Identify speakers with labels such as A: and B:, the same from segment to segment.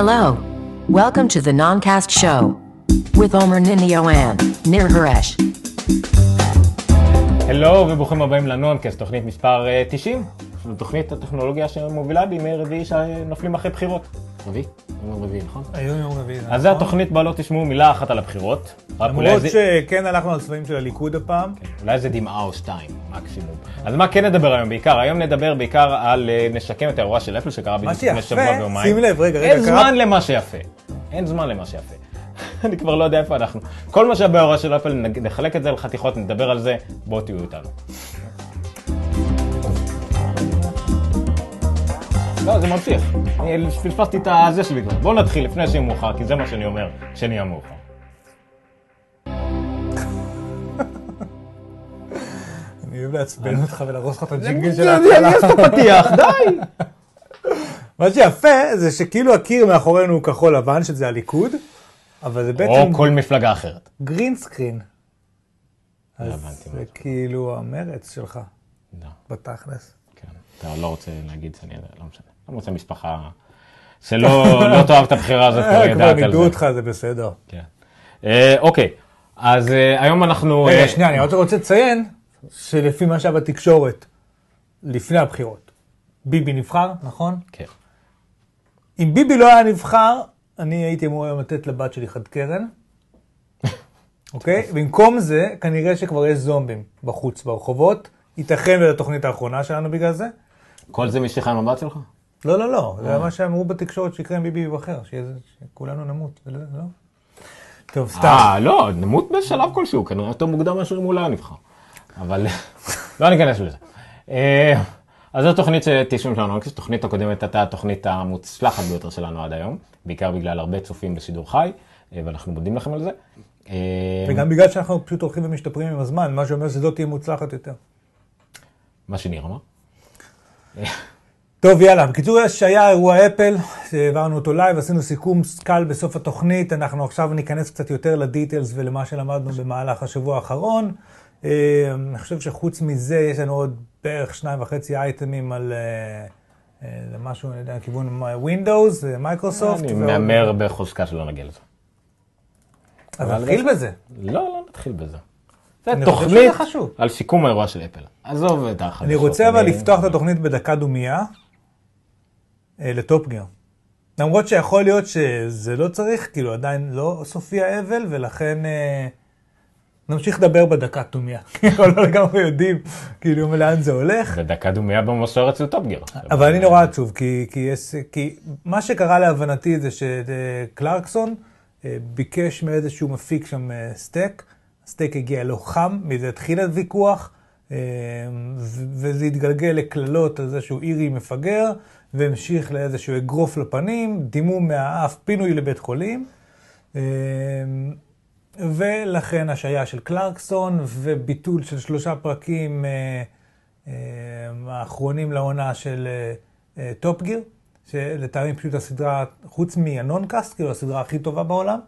A: Hello. Welcome to the Noncast Show with Omer Ninio and Nir Haresh.
B: הלו וברוכים הבאים לנונקאסט, תוכנית מספר אה, 90. זו תוכנית הטכנולוגיה שמובילה בימי רביעי שנופלים אחרי בחירות. רביעי? יום רביעי, נכון?
C: היום יום רביעי.
B: אז זו התוכנית בה לא תשמעו מילה אחת על הבחירות.
C: למרות
B: זה-
C: שכן הלכנו על צבעים של הליכוד הפעם.
B: אולי איזה דמעה או שתיים, מקסימום. אז מה כן נדבר היום בעיקר? היום נדבר בעיקר על אה, נשקם את האירוע של אפל שקרה בדיוק לפני שבוע ויומיים.
C: שים לב, רגע, רגע,
B: אין זמן למה שיפה. אין זמן למה שיפה. אני כבר לא יודע איפה אנחנו. כל מה שהיה באירוע של אפל, נחלק את זה לחתיכות, נדבר על זה, בואו תהיו איתנו. לא, זה ממשיך. אני פספסתי את הזה שלי כבר. בואו נתחיל לפני שיהיה מאוחר, כי זה מה שאני אומר, שנהיה מאוחר.
C: אני אוהב לעצבן אותך ולהרוס לך את הג'ינגל של
B: אני
C: ההתחלה.
B: אעשה את הפתיח, די!
C: מה שיפה זה שכאילו הקיר מאחורינו הוא כחול לבן, שזה הליכוד, אבל זה בעצם
B: או כל מפלגה אחרת.
C: גרין סקרין.
B: לא
C: אז זה. כאילו המרץ שלך,
B: לא,
C: בתכלס.
B: כן. אתה לא רוצה להגיד שאני יודע, לא משנה. לא רוצה משפחה שלא לא תאהב את הבחירה הזאת, כבר
C: אה, כבר
B: ידעת על
C: נידו
B: זה.
C: אותך, זה בסדר.
B: כן. אה, אוקיי, אז אה, היום אנחנו...
C: רגע,
B: אה,
C: שנייה, אני רק רוצה לציין שלפי מה שהיה בתקשורת, לפני הבחירות, ביבי נבחר, נכון?
B: כן.
C: אם ביבי לא היה נבחר, אני הייתי אמור היום לתת לבת שלי חד קרן. אוקיי? במקום זה, כנראה שכבר יש זומבים בחוץ, ברחובות. ייתכן וזו התוכנית האחרונה שלנו בגלל זה.
B: כל זה משליחה עם הבת שלך?
C: לא, לא, לא. זה מה שאמרו בתקשורת שיקרה אם ביבי ייבחר, שכולנו נמות. לא- לא? טוב, סתם.
B: אה, לא, נמות בשלב כלשהו, כנראה יותר מוקדם מאשר אם הוא לא היה נבחר. אבל לא ניכנס לזה. אה, אז זו תוכנית ש-90 שלנו, התוכנית הקודמת הייתה התוכנית המוצלחת ביותר שלנו עד היום, בעיקר בגלל הרבה צופים בשידור חי, אה, ואנחנו מודים לכם על זה. אה,
C: וגם בגלל שאנחנו פשוט הולכים ומשתפרים עם הזמן, מה שאומר שזאת תהיה מוצלחת יותר.
B: מה שניר אמר.
C: טוב, יאללה. בקיצור, יש- היה אירוע אפל, העברנו אותו live, עשינו סיכום קל בסוף התוכנית. אנחנו עכשיו ניכנס קצת יותר ל details ולמה שלמדנו במהלך השבוע האחרון. אה, אני חושב שחוץ מזה, יש לנו עוד בערך שניים וחצי אייטמים על אה, אה, משהו, אני יודע, כיוון Windows, מייקרוסופט.
B: אני מהמר בחוזקה שלא נגיע לזה.
C: אז נתחיל בזה.
B: לא, לא נתחיל בזה. זה תוכנית. על סיכום האירוע של אפל. עזוב את החדשות.
C: אני רוצה אבל לפתוח את התוכנית בדקה דומייה אה, ל Top Gear. למרות שיכול להיות שזה לא צריך, כאילו עדיין לא סופי האבל, ולכן אה, נמשיך לדבר בדקת דומייה. אבל לא לגמרי יודעים כאילו לאן זה הולך.
B: בדקה דומייה במסורת של Top Gear.
C: אבל אני נורא עצוב, כי, כי, יש, כי מה שקרה להבנתי זה שקלרקסון אה, ביקש מאיזשהו מפיק שם אה, סטייק, הסטייק הגיע לא חם, מזה התחיל הוויכוח, וזה התגלגל לקללות על זה שהוא אירי מפגר, והמשיך לאיזשהו אגרוף לפנים, דימום מהאף, פינוי לבית חולים. אה, ולכן השעיה של קלרקסון וביטול של שלושה פרקים אה, אה, האחרונים לעונה של אה, Top Gear, שלטעמי פשוט הסדרה, חוץ מה Noncast, כאילו הסדרה הכי טובה בעולם.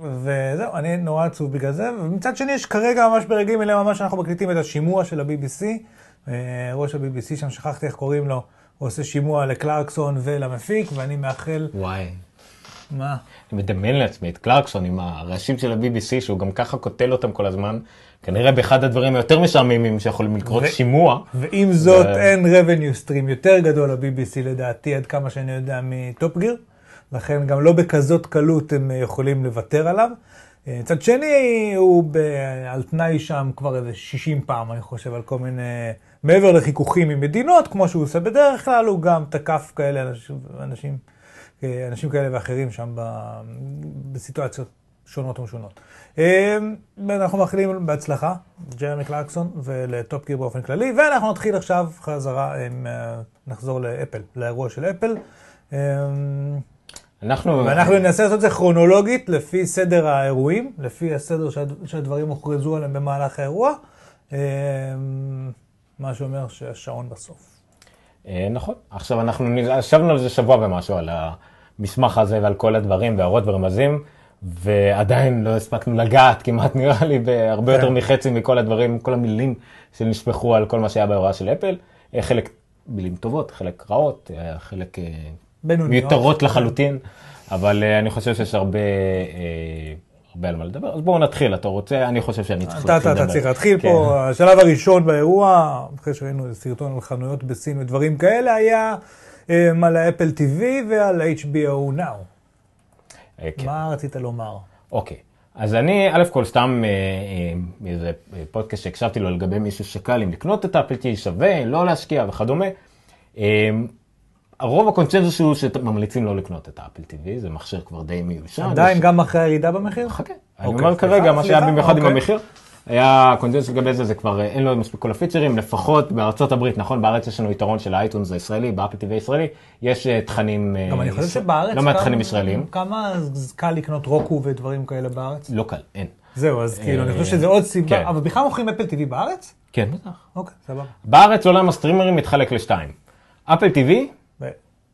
C: וזהו, אני נורא עצוב בגלל זה, ומצד שני יש כרגע ממש ברגעים אלה ממש אנחנו מקליטים את השימוע של ה-BBC, אה, ראש ה-BBC שם, שכחתי איך קוראים לו, הוא עושה שימוע לקלרקסון ולמפיק, ואני מאחל,
B: וואי.
C: מה?
B: אני מדמיין לעצמי את קלרקסון עם הראשים של ה-BBC, שהוא גם ככה קוטל אותם כל הזמן, כנראה באחד הדברים היותר משעממים שיכולים לקרות
C: ו-
B: שימוע.
C: ועם זאת,
B: ו-
C: אין revenue stream יותר גדול ל-BBC לדעתי, עד כמה שאני יודע, מטופ גיר. לכן גם לא בכזאת קלות הם יכולים לוותר עליו. אה, מצד שני, הוא ב- על תנאי שם כבר איזה 60 פעם, אני חושב, על כל מיני... מעבר לחיכוכים עם מדינות, כמו שהוא עושה בדרך כלל, הוא גם תקף כאלה אנשים, אנשים, אה, אנשים כאלה ואחרים שם ב- בסיטואציות שונות ומשונות. אה, אנחנו מאחלים בהצלחה, ג'רמי קלרקסון ולטופ גיר באופן כללי, ואנחנו נתחיל עכשיו חזרה, עם, נחזור לאפל, לאירוע של אפל.
B: אנחנו...
C: ואנחנו ננסה לעשות את זה כרונולוגית לפי סדר האירועים, לפי הסדר שהד- שהדברים הוכרזו עליהם במהלך האירוע, אה, מה שאומר שהשעון בסוף.
B: אה, נכון. עכשיו אנחנו ישבנו על זה שבוע ומשהו, על המסמך הזה ועל כל הדברים והערות ורמזים, ועדיין לא הספקנו לגעת כמעט נראה לי בהרבה יותר
C: כן.
B: מחצי מכל הדברים, כל המילים שנשפכו על כל מה שהיה בהוראה של אפל. אה, חלק מילים טובות, חלק רעות, חלק...
C: בינוניות.
B: מיותרות לחלוטין, אבל אה, אני חושב שיש הרבה, אה, הרבה על מה לדבר. אז בואו נתחיל, אתה רוצה? אני חושב שאני צריך להתחיל
C: אתה, אתה
B: לדבר.
C: צריך להתחיל
B: כן.
C: פה, השלב הראשון באירוע, אחרי שראינו איזה סרטון על חנויות בסין ודברים כאלה, היה אה, על האפל TV ועל HBO Now.
B: אה, כן.
C: מה רצית לומר?
B: אוקיי. אז אני, א' כל סתם אה, פודקאסט שהקשבתי לו לגבי מישהו שקל אם לקנות את האפל TV שווה, לא להשקיע וכדומה. הרוב הקונצנזוס הוא שממליצים לא לקנות את האפל TV, זה מכשיר כבר די מיושן.
C: עדיין גם אחרי הירידה במחיר?
B: חכה. אני
C: אוקיי,
B: אומר כרגע, מה שהיה במיוחד עם
C: אוקיי.
B: המחיר, היה קונצנזוס לגבי זה, זה כבר אה, אין לו מספיק כל הפיצ'רים, לפחות בארצות הברית, נכון? בארץ יש לנו יתרון של האייטונס הישראלי, באפל TV הישראלי, יש אה, תכנים... אה,
C: גם אני חושב שבארץ...
B: לא מעט תכנים ישראלים.
C: כמה קל לקנות רוקו ודברים כאלה בארץ?
B: לא קל, אין.
C: זהו, אז כאילו, אני חושב שזה עוד סיבה,
B: כן.
C: אבל בכלל מוכרים אפל TV בארץ?
B: כן, בטח.
C: אוקיי, סבבה.
B: בארץ עולם הסטרימרים מתחלק לשתיים. אפל TV,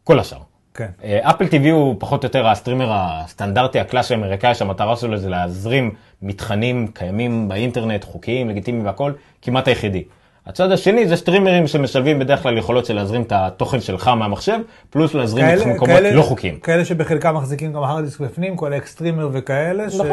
B: כל השאר.
C: כן.
B: אה, אפל TV הוא פחות או יותר ה streamer הסטנדרטי הקלאסי האמריקאי שהמטרה שלו זה להזרים מתכנים קיימים באינטרנט, חוקיים, לגיטימיים והכל, כמעט היחידי. הצד השני זה סטרימרים שמשלבים בדרך כלל יכולות של להזרים את התוכן שלך מהמחשב, פלוס להזרים ממקומות
C: כאלה-
B: לא חוקיים.
C: כאלה שבחלקם מחזיקים גם הארד דיסק בפנים, כל ה Xtreamer וכאלה,
B: נכון.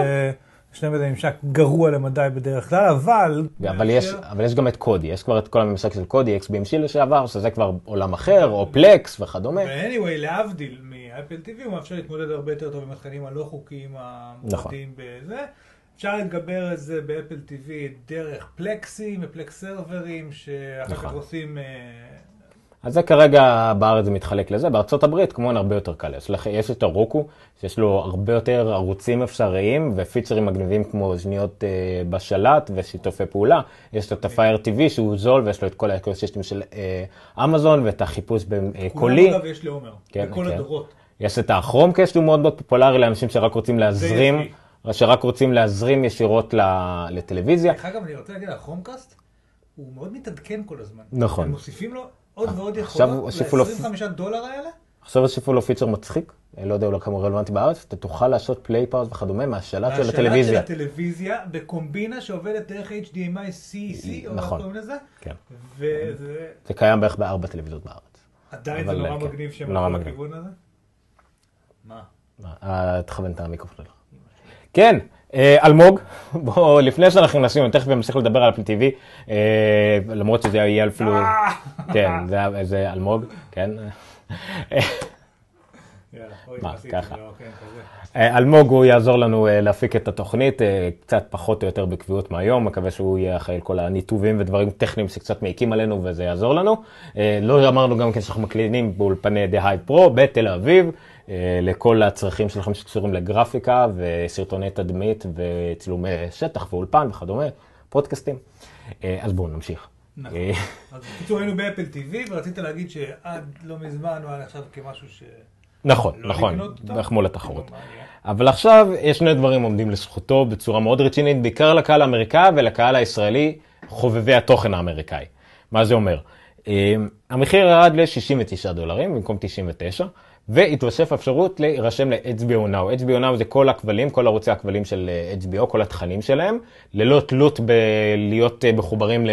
C: שיש להם איזה ממשק גרוע למדי בדרך כלל, אבל...
B: אבל יש, אבל יש גם את Kodi, יש כבר את כל הממשק של Kodi, XBMC לשעבר, שזה כבר עולם אחר, או Plex וכדומה.
C: ו-anyway, להבדיל מאפל TV, הוא מאפשר להתמודד הרבה יותר טוב עם התכנים הלא חוקיים
B: נכון.
C: המועדים בזה. אפשר להתגבר את זה באפל TV דרך פלקסים ו Plex סרברים, שאחר כך
B: נכון.
C: עושים... אה,
B: אז זה כרגע בארץ זה מתחלק לזה, בארצות הברית כמובן הרבה יותר קל, יש, לך, יש את ה Roku, שיש לו הרבה יותר ערוצים אפשריים ופיצ'רים מגניבים כמו אוזניות אה, בשלט ושיתופי פעולה, יש את ה Fire TV שהוא זול ויש לו את כל האקוסיסטם של אה, אמזון ואת החיפוש הקולי,
C: כולם אגב יש לעומר,
B: כן,
C: בכל
B: כן.
C: הדורות.
B: יש את הכרומקאסט שהוא מאוד מאוד פופולרי לאנשים שרק רוצים להזרים, שרק רוצים להזרים ישירות לטלוויזיה.
C: דרך אגב, אני רוצה להגיד, הכרומקאסט, הוא מאוד מתעדכן כל הזמן.
B: נכון.
C: הם מוסיפים לו עוד ועוד
B: עכשיו
C: יכולות,
B: הוסיפו לו-
C: ל-25 דולר האלה,
B: עכשיו הוסיפו לו פיצ'ר מצחיק, לא יודע אולי כמה הוא רלוונטי בארץ, אתה תוכל לעשות play pause וכדומה מהשלט של הטלוויזיה.
C: של הטלוויזיה, בקומבינה שעובדת דרך HDMI CEC, או איך
B: נכון.
C: קוראים לזה,
B: כן.
C: וזה
B: זה קיים בערך בארבע טלוויזיות בארץ.
C: עדיין זה נורא
B: כן,
C: מגניב שהם
B: מגניב.
C: לכיוון הזה. מה?
B: תכוון את המיקרופון שלך. כן, אלמוג, בוא, לפני שאנחנו נשים, תכף נמשיך לדבר על אפל TV, אה, למרות שזה יהיה אפילו, כן, זה אלמוג, כן. מה, ככה.
C: כן.
B: אה, אלמוג הוא יעזור לנו אה, להפיק את התוכנית, אה, קצת פחות או יותר בקביעות מהיום, מקווה שהוא יהיה אחראי על כל הניתובים ודברים טכניים שקצת מעיקים עלינו וזה יעזור לנו. אה, לא אמרנו גם כן שאנחנו מקליטים באולפני דה הייד פרו בתל אביב, אה, לכל הצרכים שלכם שקשורים לגרפיקה וסרטוני תדמית וצילומי שטח ואולפן וכדומה, פודקאסטים. אה, אז בואו נמשיך.
C: נכון.
B: אה,
C: אז בקיצור היינו באפל TV, ורצית להגיד שעד לא מזמן הוא היה נחשב כמשהו ש...
B: נכון,
C: לא
B: נכון,
C: לקנות אותו?
B: בערך מול התחרות.
C: כאילו, מה יהיה?
B: אבל עכשיו יש שני דברים עומדים לזכותו בצורה מאוד רצינית, בעיקר לקהל האמריקאי ולקהל הישראלי, חובבי התוכן האמריקאי. מה זה אומר? אה, המחיר ירד ל-69 דולרים במקום 99, והתווסף אפשרות להירשם ל-HBO Now. HBO Now זה כל הכבלים, כל ערוצי הכבלים של אה, HBO, כל התכנים שלהם, ללא תלות בלהיות אה, מחוברים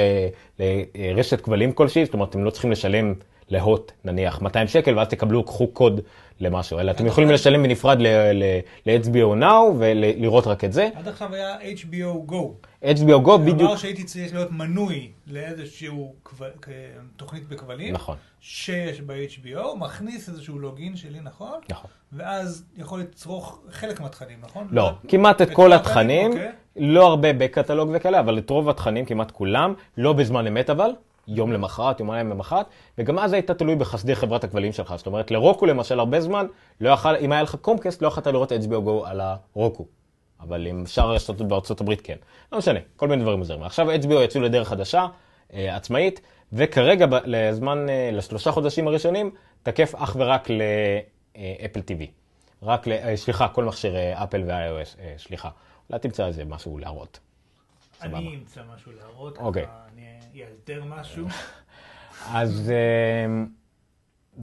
B: לרשת כבלים כלשהי, זאת אומרת, אתם לא צריכים לשלם להוט נניח 200 שקל ואז תקבלו, קחו קוד למשהו, אלא אתם יכולים לשלם בנפרד ל-HBO Now ולראות רק את זה.
C: עד עכשיו היה HBO Go.
B: HBO Go בדיוק,
C: אמר שהייתי צריך להיות מנוי לאיזשהו תוכנית בכבלים,
B: נכון.
C: שיש ב-HBO, מכניס איזשהו לוגין שלי, נכון?
B: נכון.
C: ואז יכול לצרוך חלק מהתכנים, נכון?
B: לא, כמעט את כל התכנים,
C: התכנים,
B: לא הרבה בקטלוג וכאלה, אבל את רוב התכנים, כמעט כולם, לא בזמן אמת אבל, יום למחרת, יומיים למחרת, וגם אז היית תלוי בחסדי חברת הכבלים שלך. זאת אומרת, לרוקו למשל הרבה זמן, לא יכל, אם היה לך קומקסט, לא יכולת לראות HBO Go על הרוקו. אבל עם שאר הרשתות בארצות הברית כן. לא משנה, כל מיני דברים עוזרים. עכשיו HBO יצאו לדרך חדשה, אה, עצמאית, וכרגע ב- לזמן, אה, לשלושה חודשים הראשונים, תקף אך ורק לאפל TV. רק ל... אה, סליחה, כל מכשיר אה, אפל ו-iOS, אה, סליחה. אולי תמצא איזה משהו להראות.
C: אני אמצא משהו להראות,
B: אוקיי.
C: ככה אני אאלתר משהו.
B: אז, אה,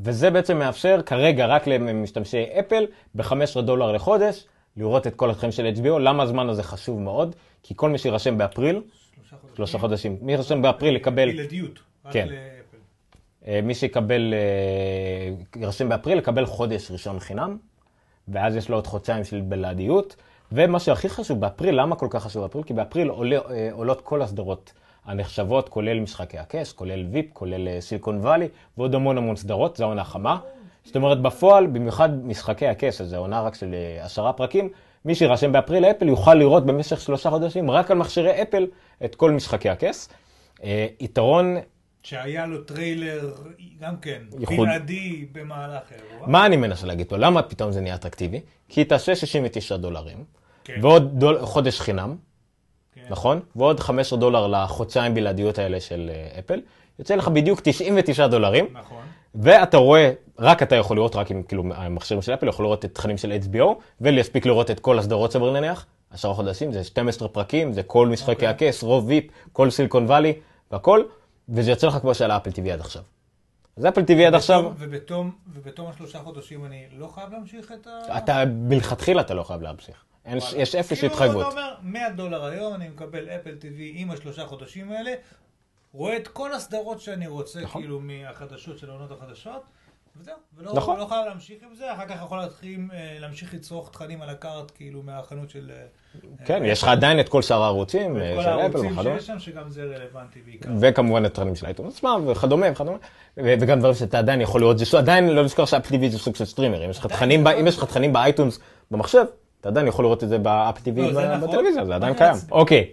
B: וזה בעצם מאפשר כרגע רק למשתמשי אפל ב-15 דולר לחודש לראות את כל התכנים של HBO. למה הזמן הזה חשוב מאוד? כי כל מי שיירשם באפריל,
C: שלושה חודשים.
B: שלושה חודשים, מי יירשם באפריל יקבל,
C: בלעדיות, רק
B: כן.
C: לאפל.
B: אה, מי שיקבל, אה, יירשם באפריל, יקבל חודש ראשון חינם, ואז יש לו עוד חודשיים של בלעדיות. ומה שהכי חשוב, באפריל, למה כל כך חשוב באפריל? כי באפריל עולה, אה, עולות כל הסדרות הנחשבות, כולל משחקי הכס, כולל Veep, כולל אה, Silicon Valley, ועוד המון המון סדרות, זו העונה חמה. זאת אומרת, בפועל, במיוחד משחקי הכס, שזו עונה רק של אה, עשרה פרקים, מי שירשם באפריל לאפל יוכל לראות במשך שלושה חודשים רק על מכשירי אפל את כל משחקי הכס. אה, יתרון,
C: שהיה לו טריילר, גם כן,
B: ייחוד.
C: בלעדי במהלך האירוע.
B: מה אני מנסה להגיד פה? למה פתאום זה נהיה אטרקטיבי? כי תעשה 69 דולרים,
C: כן.
B: ועוד דול, חודש חינם. נכון? ועוד 15 דולר לחודשיים בלעדיות האלה של אה, אפל. יוצא לך בדיוק 99 דולרים,
C: נכון.
B: ואתה רואה, רק אתה יכול לראות, רק עם כאילו המכשירים של אפל, יכול לראות את תכנים של HBO, ולהספיק לראות את כל הסדרות סבר נניח, עשרה חודשים, זה 12 פרקים, זה כל משחקי
C: אוקיי.
B: הכס, רוב ויפ, כל סיליקון וואלי, והכל, וזה יוצא לך כמו שעלה אפל TV עד עכשיו. אז אפל TV עד עכשיו,
C: ובתום, ובתום השלושה חודשים אני לא חייב להמשיך את ה...
B: אתה, מלכתחילה אתה לא חייב להמשיך. אין, יש אפס
C: כאילו
B: התחייבות.
C: אתה אומר, 100 דולר היום אני מקבל אפל TV עם השלושה חודשים האלה, רואה את כל הסדרות שאני רוצה,
B: נכון.
C: כאילו מהחדשות של העונות החדשות, וזהו. ולא
B: נכון.
C: לא חייב להמשיך עם זה, אחר כך יכול להתחיל אה, להמשיך לצרוך תכנים א-לה קארט, כאילו מהחנות של... אה,
B: כן, יש לך עדיין את כל שאר הערוצים אה,
C: כל
B: של אפל
C: הערוצים
B: וכדומה.
C: שיש שם, שגם זה רלוונטי בעיקר.
B: וכמובן התכנים של האייטון עצמם וכדומה וכדומה. וגם דברים שאתה עדיין יכול לראות, זה עדיין לא לזכור שאפל TV זה סוג של streamer. אם יש לך אם יש לך תכנים ב-iTunes במחשב, אתה עדיין יכול לראות את זה באפל TV
C: לא, זה
B: ב-
C: נכון.
B: בטלוויזיה, זה עדיין קיים. אוקיי,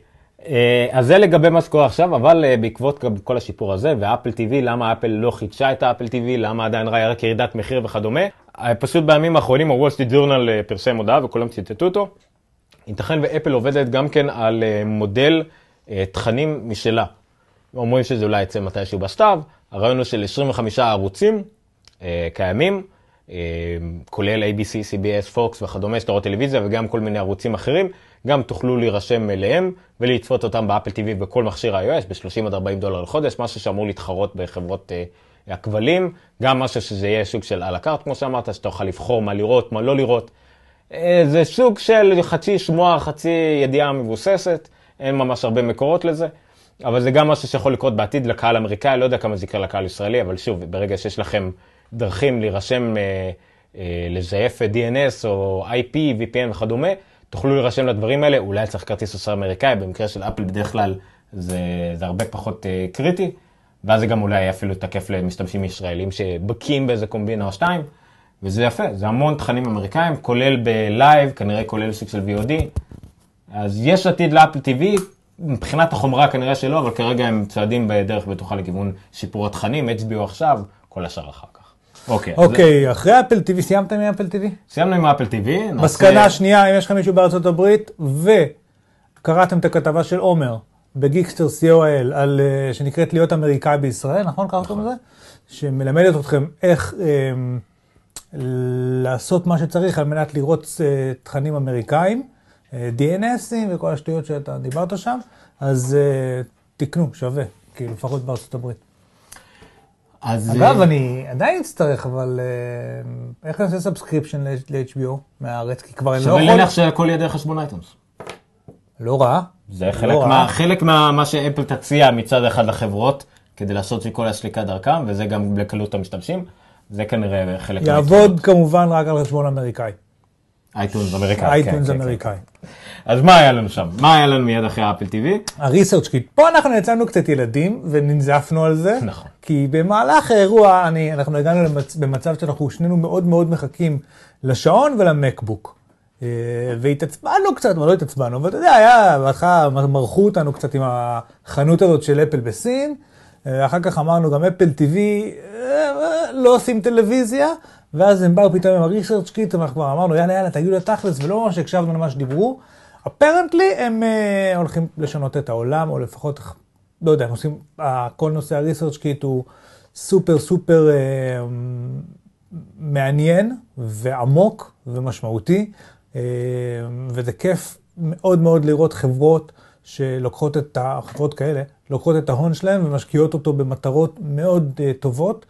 B: אה, אז זה לגבי מה שקורה עכשיו, אבל אה, בעקבות כל השיפור הזה, ואפל TV, למה אפל לא חידשה את האפל TV, למה עדיין ראה רק ירידת מחיר וכדומה, אה, פשוט בימים האחרונים הוול סטריט ג'ורנל פרסם הודעה וכולם ציטטו אותו. ייתכן ואפל עובדת גם כן על מודל תכנים משלה. אומרים שזה אולי יצא מתישהו בסתיו, הרעיון הוא של 25 ערוצים קיימים, כולל ABC, CBS, Fox וכדומה, סדרות טלוויזיה וגם כל מיני ערוצים אחרים, גם תוכלו להירשם אליהם ולצפות אותם באפל TV בכל מכשיר iOS ב-30 עד 40 דולר לחודש, משהו שאמור להתחרות בחברות אה, הכבלים, גם משהו שזה יהיה סוג של על הקארט, כמו שאמרת, שאתה תוכל לבחור מה לראות, מה לא לראות. אה, זה סוג של חצי שמועה, חצי ידיעה מבוססת, אין ממש הרבה מקורות לזה, אבל זה גם משהו שיכול לקרות בעתיד לקהל האמריקאי, לא יודע כמה זה יקרה לקהל ישראלי, אבל שוב, ברגע שיש לכם דרכים להירשם, אה, אה, לזייף DNS או IP, VPN וכדומה, תוכלו להירשם לדברים האלה, אולי צריך כרטיס אשראי אמריקאי, במקרה של אפל בדרך כלל זה, זה הרבה פחות אה, קריטי, ואז זה גם אולי אפילו תקף למשתמשים ישראלים שבקיאים באיזה קומבינה או שתיים. וזה יפה, זה המון תכנים אמריקאים, כולל בלייב, כנראה כולל סוג של VOD. אז יש עתיד לאפל TV, מבחינת החומרה כנראה שלא, אבל כרגע הם צועדים בדרך בטוחה לכיוון שיפור התכנים, HBO עכשיו, כל השאר אחר כך. אוקיי,
C: אוקיי, אחרי אפל TV, סיימת עם אפל TV?
B: סיימנו עם אפל TV.
C: מסקנה שנייה, אם יש לכם מישהו בארצות הברית, וקראתם את הכתבה של עומר בגיקסטר co.il, על, אה, שנקראת להיות אמריקאי בישראל, נכון קראתם לזה? שמלמדת אתכם איך אה, לעשות מה שצריך על מנת לראות אה, תכנים אמריקאים, אה, DNS ים וכל השטויות שאתה דיברת שם, אז אה, תקנו, שווה, כאילו לפחות בארצות הברית.
B: אז
C: אגב,
B: אה,
C: אני עדיין אצטרך, אבל אה, איך אני עושה subscription ל-HBO מהארץ? כי כבר אני לא
B: שווה
C: יכול...
B: להניח שהכל יהיה דרך חשבון iTunes.
C: לא רע.
B: זה חלק
C: רע.
B: מה- חלק מה מה שאפל תציע מצד אחד לחברות, כדי לעשות את כל הסליקה דרכם, וזה גם לקלות המשתמשים. זה כנראה חלק
C: יעבוד כמובן רק על חשבון אמריקאי.
B: iTunes אמריקאי.
C: iTunes
B: כן, כן,
C: אמריקאי.
B: כן. אז מה היה לנו שם? מה היה לנו מיד אחרי אפל TV?
C: ה-ResearchKit. פה אנחנו יצאנו קצת ילדים וננזפנו על זה.
B: נכון.
C: כי במהלך האירוע אני, אנחנו הגענו למצ... במצב שאנחנו שנינו מאוד מאוד מחכים לשעון ולמקבוק. אה, והתעצבנו קצת, אבל לא התעצבנו, אבל אתה יודע, היה, בהתחלה מרחו אותנו קצת עם החנות הזאת של אפל בסין. אה, אחר כך אמרנו גם אפל TV, אה, לא עושים טלוויזיה. ואז הם באו פתאום עם ה-ResearchKit, אנחנו כבר אמרנו, יאללה, יאללה, תגידו לתכלס, ולא ממש הקשבנו למה שדיברו. Apparently הם uh, הולכים לשנות את העולם, או לפחות, לא יודע, הם עושים, uh, כל נושא ה-ResearchKit הוא סופר סופר uh, מעניין ועמוק ומשמעותי, uh, וזה כיף מאוד מאוד לראות חברות שלוקחות את, ה- חברות כאלה, לוקחות את ההון שלהם ומשקיעות אותו במטרות מאוד uh, טובות.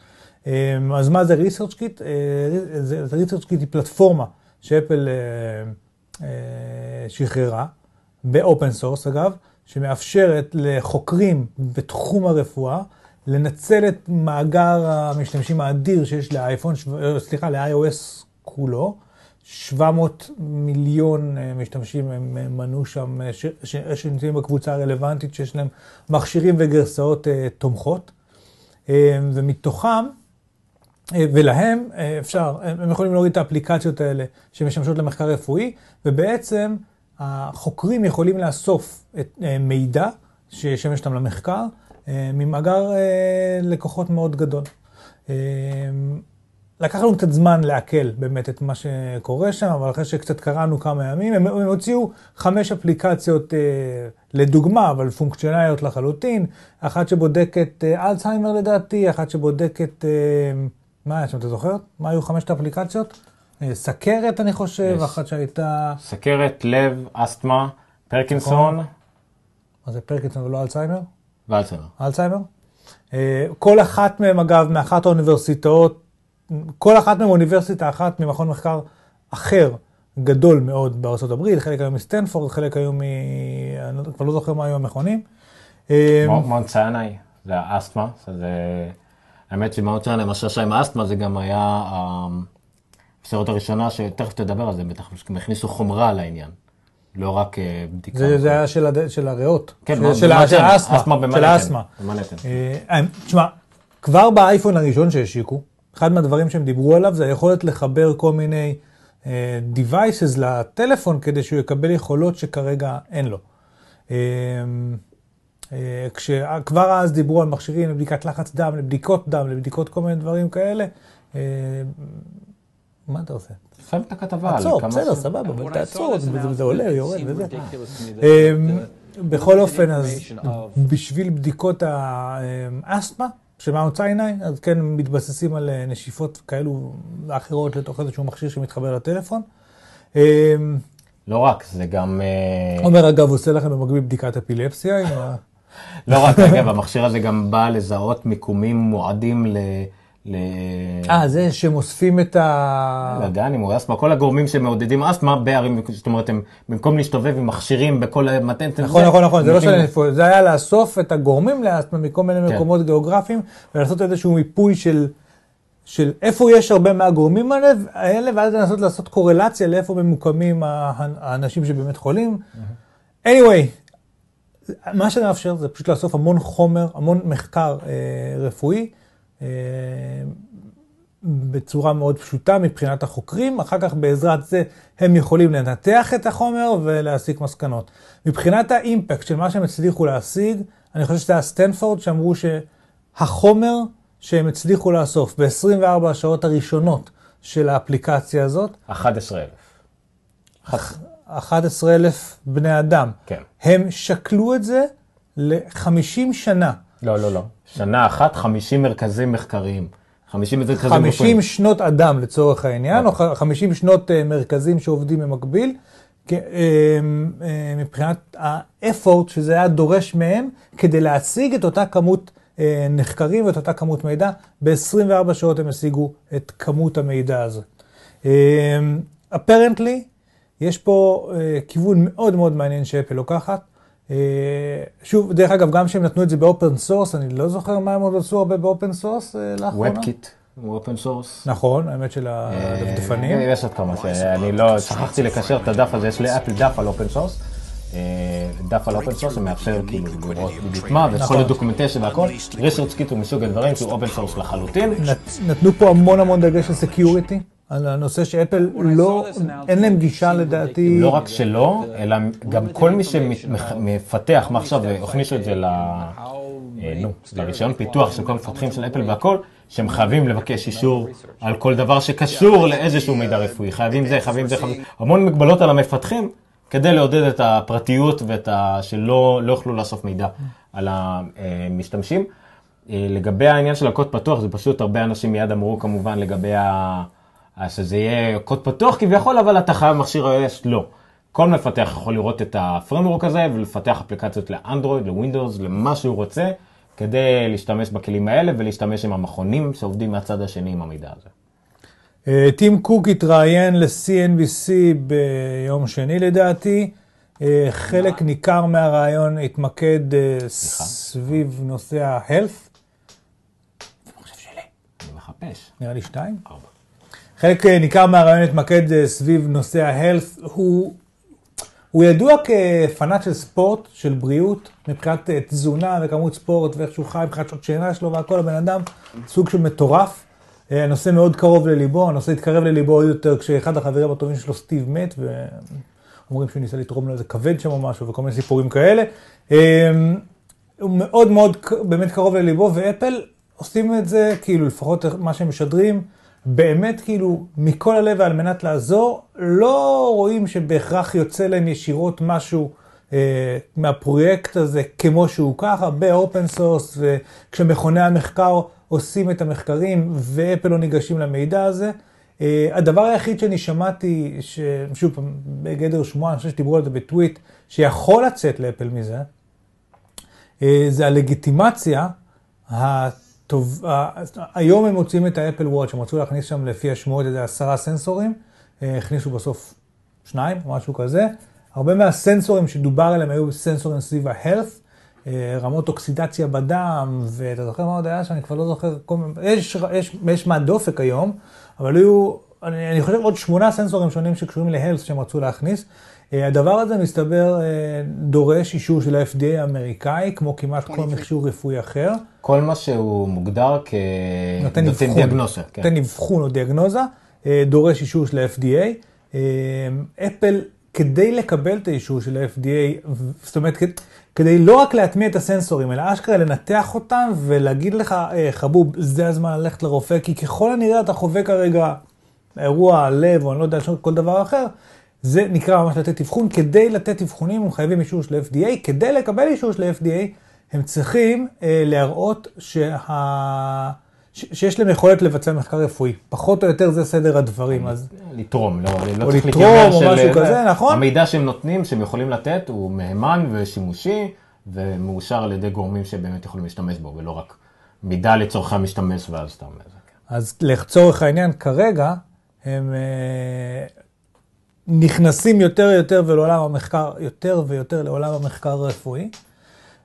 C: Um, אז מה זה ResearchKit? ResearchKit היא פלטפורמה שאפל uh, uh, שחררה, ב-open source אגב, שמאפשרת לחוקרים בתחום הרפואה לנצל את מאגר המשתמשים האדיר שיש לאייפון, שו- סליחה, ל-iOS כולו. 700 מיליון אה, משתמשים הם אה, מנו שם, אה, שנמצאים בקבוצה הרלוונטית, שיש להם מכשירים וגרסאות אה, תומכות. אה, ומתוכם, אה, ולהם אה, אפשר, הם יכולים להוריד את האפליקציות האלה שמשמשות למחקר רפואי, ובעצם החוקרים יכולים לאסוף את אה, מידע שישמש אותם למחקר אה, ממאגר אה, לקוחות מאוד גדול. אה, לקח לנו קצת זמן לעכל באמת את מה שקורה שם, אבל אחרי שקצת קראנו כמה ימים, הם, הם הוציאו חמש אפליקציות אה, לדוגמה, אבל פונקציונליות לחלוטין. אחת שבודקת אה, אלצהיימר לדעתי, אחת שבודקת, אה, מה היה שם, אתה זוכר? מה היו חמשת האפליקציות? אה, סכרת אני חושב,
B: Yes.
C: אחת שהייתה,
B: סכרת, לב, אסתמה, פרקינסון
C: מה זה פרקינסון ולא אלצהיימר?
B: ואלצהיימר.
C: אלצהיימר. אה, כל אחת מהן, אגב, מאחת האוניברסיטאות, כל אחת מהן אוניברסיטה אחת ממכון מחקר אחר גדול מאוד בארצות הברית, חלק היו מסטנפורד, חלק היו מ... אני לא- כבר לא זוכר מה היו המכונים. אה,
B: מונט סיינאי, זה האסתמה, זה... האמת סיינאי, מה שעשה עם האסתמה זה גם היה הסרט הראשונה, שתכף תדבר על זה, בטח הם הכניסו חומרה לעניין. לא רק אה, בדיקה.
C: זה, זה היה של, הד... של הריאות,
B: כן,
C: של, של, האסתמה,
B: אסתמה
C: של האסתמה.
B: במנהטן.
C: אה, תשמע, כבר באייפון הראשון שהשיקו, אחד מהדברים שהם דיברו עליו זה היכולת לחבר כל מיני אה, devices לטלפון כדי שהוא יקבל יכולות שכרגע אין לו. אה, אה, כשכבר אז דיברו על מכשירים לבדיקת לחץ דם, לבדיקות דם, לבדיקות כל מיני דברים כאלה. אה, מה אתה עושה?
B: שם את הכתבה.
C: עצור, בסדר, סבבה, אבל תעצור, זה- עולה, יורד וזה.
D: the-
C: בכל אופן, אז בשביל בדיקות האסתמה של מאונט סיני, אז כן מתבססים על אה, נשיפות כאלו ואחרות לתוך איזשהו מכשיר שמתחבר לטלפון.
B: לא רק, זה גם... אה,
C: עומר אגב עושה לכם במקביל בדיקת אפילפסיה.
B: לא רק, אגב, המכשיר הזה גם בא לזהות מיקומים מועדים ל... ל...
C: אה, זה שהם אוספים את ה...
B: אם הוא אסתמה, כל הגורמים שמעודדים אסתמה בערים, זאת אומרת, הם במקום להסתובב עם מכשירים בכל המתנת,
C: נכון, נכון, נכון, זה לא משנה איפה, זה היה לאסוף את הגורמים לאסתמה מכל מיני
B: כן.
C: מקומות גיאוגרפיים, ולעשות איזשהו מיפוי של, של איפה יש הרבה מהגורמים האלה, ואז לנסות לעשות קורלציה לאיפה ממוקמים האנשים שבאמת חולים. anyway, מה שזה מאפשר זה פשוט לאסוף המון חומר, המון מחקר אה, רפואי. אה, בצורה מאוד פשוטה מבחינת החוקרים, אחר כך בעזרת זה הם יכולים לנתח את החומר ולהסיק מסקנות. מבחינת האימפקט של מה שהם הצליחו להשיג, אני חושב שזה היה סטנפורד שאמרו שהחומר שהם הצליחו לאסוף ב-24 השעות הראשונות של האפליקציה הזאת,
B: 11,000.
C: 11,000 בני אדם,
B: כן.
C: הם שקלו את זה ל-50 שנה.
B: לא, לא, לא. שנה אחת, 50 מרכזים מחקריים. 50 מרכזים
C: 50
B: רפואיים.
C: שנות אדם לצורך העניין, או ח- 50 שנות אה, מרכזים שעובדים במקביל, אה, אה, מבחינת האפורט שזה היה דורש מהם כדי להשיג את אותה כמות נחקרים ואת אותה כמות מידע, ב-24 שעות הם השיגו את כמות המידע הזה. אפרנטלי, יש פה אה, כיוון מאוד מאוד מעניין שאפל לוקחת. אה, שוב, דרך אגב, גם כשהם נתנו את זה ב-open source, אני לא זוכר מה הם עוד עשו הרבה ב-open source אה, לאחרונה.
B: WebKit, הוא open source.
C: נכון, האמת של הדפדפנים.
B: יש עוד כמה שאני לא, שכחתי לקשר את הדף הזה, יש לאפל דף על open source. דף על open source שמאפשר כאילו לראות בדיוק מה, ואת כל
C: נכון.
B: הדוקומנטציה והכל. ResearchKit הוא מסוג הדברים שהוא open source לחלוטין.
C: נת- נתנו פה המון המון דגש על security, על הנושא שאפל לא, אין להם גישה לדעתי.
B: לא רק שלא, אלא גם כל מי שמפתח, מה עכשיו, הכניסו את זה ל... אה, נו, לרישיון פיתוח של כל המפתחים של אפל והכל, שהם חייבים לבקש אישור על כל דבר שקשור לאיזשהו מידע רפואי. חייבים זה, חייבים זה, חייבים... המון מגבלות על המפתחים, כדי לעודד את הפרטיות ואת ה... שלא לא יוכלו לאסוף מידע על המשתמשים. אה, לגבי העניין של הקוד פתוח, זה פשוט הרבה אנשים מיד אמרו כמובן לגבי ה... ה- שזה יהיה קוד פתוח כביכול, אבל אתה חייב מכשיר iOS, לא. כל מפתח יכול לראות את הפרמורק הזה ולפתח אפליקציות לאנדרואיד, לווינדוס, למה שהוא רוצה, כדי להשתמש בכלים האלה ולהשתמש עם המכונים שעובדים מהצד השני עם המידע הזה.
C: אה, טים קוק התראיין ל-CNBC ביום שני לדעתי. אה, חלק ניכר מהרעיון התמקד אה, סביב נושא ה-health,
B: טיפש.
C: נראה לי שתיים.
B: ארבע.
C: חלק אה, ניכר מהרעיון התמקד אה, סביב נושא ה-health. הוא, הוא ידוע כפנאט של ספורט, של בריאות, מבחינת אה, תזונה וכמות ספורט ואיך שהוא חי, מבחינת שעות שינה שלו והכל, הבן אדם סוג של מטורף. הנושא מאוד קרוב לליבו, הנושא התקרב לליבו עוד יותר כשאחד החברים הטובים שלו, סטיב, מת, ואומרים שהוא ניסה לתרום לו איזה כבד שם או משהו וכל מיני סיפורים כאלה. הוא מאוד מאוד באמת קרוב לליבו, ואפל עושים את זה, כאילו, לפחות מה שהם משדרים, באמת כאילו מכל הלב על מנת לעזור, לא רואים שבהכרח יוצא להם ישירות משהו אה, מהפרויקט הזה כמו שהוא ככה, ב-open source, וכשמכוני המחקר עושים את המחקרים ואפל לא ניגשים למידע הזה. אה, הדבר היחיד שאני שמעתי, ששוב פעם, בגדר שמועה, אני חושב שדיברו על זה בטוויט, שיכול לצאת לאפל מזה, אה, זה הלגיטימציה הטוב, ה- היום הם מוצאים את האפל וואץ', הם רצו להכניס שם לפי השמועות איזה עשרה סנסורים, אה, הכניסו בסוף שניים משהו כזה. הרבה מהסנסורים שדובר עליהם היו סנסורים סביב ה-health, אה, רמות אוקסידציה בדם, ואתה זוכר מה עוד היה שאני כבר לא זוכר, יש, יש, יש מהדופק היום, אבל היו, אני, אני חושב עוד שמונה סנסורים שונים שקשורים ל-health שהם רצו להכניס. אה, הדבר הזה מסתבר אה, דורש אישור של ה-FDA האמריקאי, כמו כמעט כל מכשור רפואי אחר.
B: כל מה שהוא מוגדר כ...
C: נותן אבחון,
B: דיאגנוזה. כן.
C: נותן אבחון או דיאגנוזה, אה, דורש אישור של ה-FDA. אפל, כדי לקבל את האישור של ה-FDA, זאת אומרת, כדי לא רק להטמיע את הסנסורים, אלא אשכרה לנתח אותם ולהגיד לך, חבוב, זה הזמן ללכת לרופא, כי ככל הנראה אתה חווה כרגע אירוע לב, או אני לא יודע, כל דבר אחר, זה נקרא ממש לתת אבחון. כדי לתת אבחונים הם חייבים אישור של ה-FDA. כדי לקבל אישור של ה-FDA, הם צריכים אה, להראות שה... ש- שיש להם יכולת לבצע מחקר רפואי. פחות או יותר זה סדר הדברים. אז
B: לתרום, לא, לא
C: או
B: צריך
C: לתרום,
B: להתיימר
C: או
B: של-
C: משהו כזה, נכון?
B: המידע שהם נותנים, שהם יכולים לתת, הוא מהימן ושימושי, ומאושר על ידי גורמים שבאמת יכולים להשתמש בו, ולא רק מידע לצורכי המשתמש ואז סתם.
C: אז לצורך העניין, כרגע, הם אה, נכנסים יותר ויותר ולעולם המחקר, יותר ויותר לעולם המחקר הרפואי,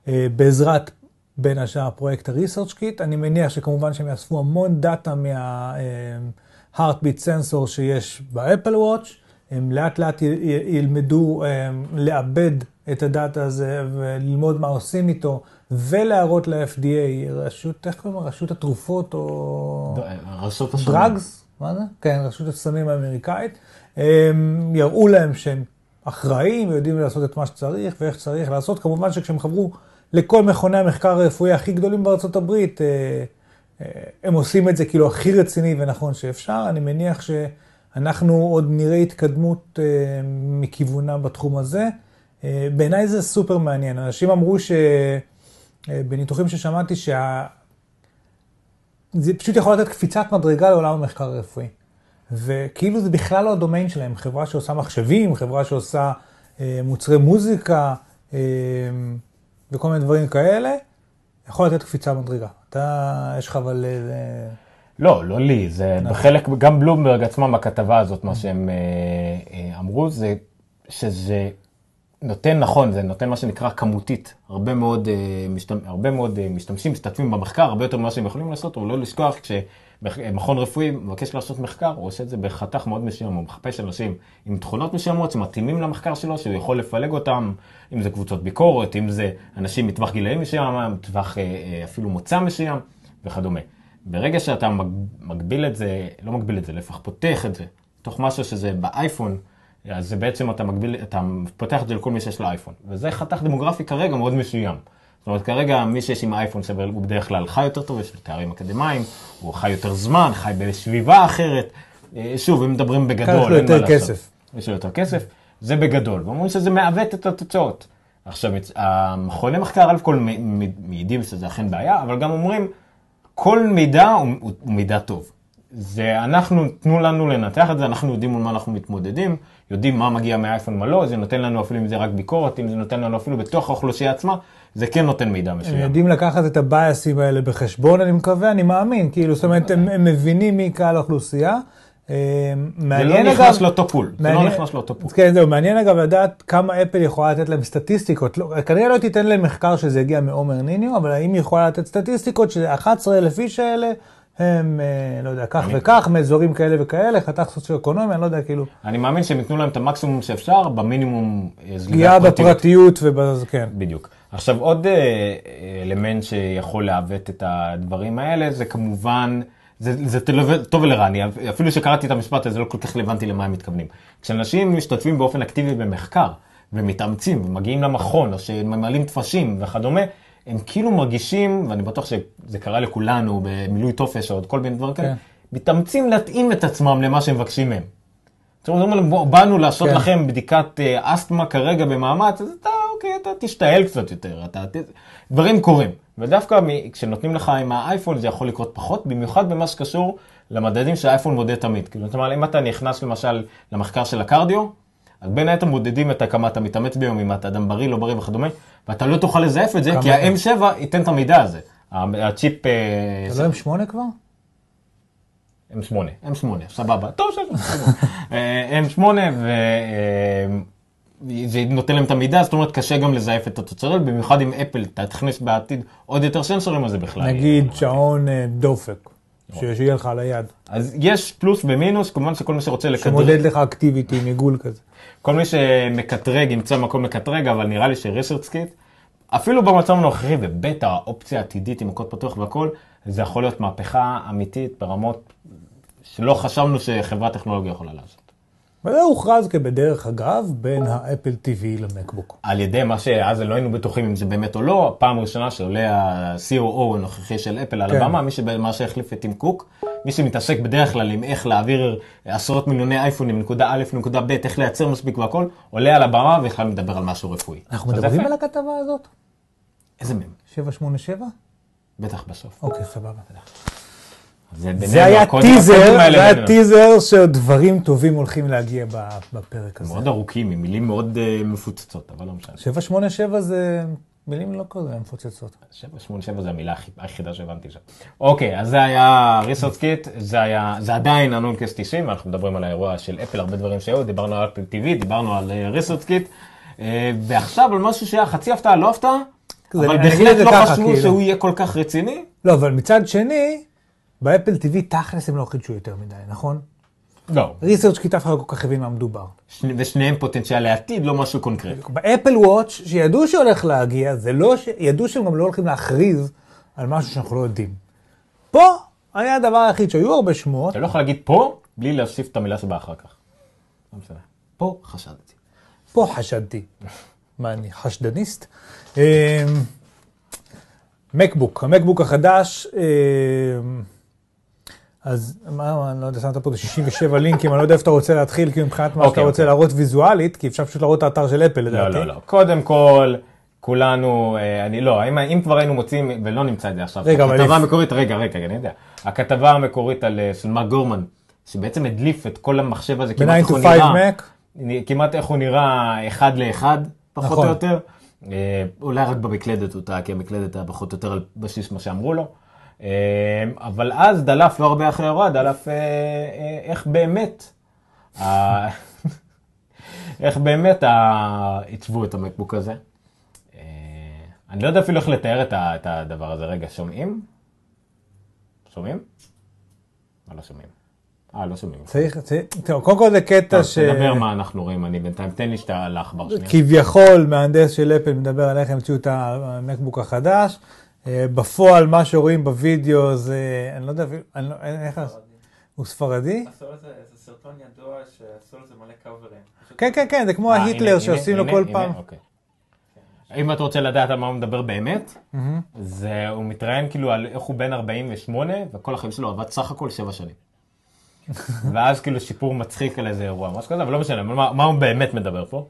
C: אה, בעזרת בין השאר פרויקט ה-research kit. אני מניח שכמובן שהם יאספו המון דאטה מה-heartbeat sensor שיש ב-Apple Watch, הם לאט לאט ילמדו אה, לעבד את הדאטה הזה וללמוד מה עושים איתו, ולהראות ל-FDA, רשות, איך קוראים לה? רשות התרופות או...
B: רשות הסמים.
C: דרגס, מה זה? כן, רשות הסמים האמריקאית. הם יראו להם שהם אחראים ויודעים לעשות את מה שצריך ואיך שצריך לעשות. כמובן שכשהם חברו לכל מכוני המחקר הרפואי הכי גדולים בארצות הברית, אה, אה, הם עושים את זה כאילו הכי רציני ונכון שאפשר. אני מניח שאנחנו עוד נראה התקדמות אה, מכיוונם בתחום הזה. בעיניי זה סופר מעניין. אנשים אמרו ש... בניתוחים ששמעתי שה... זה פשוט יכול לתת קפיצת מדרגה לעולם המחקר הרפואי. וכאילו זה בכלל לא הדומיין שלהם, חברה שעושה מחשבים, חברה שעושה אה, מוצרי מוזיקה אה, וכל מיני דברים כאלה, יכול לתת קפיצה מדרגה. אתה, יש לך אבל... אה,
B: לא, לא לי, זה
C: נכון.
B: בחלק, גם בלומברג עצמם, הכתבה הזאת, מה שהם אה, אה, אמרו, זה שזה נותן, נכון, זה נותן מה שנקרא כמותית. הרבה מאוד, אה, משתמ, הרבה מאוד אה, משתמשים משתתפים במחקר, הרבה יותר ממה שהם יכולים לעשות, אבל לא לשכוח, כשמכון רפואי מבקש לעשות מחקר, הוא עושה את זה בחתך מאוד מסוים, הוא מחפש אנשים עם תכונות מסוימות שמתאימים למחקר שלו, שהוא יכול לפלג אותם, אם זה קבוצות ביקורת, אם זה אנשים מטווח גילאים מסוים, טווח אה, אה, אפילו מוצא מסוים וכדומה. ברגע שאתה מג- מגביל את זה, לא מגביל את זה, להפך פותח את זה, תוך משהו שזה באייפון, אז זה בעצם אתה מגביל, אתה פותח את זה לכל מי שיש לו אייפון. וזה חתך דמוגרפי כרגע מאוד מסוים. זאת אומרת, כרגע מי שיש עם אייפון הוא בדרך כלל חי יותר טוב, יש לו תארים אקדמיים, הוא חי יותר זמן, חי בסביבה אחרת. אה, שוב, אם מדברים בגדול,
C: יש לו
B: אין מה
C: יותר
B: לעשות.
C: כסף.
B: יש לו יותר כסף, זה בגדול. ואומרים שזה מעוות את התוצאות. עכשיו, המכוני מחקר, אלף כל מעידים שזה אכן בעיה, אבל גם אומרים, כל מידע הוא, הוא, הוא מידע טוב. זה אנחנו, תנו לנו לנתח את זה, אנחנו יודעים מול מה אנחנו מתמודדים, יודעים מה מגיע מהאייפון, מה לא, זה נותן לנו אפילו אם זה רק ביקורת, אם זה נותן לנו אפילו בתוך האוכלוסייה עצמה, זה כן נותן מידע
C: הם
B: מסוים.
C: יודעים לקחת את ה-bias ים האלה בחשבון, אני מקווה, אני מאמין, כאילו, זאת אומרת, הם, הם מבינים מי קהל האוכלוסייה. אה,
B: זה לא
C: מעניין
B: נכנס
C: אגב,
B: לאותו פול, זה לא
C: מעניין-
B: נכנס לאותו pool.
C: כן, זהו, מעניין אגב לדעת כמה אפל יכולה לתת להם סטטיסטיקות. לא, כנראה לא תיתן להם מחקר שזה הגיע מעומר ניניו, אבל האם היא יכולה לתת סטטיסטיקות ש-11,000 איש האלה הם, אה, לא יודע, כך וכך, מאזורים כאלה וכאלה, חתך סוציו-אקונומי, אני לא יודע, כאילו,
B: אני מאמין שהם ייתנו להם את המקסימום שאפשר, במינימום אה,
C: פגיעה
B: פרטיות.
C: בפרטיות ובזה, כן.
B: בדיוק. עכשיו עוד אה, אלמנט שיכול לעוות את הדברים האלה, זה כמובן, זה, זה טוב- ולרע, אני אפילו שקראתי את המשפט הזה לא כל כך רלוונטי למה הם מתכוונים. כשאנשים משתתפים באופן אקטיבי במחקר, ומתאמצים, ומגיעים למכון, או שממלאים טפסים וכדומה, הם כאילו מרגישים, ואני בטוח שזה קרה לכולנו במילוי טופס או עוד כל מיני דברים כאלה,
C: כן.
B: מתאמצים להתאים את עצמם למה שהם מבקשים מהם. אומרים להם, "בוא, באנו לעשות
C: כן.
B: לכם בדיקת אה, אסתמה כרגע במאמץ, אז אתה, אוקיי, אתה תשתעל קצת יותר, אתה. דברים קורים. ודווקא מ... כשנותנים לך עם האייפון זה יכול לקרות פחות, במיוחד במה שקשור למדדים שהאייפון מודד תמיד. כאילו, אומרת, אם אתה נכנס למשל למחקר של הקרדיו, אז בין היתר מודדים את כמה אתה מתאמץ ביום, אם אתה אדם בריא, לא בריא וכדומה, ואתה לא תוכל לזייף את זה, כי ה-M7 ייתן את המידע הזה. הצ'יפ... אה,
C: זה לא עם שמונה כבר?
B: M8, M8, סבבה, טוב בסדר, אה, M8 וזה נותן להם את המידע, זאת אומרת קשה גם לזייף את התוצאות, במיוחד אם אפל תכניס בעתיד עוד יותר סנסורים, אז זה בכלל.
C: נגיד שעון אה, דופק, ש- שיהיה לך על היד,
B: אז יש פלוס ומינוס, כמובן שכל מי שרוצה לקטרג,
C: שמודד לך אקטיביטי עיגול כזה.
B: כל מי שמקטרג ימצא מקום לקטרג, אבל נראה לי ש-ResearchKit, אפילו במצב הנוכחי, ובטח האופציה העתידית עם קוד פתוח והכל, זה יכול להיות מהפכה אמיתית ברמות שלא חשבנו שחברת טכנולוגיה יכולה לעשות.
C: וזה הוכרז כבדרך אגב בין האפל TV למקבוק.
B: על ידי מה שאז לא היינו בטוחים אם זה באמת או לא, הפעם הראשונה שעולה ה-COO הנוכחי של אפל על
C: כן.
B: הבמה, מי שמה שהחליף את טים קוק, מי שמתעסק בדרך כלל עם איך להעביר עשרות מיליוני אייפונים נקודה א' נקודה ב', איך לייצר מספיק והכל, עולה על הבמה ובכלל מדבר על משהו רפואי.
C: אנחנו מדברים. על הכתבה הזאת?
B: איזה מהם?
C: 787?
B: בטח בסוף.
C: אוקיי, סבבה.
B: זה
C: היה טיזר, זה היה. טיזר שדברים טובים הולכים להגיע בפרק הזה.
B: מאוד ארוכים, עם מילים מאוד אה, מפוצצות, אבל לא משנה.
C: 787 זה מילים לא כזה מפוצצות.
B: 787 זה המילה היחידה שהבנתי שם. אוקיי, אז זה היה ResearchKit, זה היה, זה עדיין ה-Noncast 90, אנחנו מדברים על האירוע של אפל, הרבה דברים שהיו, דיברנו על אפל TV, דיברנו על ResearchKit, ועכשיו על משהו שהיה חצי הפתעה, לא הפתעה, אבל בהחלט לא חשבו
C: כאילו.
B: שהוא יהיה כל כך רציני.
C: לא, אבל מצד שני, באפל TV תכלס הם לא חידשו יותר מדי, נכון?
B: לא.
C: ריסרצ' כיתה אף אחד לא כל כך הבין מה מדובר.
B: שני- ושניהם פוטנציאל לעתיד, לא משהו קונקרטי.
C: באפל וואץ', שידעו שהולך להגיע, זה לא ש... ידעו שהם גם לא הולכים להכריז על משהו שאנחנו לא יודעים. פה היה הדבר היחיד שהיו הרבה שמועות,
B: אתה לא יכול להגיד פה, בלי להוסיף את המילה שבאה אחר כך. לא משנה. פה חשדתי.
C: פה חשדתי. מה, אני חשדניסט? אמ, מקבוק, המקבוק החדש, אמ, אז מה, אני לא יודע, שמת פה את ה-67 לינקים, אני לא יודע איפה אתה רוצה להתחיל, כאילו מבחינת מה שאתה
B: אוקיי,
C: רוצה
B: אוקיי.
C: להראות ויזואלית, כי אפשר פשוט להראות את האתר של אפל
B: לא,
C: לדעתי.
B: לא, לא. קודם כל, כולנו, אה, אני לא, אם, אם כבר היינו מוצאים, ולא נמצא את זה עכשיו,
C: רגע,
B: הכתבה המקורית, רגע, רגע, אני יודע. הכתבה המקורית על, אה, של מרק גורמן, שבעצם הדליף את כל המחשב הזה, כמעט
C: ב-9
B: איך הוא
C: 5
B: נראה, כמעט איך הוא נראה אחד לאחד, פחות
C: נכון.
B: או יותר. אה, אולי רק במקלדת הוא טעה, כי המקלדת היה פחות או יותר על בסיס מה שאמרו לו. אה, אבל אז דלף, לא הרבה אחרי האירוע, דלף אה, אה, איך באמת, איך באמת עיצבו את המקבוק הזה. אה, אני לא יודע אפילו איך לתאר את הדבר הזה. רגע, שומעים? שומעים? מה לא שומעים? אה, לא שומעים.
C: צריך, צריך- טוב, קודם כל זה קטע ש...
B: תדבר מה אנחנו רואים, אני בינתיים, תן לי שאתה על העכבר שנייה.
C: כביכול מהנדס של אפל מדבר על איך הם הוציאו את המקבוק החדש. אה, בפועל מה שרואים בווידאו זה, אני לא יודע, אני לא, אין- איך, הוא ספרדי?
D: עשו לזה, זה סרטון ידוע שעשו לזה מלא קאברים.
C: כן, כן, כן, זה כמו
B: אה,
C: ההיטלר שעושים לו כל פעם.
B: אוקיי. אם אתה רוצה לדעת על מה הוא מדבר באמת, זה הוא מתראיין כאילו על איך הוא בן 48 וכל החיים שלו עבד סך הכל 7 שנים. ואז כאילו שיפור מצחיק על איזה אירוע, משהו כזה, אבל לא משנה, מה, מה הוא באמת מדבר פה?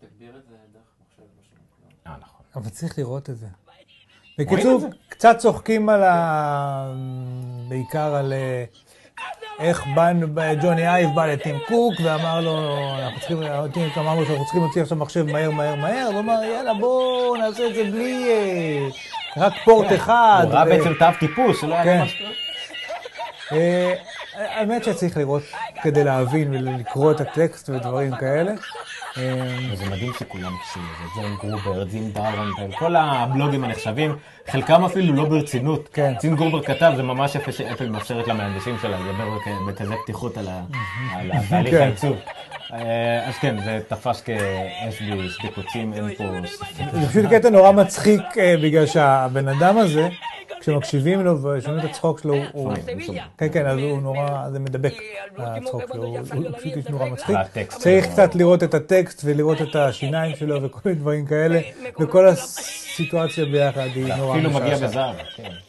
D: תגביר את זה דרך מחשב. משהו.
B: אה, נכון.
C: אבל צריך לראות את זה. בקיצור. קצת צוחקים על ה... בעיקר על אה, איך באנו, ג'וני אייב בא לטים קוק ואמר לו, אנחנו צריכים, טים קוק אמר לו שאנחנו צריכים להוציא עכשיו מחשב מהר מהר מהר, והוא אמר יאללה בואו נעשה את זה בלי, אה, רק פורט אחד.
B: הוא ראה בעצם אב טיפוס, שלא היה
C: כן.
B: ממש...
C: אה, האמת שצריך לראות כדי להבין ולקרוא את הטקסט ודברים כאלה. אמ,
B: וזה מדהים שכולם הקשיבו, זה ג'ון גרובר, זין דארנטל, כל הבלוגים הנחשבים, חלקם אפילו לא ברצינות.
C: כן.
B: זין גרובר כתב, זה ממש יפה שאפל מאפשרת למהנדסים שלה לדבר בכ- בכזה פתיחות על התהליך
C: כן.
B: העיצוב. אה, אז כן, זה תפס כאש בשדה קוצים, אין פה.
C: זה פשוט קטע נורא מצחיק, אה, בגלל שהבן אדם הזה, כשמקשיבים לו ושומעים את הצחוק שלו, הוא... כן, כן, אז הוא נורא, זה מדבק, הצחוק שלו, הוא פשוט איש נורא מצחיק. צריך קצת לראות את הטקסט ולראות את השיניים שלו וכל מיני דברים כאלה, וכל הסיטואציה ביחד היא נורא
B: אפילו מגיע
C: משעשעת.
B: בזהב, כן.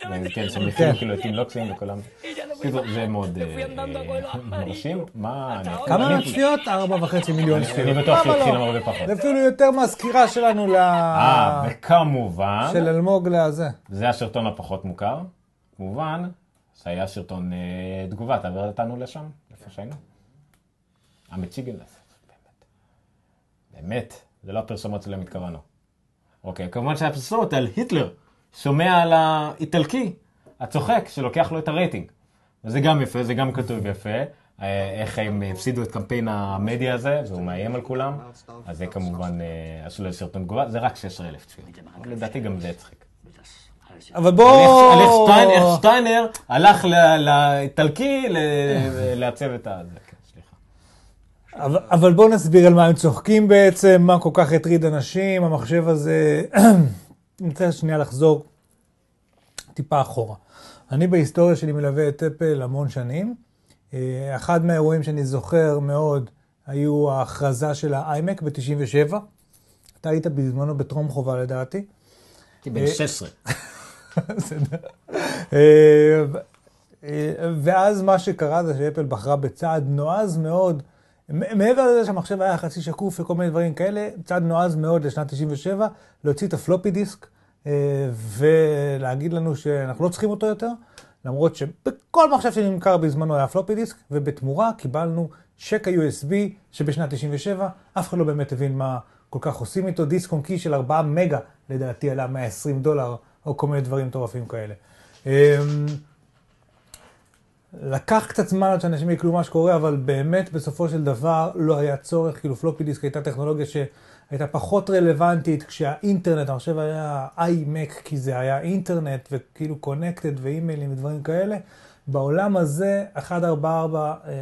B: כן, שהם
C: כן.
B: הכינו כאילו את אינלוקסים וכולם. כאילו, זה מאוד אה, מרשים. מה... אני-
C: כמה צפיות? ארבע וחצי מיליון צפיות.
B: אני בטוח
C: למה
B: שהתחיל
C: לא?
B: הרבה פחות.
C: זה אפילו יותר מהסקירה שלנו ל...
B: אה, וכמובן,
C: של אלמוג לזה.
B: זה הסרטון הפחות מוכר. כמובן, זה היה סרטון אה, תגובה, תעביר אותנו לשם, איפה שהיינו. המציגן, באמת. באמת, זה לא הפרסומות שלהם התכוונו. אוקיי, כמובן שהיה פרסומות על היטלר, שומע על האיטלקי, הצוחק, שלוקח לו את הרייטינג. וזה גם יפה, זה גם כתוב יפה. אה, איך הם הפסידו את קמפיין המדיה הזה, והוא מאיים על כולם. אז זה כמובן, אה, עשו לו סרטון תגובה, זה רק 16,000 צפיות. לדעתי גם זה יצחיק.
C: אבל
B: על
C: בוא...
B: איך- על איך שטיינר הלך לאיטלקי לעצב את ה... כן,
C: אבל בואו נסביר על מה הם צוחקים בעצם, מה כל כך הטריד אנשים, המחשב הזה... רוצה שנייה לחזור טיפה אחורה. אני בהיסטוריה שלי מלווה את אפל המון שנים. אה, אחד מהאירועים שאני זוכר מאוד היו ההכרזה של האיימק ב-97. אתה היית בזמנו בטרום חובה לדעתי.
B: הייתי בן 16.
C: בסדר. אה, אה, ואז מה שקרה זה שאפל בחרה בצעד נועז מאוד, מעבר לזה שהמחשב היה חצי שקוף וכל מיני דברים כאלה, צעד נועז מאוד לשנת 97, להוציא את הפלופי דיסק אה, ולהגיד לנו שאנחנו לא צריכים אותו יותר, למרות שבכל מחשב שנמכר בזמנו היה פלופי דיסק, ובתמורה קיבלנו שקע USB שבשנת 97, אף אחד לא באמת הבין מה כל כך עושים איתו, דיסק און קי של 4 מגה לדעתי עלה 120 דולר, או כל מיני דברים מטורפים כאלה. לקח קצת זמן עד שאנשים יקלו מה שקורה, אבל באמת בסופו של דבר לא היה צורך, כאילו פלופי דיסק הייתה טכנולוגיה שהייתה פחות רלוונטית כשהאינטרנט, המחשב היה iMac כי זה היה אינטרנט וכאילו קונקטד ואימיילים ודברים כאלה. בעולם הזה 144 אה,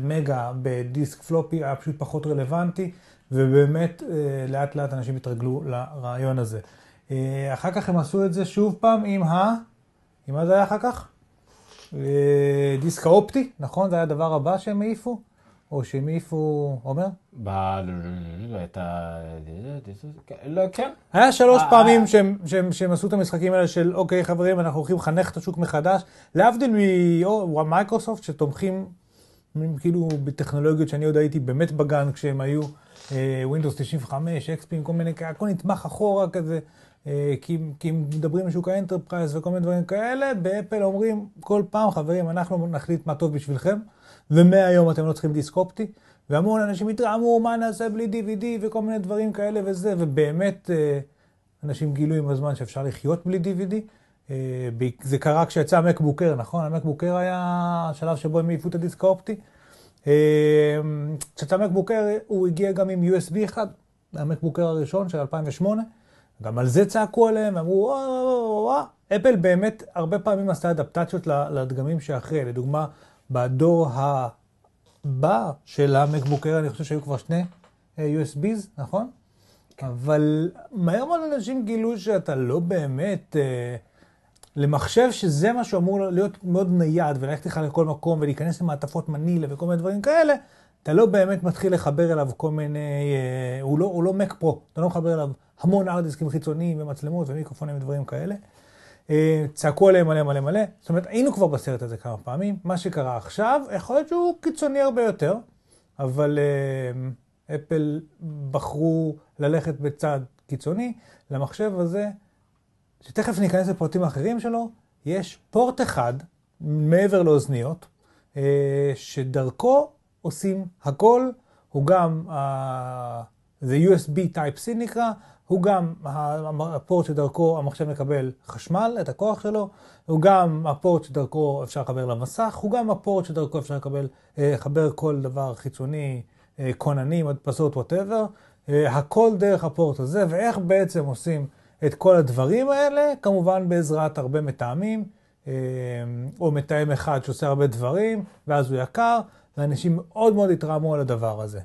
C: מגה בדיסק פלופי היה פשוט פחות רלוונטי, ובאמת אה, לאט לאט אנשים התרגלו לרעיון הזה. אה, אחר כך הם עשו את זה שוב פעם עם ה... עם מה זה היה אחר כך? דיסק האופטי, נכון? זה היה הדבר הבא שהם העיפו? או שהם העיפו, עומר?
B: לא, כן.
C: היה שלוש פעמים. שהם, עשו את המשחקים האלה של אוקיי חברים אנחנו הולכים לחנך את השוק מחדש להבדיל ממייקרוסופט שתומכים כאילו בטכנולוגיות שאני עוד הייתי באמת בגן כשהם היו אה, Windows 95, XP, כל מיני הכל נתמך אחורה כזה כי, כי הם מדברים על שוק ה enterprise וכל מיני דברים כאלה באפל אומרים כל פעם חברים אנחנו נחליט מה טוב בשבילכם ומהיום אתם לא צריכים דיסק אופטי והמון אנשים התרעמו, מה נעשה בלי DVD וכל מיני דברים כאלה וזה, ובאמת אה, אנשים גילו עם הזמן שאפשר לחיות בלי DVD. אה, זה קרה כשיצא המקבוק אייר, נכון? המקבוק אייר היה השלב שבו הם העיפו את הדיסק האופטי. אה, כשיצא המקבוק אייר הוא הגיע גם עם USB אחד, המקבוקר הראשון של 2008. גם על זה צעקו עליהם, אמרו, וואו. אפל באמת הרבה פעמים עשתה אדפטציות לדגמים שאחרי. לדוגמה, בדור הבא של המקבוקר, אני חושב שהיו כבר שני אה, USBs, נכון? אבל מהר מאוד אנשים גילו שאתה לא באמת... אה, למחשב שזה מה שאמור להיות מאוד נייד וללכת איתך לכל מקום ולהיכנס למעטפות מנילה וכל מיני דברים כאלה, אתה לא באמת מתחיל לחבר אליו כל מיני, אה, הוא לא, הוא לא Mac Pro, אתה לא מחבר אליו המון ארדיסקים חיצוניים ומצלמות ומיקרופונים ודברים כאלה. אה, צעקו עליהם מלא מלא מלא, זאת אומרת היינו כבר בסרט הזה כמה פעמים, מה שקרה עכשיו יכול להיות שהוא קיצוני הרבה יותר, אבל אה, אפל בחרו ללכת בצד קיצוני, למחשב הזה שתכף ניכנס לפרטים האחרים שלו, יש פורט אחד מעבר לאוזניות, אה, שדרכו עושים הכל, הוא גם, זה USB Type C נקרא, הוא גם הפורט שדרכו המחשב מקבל חשמל, את הכוח שלו, הוא גם הפורט שדרכו אפשר לחבר למסך, הוא גם הפורט שדרכו אפשר לקבל, אה, לחבר כל דבר חיצוני, אה, כוננים, הדפסות, וואטאבר, הכל דרך הפורט הזה, ואיך בעצם עושים את כל הדברים האלה, כמובן בעזרת הרבה מתאמים, או מתאם אחד שעושה הרבה דברים, ואז הוא יקר, ואנשים מאוד מאוד התרעמו על הדבר הזה.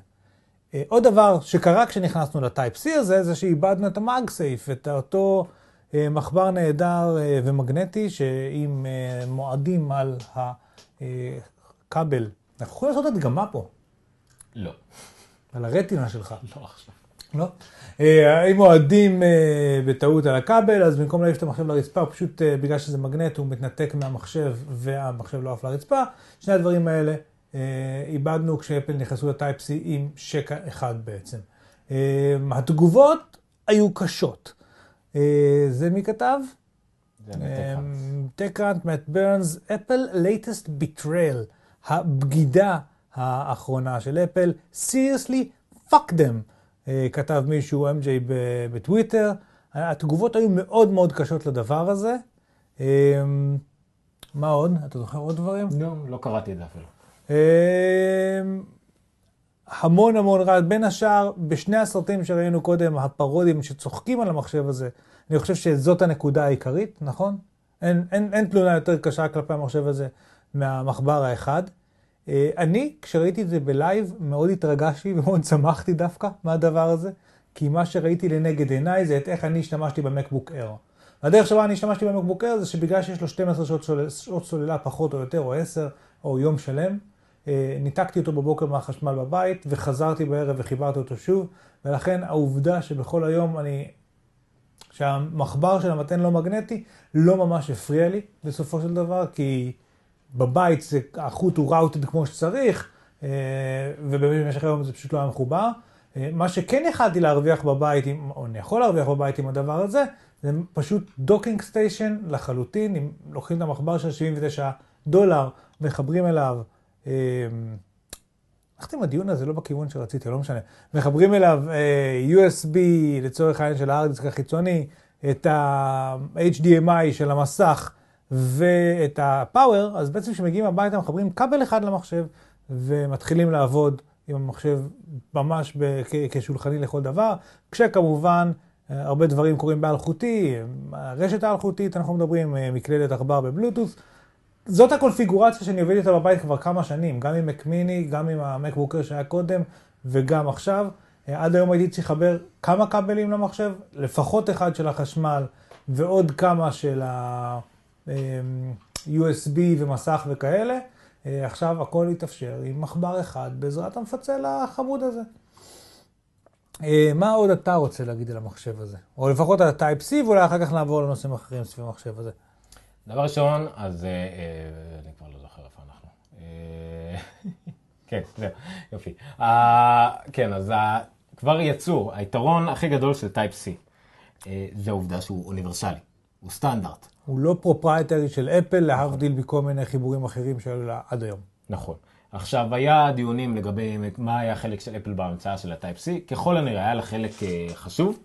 C: אה, עוד דבר שקרה כשנכנסנו לטייפ-C הזה, זה שאיבדנו את המאגסייף, את אותו אה, מחבר נהדר אה, ומגנטי, שעם מועדים על הכבל. אנחנו יכולים לעשות הדגמה פה.
B: לא.
C: על הרטינה שלך.
B: לא עכשיו.
C: לא? אם מועדים בטעות על הכבל, אז במקום להעיף את המחשב לרצפה, פשוט בגלל שזה מגנט, הוא מתנתק מהמחשב והמחשב לא עף לרצפה. שני הדברים האלה איבדנו כשאפל נכנסו לטייפ-C עם שקע אחד בעצם. אה, התגובות היו קשות. אה, זה מי כתב? טקראנט, מאט ברנס, אפל latest betrayal, הבגידה האחרונה של אפל, seriously fuck them, כתב מישהו, MJ בטוויטר. התגובות היו מאוד מאוד קשות לדבר הזה. מה עוד? אתה זוכר עוד דברים?
B: לא, לא קראתי את זה אפילו.
C: אמ, המון המון רעש, בין השאר, בשני הסרטים שראינו קודם, הפרודים שצוחקים על המחשב הזה, אני חושב שזאת הנקודה העיקרית, נכון? אין, אין, אין תלונה יותר קשה כלפי המחשב הזה מהמחבר האחד. אה, אני, כשראיתי את זה בלייב, מאוד התרגשתי ומאוד שמחתי דווקא מהדבר הזה, כי מה שראיתי לנגד עיניי זה את איך אני השתמשתי במקבוק אר. הדרך שבה אני השתמשתי במקבוק אר זה שבגלל שיש לו 12 שעות, סוללה פחות או יותר, או 10, או יום שלם, ניתקתי אותו בבוקר מהחשמל בבית, וחזרתי בערב וחיברתי אותו שוב, ולכן העובדה שבכל היום אני... שהמחבר של המתן לא מגנטי לא ממש הפריע לי בסופו של דבר, כי בבית זה, החוט הוא routed כמו שצריך, אה, ובמשך היום זה פשוט לא היה מחובר. אה, מה שכן יכלתי להרוויח בבית, או אני יכול להרוויח בבית עם הדבר הזה, זה פשוט docking station לחלוטין, אם לוקחים את המחבר של 79 דולר, מחברים אליו הלכתי עם הדיון הזה לא בכיוון שרציתי, לא משנה. מחברים אליו אה, USB לצורך העניין של הארדיסק החיצוני, את ה-HDMI של המסך ואת הפאוור, אז בעצם כשמגיעים הביתה מחברים כבל אחד למחשב ומתחילים לעבוד עם המחשב ממש כשולחני לכל דבר, כשכמובן אה, הרבה דברים קורים באלחוטי, הרשת האלחוטית, אנחנו מדברים אה, מקלדת עכבר בבלוטוס. זאת הקונפיגורציה שאני עובד איתה בבית כבר כמה שנים, גם עם מקמיני, גם עם המקבוקר שהיה קודם וגם עכשיו. אה, עד היום הייתי צריך לחבר כמה כבלים למחשב, לפחות אחד של החשמל ועוד כמה של ה-USB אה, ומסך וכאלה. אה, עכשיו הכל יתאפשר עם מחבר אחד בעזרת המפצל החמוד הזה. מה עוד אתה רוצה להגיד על המחשב הזה? או לפחות על ה-Type-C ואולי אחר כך נעבור לנושאים אחרים סביב המחשב הזה.
B: דבר ראשון, אז אה, אה, אני כבר לא זוכר איפה אנחנו. אה, כן, זהו, יופי. כן, אז כבר יצאו, היתרון הכי גדול של Type C, זה העובדה שהוא אוניברסלי, הוא סטנדרט.
C: הוא לא proprietary של אפל, להבדיל מכל מיני חיבורים אחרים שהיו לה עד היום.
B: נכון. עכשיו, היה דיונים לגבי מה היה החלק של אפל בהמצאה של ה Type C, ככל הנראה היה לה חלק חשוב.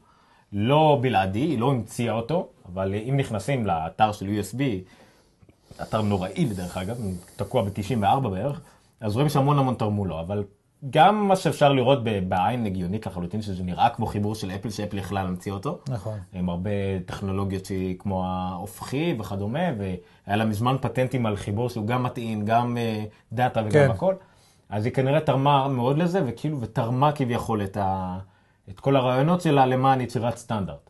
B: לא בלעדי, היא לא המציאה אותו, אבל אם נכנסים לאתר של USB, אתר נוראי בדרך אגב, תקוע ב-94 בערך, אז רואים שהמון המון תרמו לו, אבל גם מה שאפשר לראות בעין הגיונית לחלוטין, שזה נראה כמו חיבור של אפל, שאפל יכלה להמציא אותו.
C: נכון.
B: עם הרבה טכנולוגיות שהיא כמו ההופכי וכדומה, והיה לה מזמן פטנטים על חיבור שהוא גם מטעין, גם דאטה וגם כן. הכל. אז היא כנראה תרמה מאוד לזה, וכאילו, ותרמה כביכול את ה... את כל הרעיונות שלה למען יצירת סטנדרט.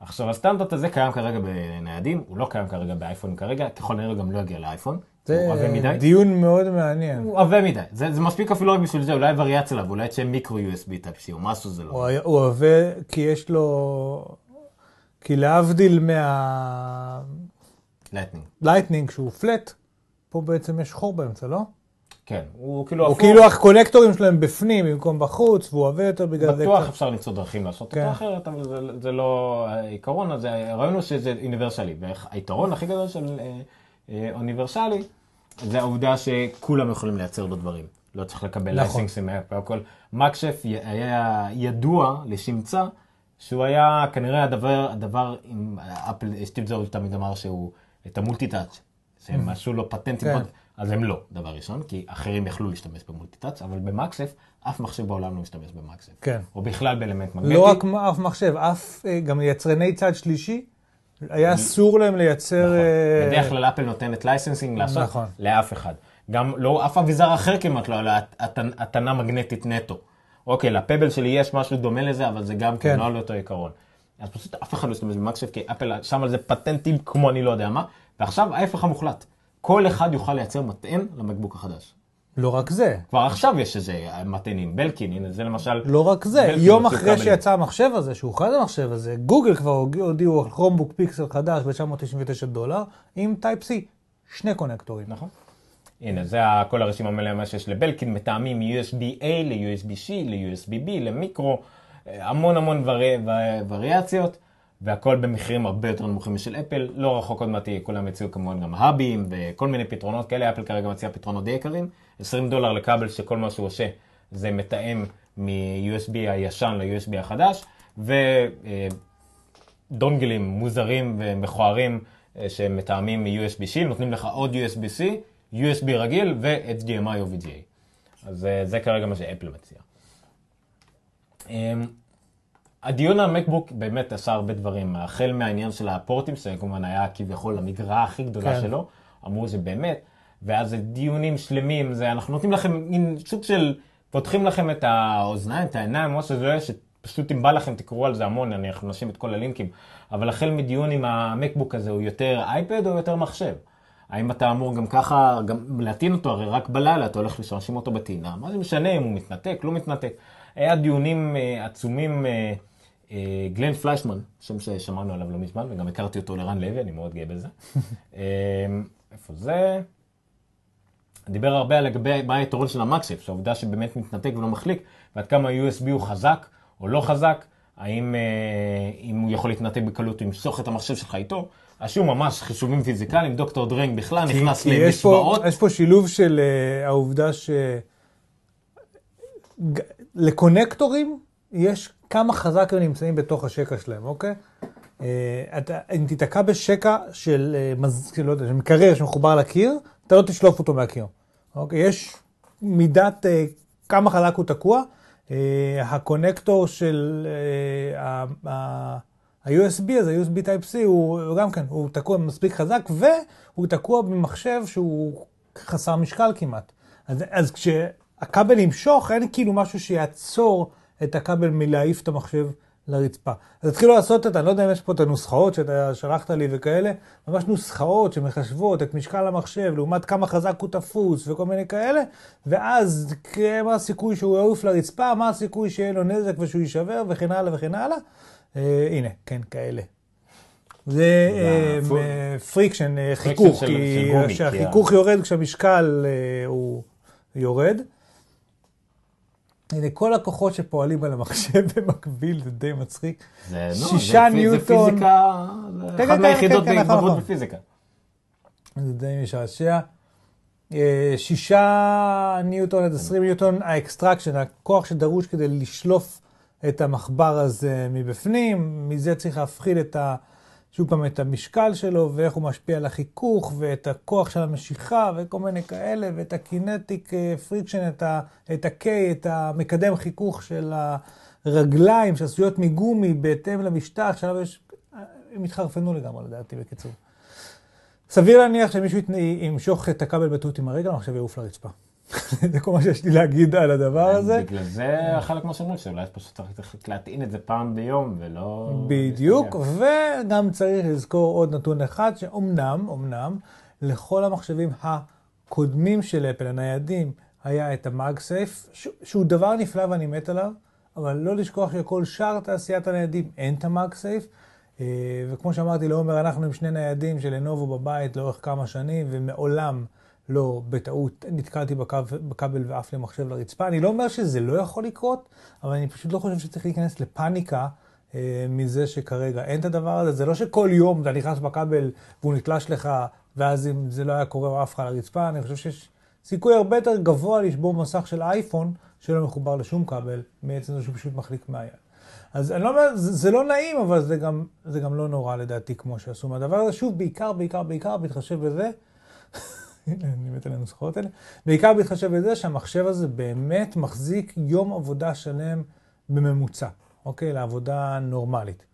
B: עכשיו, הסטנדרט הזה קיים כרגע בניידים, הוא לא קיים כרגע באייפון כרגע, ככל הנראה גם לא יגיע לאייפון.
C: זה דיון מאוד מעניין.
B: הוא עבה מדי. זה, זה מספיק אפילו רק בשביל זה, אולי וריאציה עליו, אולי תשאר micro USB Type-C או משהו זה לא.
C: הוא, הוא עבה כי יש לו... כי להבדיל מה...
B: Lightning.
C: Lightning שהוא פלט, פה בעצם יש חור באמצע, לא?
B: כן, הוא כאילו...
C: הוא כאילו הקונקטורים שלהם בפנים במקום בחוץ, והוא עובד יותר בגלל
B: זה. בטוח אפשר למצוא דרכים לעשות כן. אותו אחרת, אבל זה, זה לא העיקרון הזה, הרעיון הוא שזה אוניברסלי. והיתרון הכי גדול של אה, אה, אוניברסלי, זה העובדה שכולם יכולים לייצר לו דברים. לא צריך לקבל נכון. licenseים מאפל. MagSafe היה ידוע לשמצה שהוא היה כנראה הדבר, הדבר עם אפל, סטיב ג'ובס תמיד אמר שהוא, את ה multitouch, שהם עשו לו פטנטים,
C: כן.
B: אז הם לא, דבר ראשון, כי אחרים יכלו להשתמש ב multitouch, אבל ב MagSafe, אף מחשב בעולם לא משתמש ב MagSafe.
C: כן.
B: או בכלל באלמנט מגנטי.
C: לא רק אף מחשב, אף אה, גם יצרני צד שלישי, היה אסור להם לייצר...
B: נכון.
C: אה,
B: בדרך כלל אפל נותנת licensing לעשות
C: נכון.
B: לאף אחד. גם לא, אף אביזר אחר כמעט לא היה הט- הטענה מגנטית נטו. אוקיי, לפבל שלי יש משהו דומה לזה, אבל זה גם כן
C: כן.
B: לא על אותו עיקרון. אז פשוט אף אחד לא ישתמש ב MagSafe, כי אפל שם על זה פטנטים כמו אני לא יודע מה, ועכשיו ההפך המוחלט. כל אחד יוכל לייצר מטען למקבוק החדש.
C: לא רק זה,
B: כבר עכשיו יש איזה מטענים, בלקין, הנה זה למשל.
C: לא רק זה, יום אחרי
B: כבלים.
C: שיצא המחשב הזה, שהוכרז המחשב הזה, גוגל כבר הודיעו על כרומבוק פיקסל חדש ב-999 דולר, עם Type-C, שני קונקטורים.
B: נכון. הנה, זה כל הרשימה מלאה מה שיש לבלקין, מטענים מ-USB-A ל-USB-C, ל-USB-B, למיקרו, אה, המון המון ורי, וריאציות, והכל במחירים הרבה יותר נמוכים משל אפל. לא רחוק עוד מעט, כולם יציעו כמובן גם hubים וכל מיני פתרונות כאלה, אפל כרגע מציע פתרונות די יקרים, 20 דולר לכבל שכל מה שהוא עושה זה מתאם מ-USB הישן ל-USB החדש, ודונגלים מוזרים ומכוערים אה, שמתאמים מ-USB-C, נותנים לך עוד USB-C, USB רגיל ו-HDMI או VGA. אז אה, זה כרגע מה שאפל מציע. הדיון על מקבוק באמת עשה הרבה דברים, החל מהעניין של הפורטים, שכמובן היה כביכול המגרעה הכי גדולה
C: כן.
B: שלו, אמרו שבאמת, ואז זה דיונים שלמים, זה אנחנו נותנים לכם מין סוג של, פותחים לכם את האוזניים, את העיניים, מה שזה לא יהיה, שפשוט אם בא לכם תקראו על זה המון, אני- אנחנו נשים את כל הלינקים, אבל החל מדיון עם המקבוק הזה, הוא יותר אייפד או יותר מחשב? האם אתה אמור גם ככה, גם להטעין אותו, הרי רק בלילה אתה הולך לשרשים אותו בטעינה, מה זה משנה אם הוא מתנתק, לא מתנתק. היה דיונים אה, עצומים, אה, גלן פליישמן, שם ששמענו עליו לא מזמן, וגם הכרתי אותו לרן לוי, אני מאוד גאה בזה. אה, איפה זה? דיבר הרבה על לגבי מה היתרון של ה MagSafe, שהעובדה שבאמת מתנתק ולא מחליק, ועד כמה ה-USB הוא חזק או לא חזק, האם אה, אם הוא יכול להתנתק בקלות, הוא ימשוך את המחשב שלך איתו. עשו ממש חישובים פיזיקליים, דוקטור דרנג בכלל נכנס
C: כי יש פה,
B: למשוואות.
C: יש פה שילוב של העובדה ש... ג- לקונקטורים יש כמה חזק הם נמצאים בתוך השקע שלהם, אוקיי? Uh, אתה, אם תיתקע בשקע של. של, לא יודע, של מקרר שמחובר לקיר, אתה לא תשלוף אותו מהקיר, אוקיי? יש מידת uh, כמה חלק הוא תקוע. הקונקטור של ה-USB הזה, ה-USB Type-C, הוא גם כן, הוא תקוע מספיק חזק, והוא תקוע במחשב שהוא חסר משקל כמעט. אז, אז כשהכבל ימשוך, אין כאילו משהו שיעצור את הכבל מלהעיף את המחשב לרצפה. אז התחילו לעשות את, אני לא יודע אם יש פה את הנוסחאות שאתה שלחת לי וכאלה, ממש נוסחאות שמחשבות את משקל המחשב לעומת כמה חזק הוא תפוס וכל מיני כאלה, ואז מה הסיכוי שהוא יעוף לרצפה, מה הסיכוי שיהיה לו נזק ושהוא יישבר וכן הלאה וכן הלאה. אה, הנה, כן, כאלה. זה אה, אה, friction, חיכוך, כי כשהחיכוך יורד כשהמשקל אה, הוא יורד. הנה, כל הכוחות שפועלים על המחשב במקביל, זה די מצחיק.
B: זה,
C: שישה
B: זה,
C: ניוטון.
B: זה פיזיקה, זה אחת מהיחידות בהתבגרות. בפיזיקה.
C: זה די משעשע. אה, שישה ניוטון עד עשרים ניוטון, ה extraction, הכוח שדרוש כדי לשלוף את המחבר הזה מבפנים, מזה צריך להפחית את ה... שוב פעם, את המשקל שלו, ואיך הוא משפיע על החיכוך, ואת הכוח של המשיכה, וכל מיני כאלה, ואת ה kinetic friction, את ה-K, את המקדם חיכוך של הרגליים, שעשויות מגומי, בהתאם למשטח, שעליו יש... הם התחרפנו לגמרי, לדעתי, בקיצור. סביר להניח שמישהו ימשוך את הכבל בטעות עם הרגל, המחשב יעוף לרצפה. זה כל מה שיש לי להגיד על הדבר הזה.
B: בגלל זה חלק מה שאומרים, שאולי פשוט צריך להטעין את זה פעם ביום, ולא...
C: בדיוק, וגם צריך לזכור עוד נתון אחד, שאומנם, אומנם, לכל המחשבים הקודמים של אפל, הניידים, היה את המאגסייף, שהוא דבר נפלא ואני מת עליו, אבל לא לשכוח שכל שאר תעשיית הניידים אין את המאגסייף. אה, וכמו שאמרתי לעומר, אנחנו עם שני ניידים של לנובו בבית לאורך כמה שנים, ומעולם לא בטעות נתקלתי בקו, בכבל ועף לי מחשב לרצפה. אני לא אומר שזה לא יכול לקרות, אבל אני פשוט לא חושב שצריך להיכנס לפאניקה אה, מזה שכרגע אין את הדבר הזה. זה לא שכל יום אתה נכנס בכבל והוא נתלש לך, ואז אם זה לא היה קורה הוא עף לך לרצפה, אני חושב שיש סיכוי הרבה יותר גבוה לשבור מסך של אייפון שלא מחובר לשום כבל, מעצם זה שהוא פשוט מחליק מהיד. אז אני לא אומר, זה, זה לא נעים, אבל זה גם, זה גם לא נורא לדעתי כמו שעשו מהדבר הזה. שוב, בעיקר, בעיקר, בעיקר, בהתחשב בזה, אני מת על הנוסחאות האלה, בעיקר בהתחשב בזה שהמחשב הזה באמת מחזיק יום עבודה שלם בממוצע, אוקיי? לעבודה נורמלית.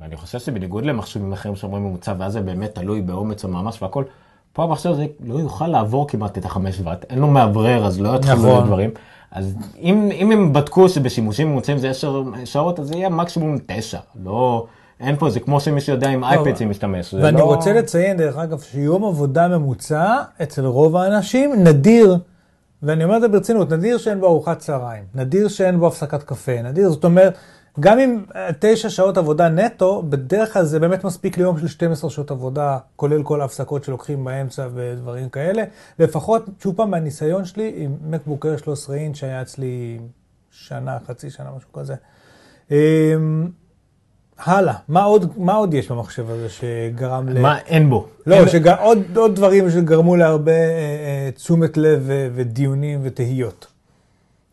B: ואני חושב שבניגוד למחשבים אחרים שאומרים ממוצע, ואז זה באמת תלוי באומץ המאמץ והכל, פה המחשב הזה לא יוכל לעבור כמעט את החמש ואט, אין לו מאוורר, אז לא יתחילו
C: נכון.
B: נכון. דברים. אז אם, אם הם בדקו שבשימושים ממוצעים זה 10 שעות, אז זה יהיה מקסימום 9. לא, אין פה, זה כמו שמישהו יודע עם אייפד זה משתמש.
C: ואני
B: לא...
C: רוצה לציין, דרך אגב, שיום עבודה ממוצע אצל רוב האנשים נדיר, ואני אומר את זה ברצינות, נדיר שאין בו ארוחת צהריים, נדיר שאין בו הפסקת קפה, נדיר, זאת אומרת, גם אם אה, תשע שעות עבודה נטו, בדרך כלל זה באמת מספיק ליום של 12 שעות עבודה, כולל כל ההפסקות שלוקחים באמצע ודברים כאלה. לפחות, שוב פעם, מהניסיון שלי עם מקבוק אייר 13 אינץ' שהיה אצלי שנה, חצי שנה, משהו כזה. הלאה, מה עוד, מה עוד יש במחשב הזה שגרם ל...
B: מה אין בו?
C: לא,
B: אין-
C: שג... עוד, עוד דברים שגרמו להרבה אה, אה, תשומת לב אה, ודיונים ותהיות.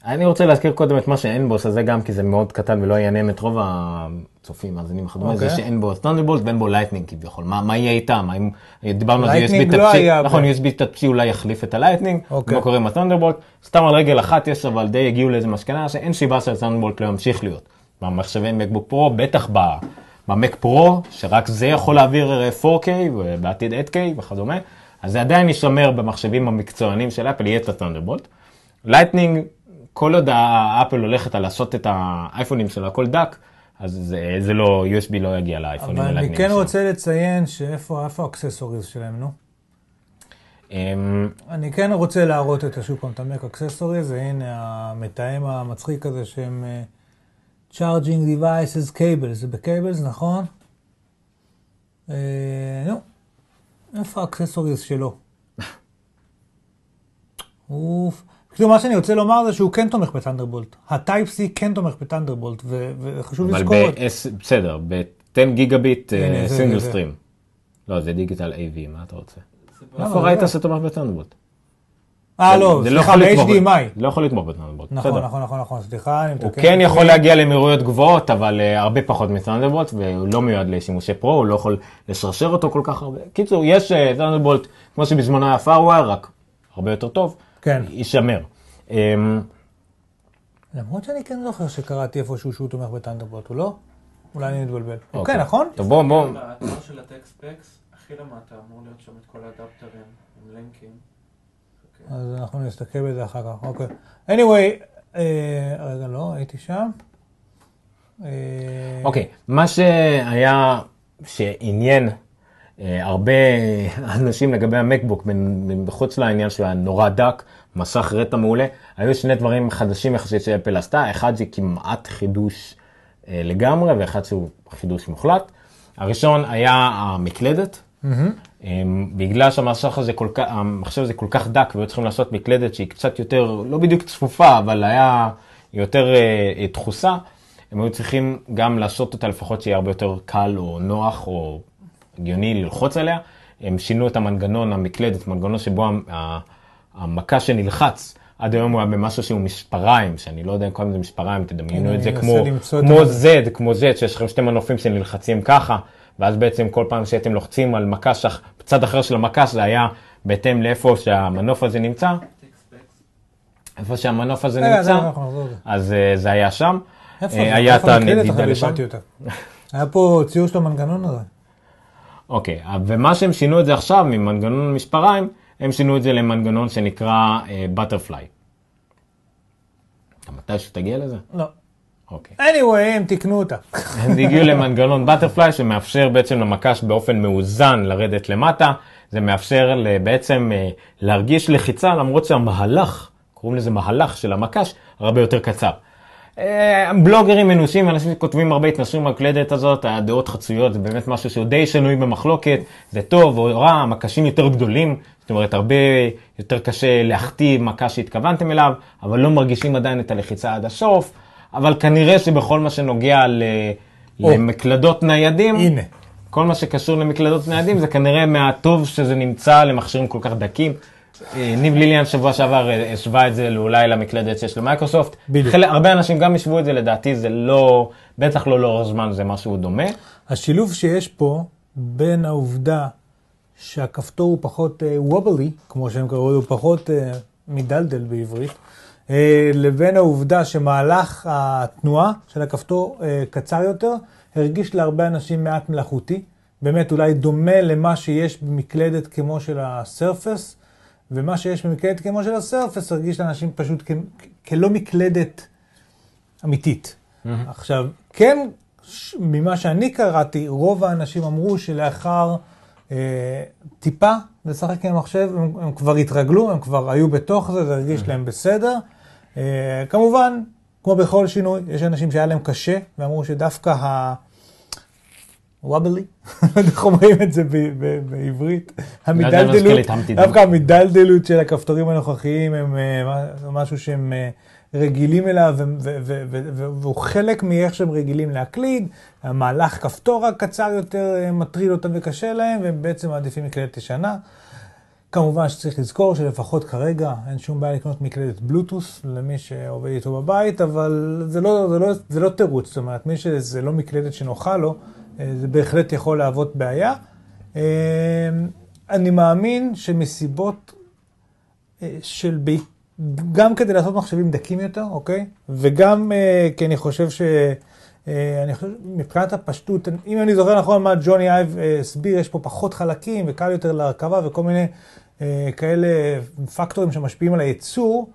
B: אני רוצה להזכיר קודם את מה שאין בו, שזה גם כי זה מאוד קטן ולא יעניין את רוב הצופים, מאזינים וכדומה, זה
C: אוקיי.
B: שאין בו תונדרבולט ואין בו Lightning כביכול. מה, מה יהיה איתם? האם דיברנו על USB
C: לא
B: Type-C,
C: היה
B: נכון,
C: ב-
B: USB Type-C אולי יחליף את ה Lightning,
C: אוקיי.
B: מה קורה עם ה Thunderbolt? סתם על רגל אחת יש, אבל די הגיעו לאיזה מסקנה שאין סיבה שה Thunderbolt לא ימשיך להיות. במחשבי מקבוק פרו, בטח במק פרו, שרק זה יכול להעביר אה, 4K ובעתיד 8K וכדומה, אז זה עדיין יישמר במחשבים המקצוענים של אפל, יהיה את ה Thunderbolt. Lightning, כל עוד האפל הולכת על לעשות את האייפונים שלה הכל דק, אז זה, זה לא, USB לא יגיע לאייפונים.
C: אבל אני כן
B: שלו.
C: רוצה לציין שאיפה איפה ה accessories שלהם, נו?
B: אמ,
C: אני כן רוצה להראות את שוב פעם את המק accessories, והנה המתאם המצחיק הזה שהם אה, Charging Devices Cables, זה ב cables, נכון? אה, נו, איפה ה accessories שלו? אוף. כאילו מה שאני רוצה לומר זה שהוא כן תומך ב Thunderbolt. ה Type-C כן תומך ב Thunderbolt, וחשוב לזכור את
B: ב-S, בסדר, ב-10 גיגביט
C: הנה, זה-
B: סינגל
C: זה.
B: stream. לא, זה Digital AV, מה אתה רוצה?
D: זה
C: למה?
B: איפה
C: זה
B: ראית
C: לא.
B: שתומך ב Thunderbolt?
C: אה, לא,
B: זה
C: סליחה, ב-HDMI.
B: לא יכול לתמוך ב
C: Thunderbolt,
B: נכון.
C: נכון, נכון, נכון, סליחה, אני מתקן.
B: הוא כן יכול להגיע למהירויות גבוהות, אבל אה, הרבה פחות מ Thunderbolt, והוא לא מיועד לשימושי pro, הוא לא יכול לשרשר אותו כל כך הרבה. קיצור, יש טונדרבולט, כמו שבזמנו היה פארוור, רק הרבה יותר טוב,
C: כן.
B: יישמר. אמ,
C: למרות שאני כן זוכר שקראתי איפשהו שהוא תומך בטנדרבולט, הוא לא? אולי אני מתבלבל.
B: אוקיי.
C: אוקיי, נכון?
B: טוב, בוא, בוא,
D: באתר של הטקספקס, הכי למטה אמור להיות שם את כל האדפטרים עם לינקים. אוקיי.
C: אז אנחנו נסתכל בזה אחר כך, אוקיי. anyway, אה, רגע, לא, הייתי שם. אה,
B: אוקיי, מה שהיה, שעניין אה, הרבה אנשים לגבי המקבוק, מחוץ לעניין שהוא היה נורא דק, מסך רטה מעולה, היו שני דברים חדשים יחסית שאפל עשתה, אחד זה כמעט חידוש אה, לגמרי, ואחד שהוא חידוש מוחלט. הראשון היה המקלדת. אה, בגלל שהמסך הזה כל כך, המחשב הזה כל כך דק והיו צריכים לעשות מקלדת שהיא קצת יותר, לא בדיוק צפופה, אבל היה יותר אה, אה, דחוסה, הם היו צריכים גם לעשות אותה לפחות שיהיה הרבה יותר קל או נוח או הגיוני ללחוץ עליה. הם שינו את המנגנון, המקלדת, מנגנון שבו המכה שנלחץ, עד היום הוא היה במשהו שהוא מספריים, שאני לא יודע אם קוראים לזה מספריים, תדמיינו את זה כמו, כמו Z, כמו Z, שיש לכם שתי מנופים שנלחצים ככה, ואז בעצם כל פעם שהייתם לוחצים על מקש, בצד אחר של המקש זה היה בהתאם לאיפה שהמנוף הזה נמצא. איפה שהמנוף הזה
C: רגע,
B: נמצא,
C: לזה.
B: אז אה, זה היה שם.
C: איפה
B: אה? היה את? הנדידה לשם.
C: היה פה ציור של המנגנון הזה.
B: אוקיי, ומה שהם שינו את זה עכשיו ממנגנון מספריים, הם שינו את זה למנגנון שנקרא בטרפליי. אתה מתישהו תגיע לזה?
C: לא.
B: אוקיי.
C: anyway, הם תיקנו אותה.
B: הם הגיעו למנגנון בטרפליי שמאפשר בעצם למקש באופן מאוזן לרדת למטה. זה מאפשר בעצם אה, להרגיש לחיצה למרות שהמהלך, קוראים לזה מהלך של המקש, הרבה יותר קצר. אה, בלוגרים מנוסים, אנשים שכותבים הרבה התנסויים במקלדת הזאת, הדעות חצויות, זה באמת משהו שהוא די שנוי במחלוקת, זה טוב או רע, המקשים יותר גדולים, זאת אומרת הרבה יותר קשה להכתיב מקש שהתכוונתם אליו, אבל לא מרגישים עדיין את הלחיצה עד הסוף, אבל כנראה שבכל מה שנוגע ל...
C: או.
B: למקלדות ניידים,
C: הנה.
B: כל מה שקשור למקלדות ניידים זה כנראה מהטוב שזה נמצא למכשירים כל כך דקים. אה, ניב ליליאן שבוע שעבר אה, השווה את זה אולי למקלדת שיש למייקרוסופט.
C: בדיוק.
B: חלק- הרבה אנשים גם השוו את זה, לדעתי זה לא, בטח לא לאורך זמן, זה משהו דומה.
C: השילוב שיש פה בין העובדה שהכפתור הוא פחות וובלי, כמו שהם קראו לו, פחות אה, מדלדל בעברית, אה, לבין העובדה שמהלך התנועה של הכפתור אה, קצר יותר, הרגיש להרבה אנשים מעט מלאכותי. באמת אולי דומה למה שיש במקלדת כמו של הסרפס, ומה שיש במקלדת כמו של הסרפס הרגיש לאנשים פשוט כ- כלא מקלדת אמיתית. עכשיו, כן, ש- ממה שאני קראתי, רוב האנשים אמרו שלאחר אה, טיפה לשחק עם המחשב, הם, הם כבר התרגלו, הם כבר היו בתוך זה, זה הרגיש להם בסדר. אה, כמובן, כמו בכל שינוי, יש אנשים שהיה להם קשה, ואמרו שדווקא ה... וובלי, לא יודע איך אומרים את זה בעברית, המדלדלות,
B: המתי
C: דווקא המדלדלות של הכפתורים הנוכחיים הם אה, משהו שהם אה, רגילים אליו, והוא חלק מאיך שהם רגילים להקליד, המהלך כפתור הקצר יותר מטריד אותם וקשה להם, והם בעצם מעדיפים מקלדת ישנה. כמובן שצריך לזכור שלפחות כרגע אין שום בעיה לקנות מקלדת בלוטוס למי שעובד איתו בבית, אבל זה לא, זה לא, זה לא תירוץ, זאת אומרת, מי שזה לא מקלדת שנוחה לו, אה, זה בהחלט יכול להוות בעיה. אה, אני מאמין שמסיבות אה, של, בי- גם כדי לעשות מחשבים דקים יותר, אוקיי? וגם כי אני חושב ש... אני חושב, מבחינת הפשטות, אם אני זוכר נכון מה ג'וני אייב הסביר, יש פה פחות חלקים וקל יותר להרכבה וכל מיני כאלה פקטורים שמשפיעים על הייצור.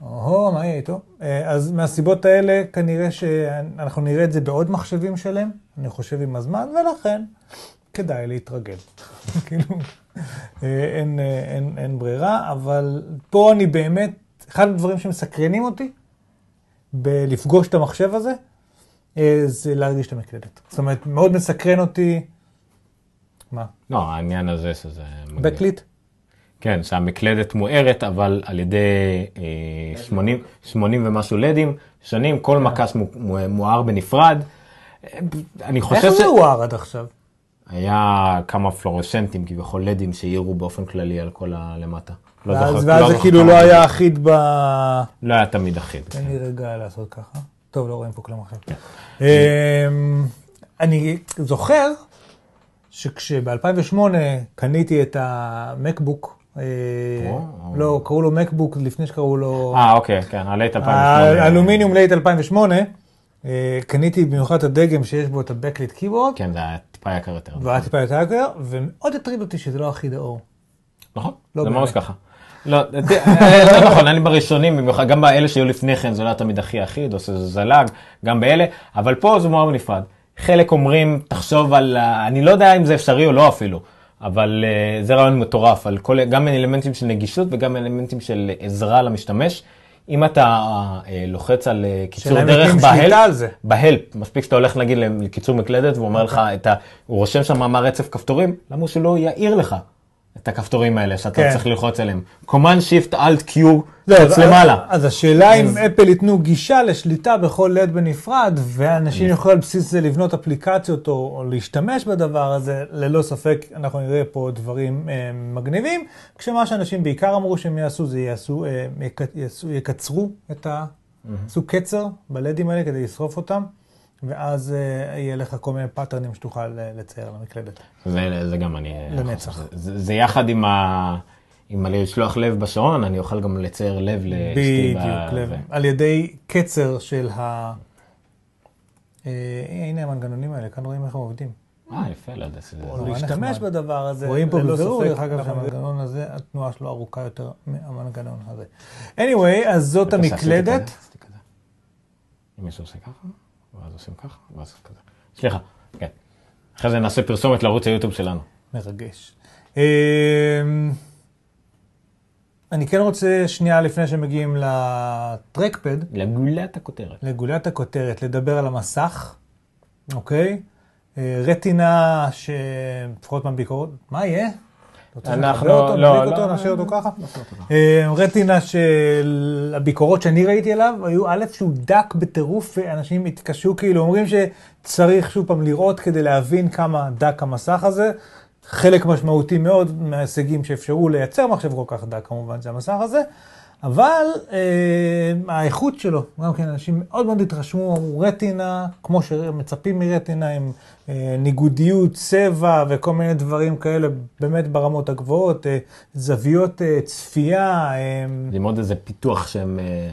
C: או, מה יהיה איתו? אה, אז מהסיבות האלה, כנראה שאנחנו נראה את זה בעוד מחשבים שלהם, אני חושב עם הזמן, ולכן כדאי להתרגל. כאילו, אה, אין, אה, אין, אין ברירה, אבל פה אני באמת, אחד הדברים שמסקרנים אותי, בלפגוש את המחשב הזה, אה, זה להרגיש את המקלדת. זאת אומרת, מאוד מסקרן אותי, מה?
B: לא, העניין הזה שזה...
C: בקליט?
B: כן, שהמקלדת מוארת, אבל על ידי אה, 80, 80 ומשהו לדים, שנים, כל מקש מו- מו- מואר בנפרד. אני
C: איך
B: חושב
C: זה הואר עד עכשיו?
B: היה כמה פלורסנטים, כביכול לדים, שהאירו באופן כללי על כל הלמטה. לא
C: ואז
B: זוכר-
C: ואז
B: לא
C: זה כאילו לא. היה אחיד ב...
B: לא היה תמיד אחיד.
C: תן לי רגע לעשות ככה. טוב, לא רואים פה כלום
B: כן.
C: אחר. אמ, אני זוכר שכשב-2008 קניתי את המקבוק. לא, קראו לו מקבוק לפני שקראו לו...
B: אה, אוקיי, כן, ה late 2008.
C: האלומיניום late 2008, אה, קניתי במיוחד את הדגם שיש בו את ה-Backlit Keyboard,
B: כן, זה היה טיפה יקר יותר.
C: והיה טיפה יותר יקר, ומאוד הטריד אותי שזה לא אחיד האור.
B: נכון,
C: לא
B: זה. ממש ככה. לא, אה, לא נכון, אני בראשונים, במיוחד, גם באלה שהיו לפני כן, זה לא היה תמיד הכי אחיד, או שזה זלג, גם באלה, אבל פה זה מואר בנפרד. חלק אומרים, תחשוב על, אני לא יודע אם זה אפשרי או לא אפילו, אבל אה, זה רעיון מטורף, על כל, גם אלמנטים של נגישות וגם אלמנטים של עזרה למשתמש. אם אתה אה, לוחץ על אה, קיצור דרך בהלפ. בהלפ, מספיק שאתה הולך נגיד לקיצור מקלדת ואומר לך
C: אוקיי.
B: את ה... הוא רושם שם מה רצף כפתורים, למה שהוא לא יעיר לך את הכפתורים האלה שאתה
C: כן.
B: צריך ללחוץ עליהם. command shift alt q
C: לא,
B: קץ
C: אז-
B: למעלה.
C: אז השאלה אם אפל ייתנו גישה לשליטה בכל לד בנפרד, ואנשים יוכלו על בסיס זה לבנות אפליקציות או, או להשתמש בדבר הזה, ללא ספק אנחנו נראה פה דברים אה, מגניבים, כשמה שאנשים בעיקר אמרו שהם יעשו זה יעשו, אה, יק, יעשו יקצרו את ה... יעשו קצר בלדים האלה כדי לשרוף אותם, ואז אה, יהיה לך כל מיני פטרנים שתוכל אה, לצייר על המקלדת.
B: זה, זה גם אני...
C: לנצח.
B: זה, זה, זה יחד עם ה... עם הלשלוח לב בשעון, אני אוכל גם לצייר לב לאשתי. ב-
C: בדיוק, לב. על ידי קצר של ה... אה, הנה המנגנונים האלה, כאן רואים איך הם עובדים.
B: אה, יפה, לא יודע. שזה-
C: או להשתמש. בדבר הזה,
E: רואים פה
C: ללא
E: בבירור, דרך אגב,
C: נכון,
E: שהמנגנון
C: המנגנון הזה, התנועה שלו ארוכה יותר מהמנגנון הזה. anyway, אז זאת המקלדת.
B: אם מישהו עושה ככה, ואז עושים ככה, ואז כזה. סליחה, כן. אחרי זה נעשה פרסומת לערוץ היוטיוב שלנו.
C: מרגש. אמ, אני כן רוצה שנייה לפני שמגיעים לטרקפד,
B: לגולת הכותרת.
C: לגוליית הכותרת, לדבר על המסך, אוקיי? אה, רטינה שלפחות מהביקורות, מה יהיה?
B: אנחנו-
C: אותו,
B: לא,
C: נדליק אותו,
B: לא,
C: נשאיר אותו ככה?
B: נעשה אותו ככה.
C: רטינה של הביקורות שאני ראיתי עליו, היו א', שהוא דק בטירוף, ואנשים התקשו, כאילו אומרים שצריך שוב פעם לראות כדי להבין כמה דק המסך הזה. חלק משמעותי מאוד מההישגים שאפשרו לייצר מחשב כל כך דק, כמובן, זה המסך הזה. אבל אה, האיכות שלו, גם כן אנשים מאוד מאוד התרשמו, אמרו רטינה, כמו שמצפים מרטינה, עם אה, ניגודיות, צבע וכל מיני דברים כאלה, באמת ברמות הגבוהות, אה, זוויות אה, צפייה. אה,
B: ללמוד איזה פיתוח שהם... אה,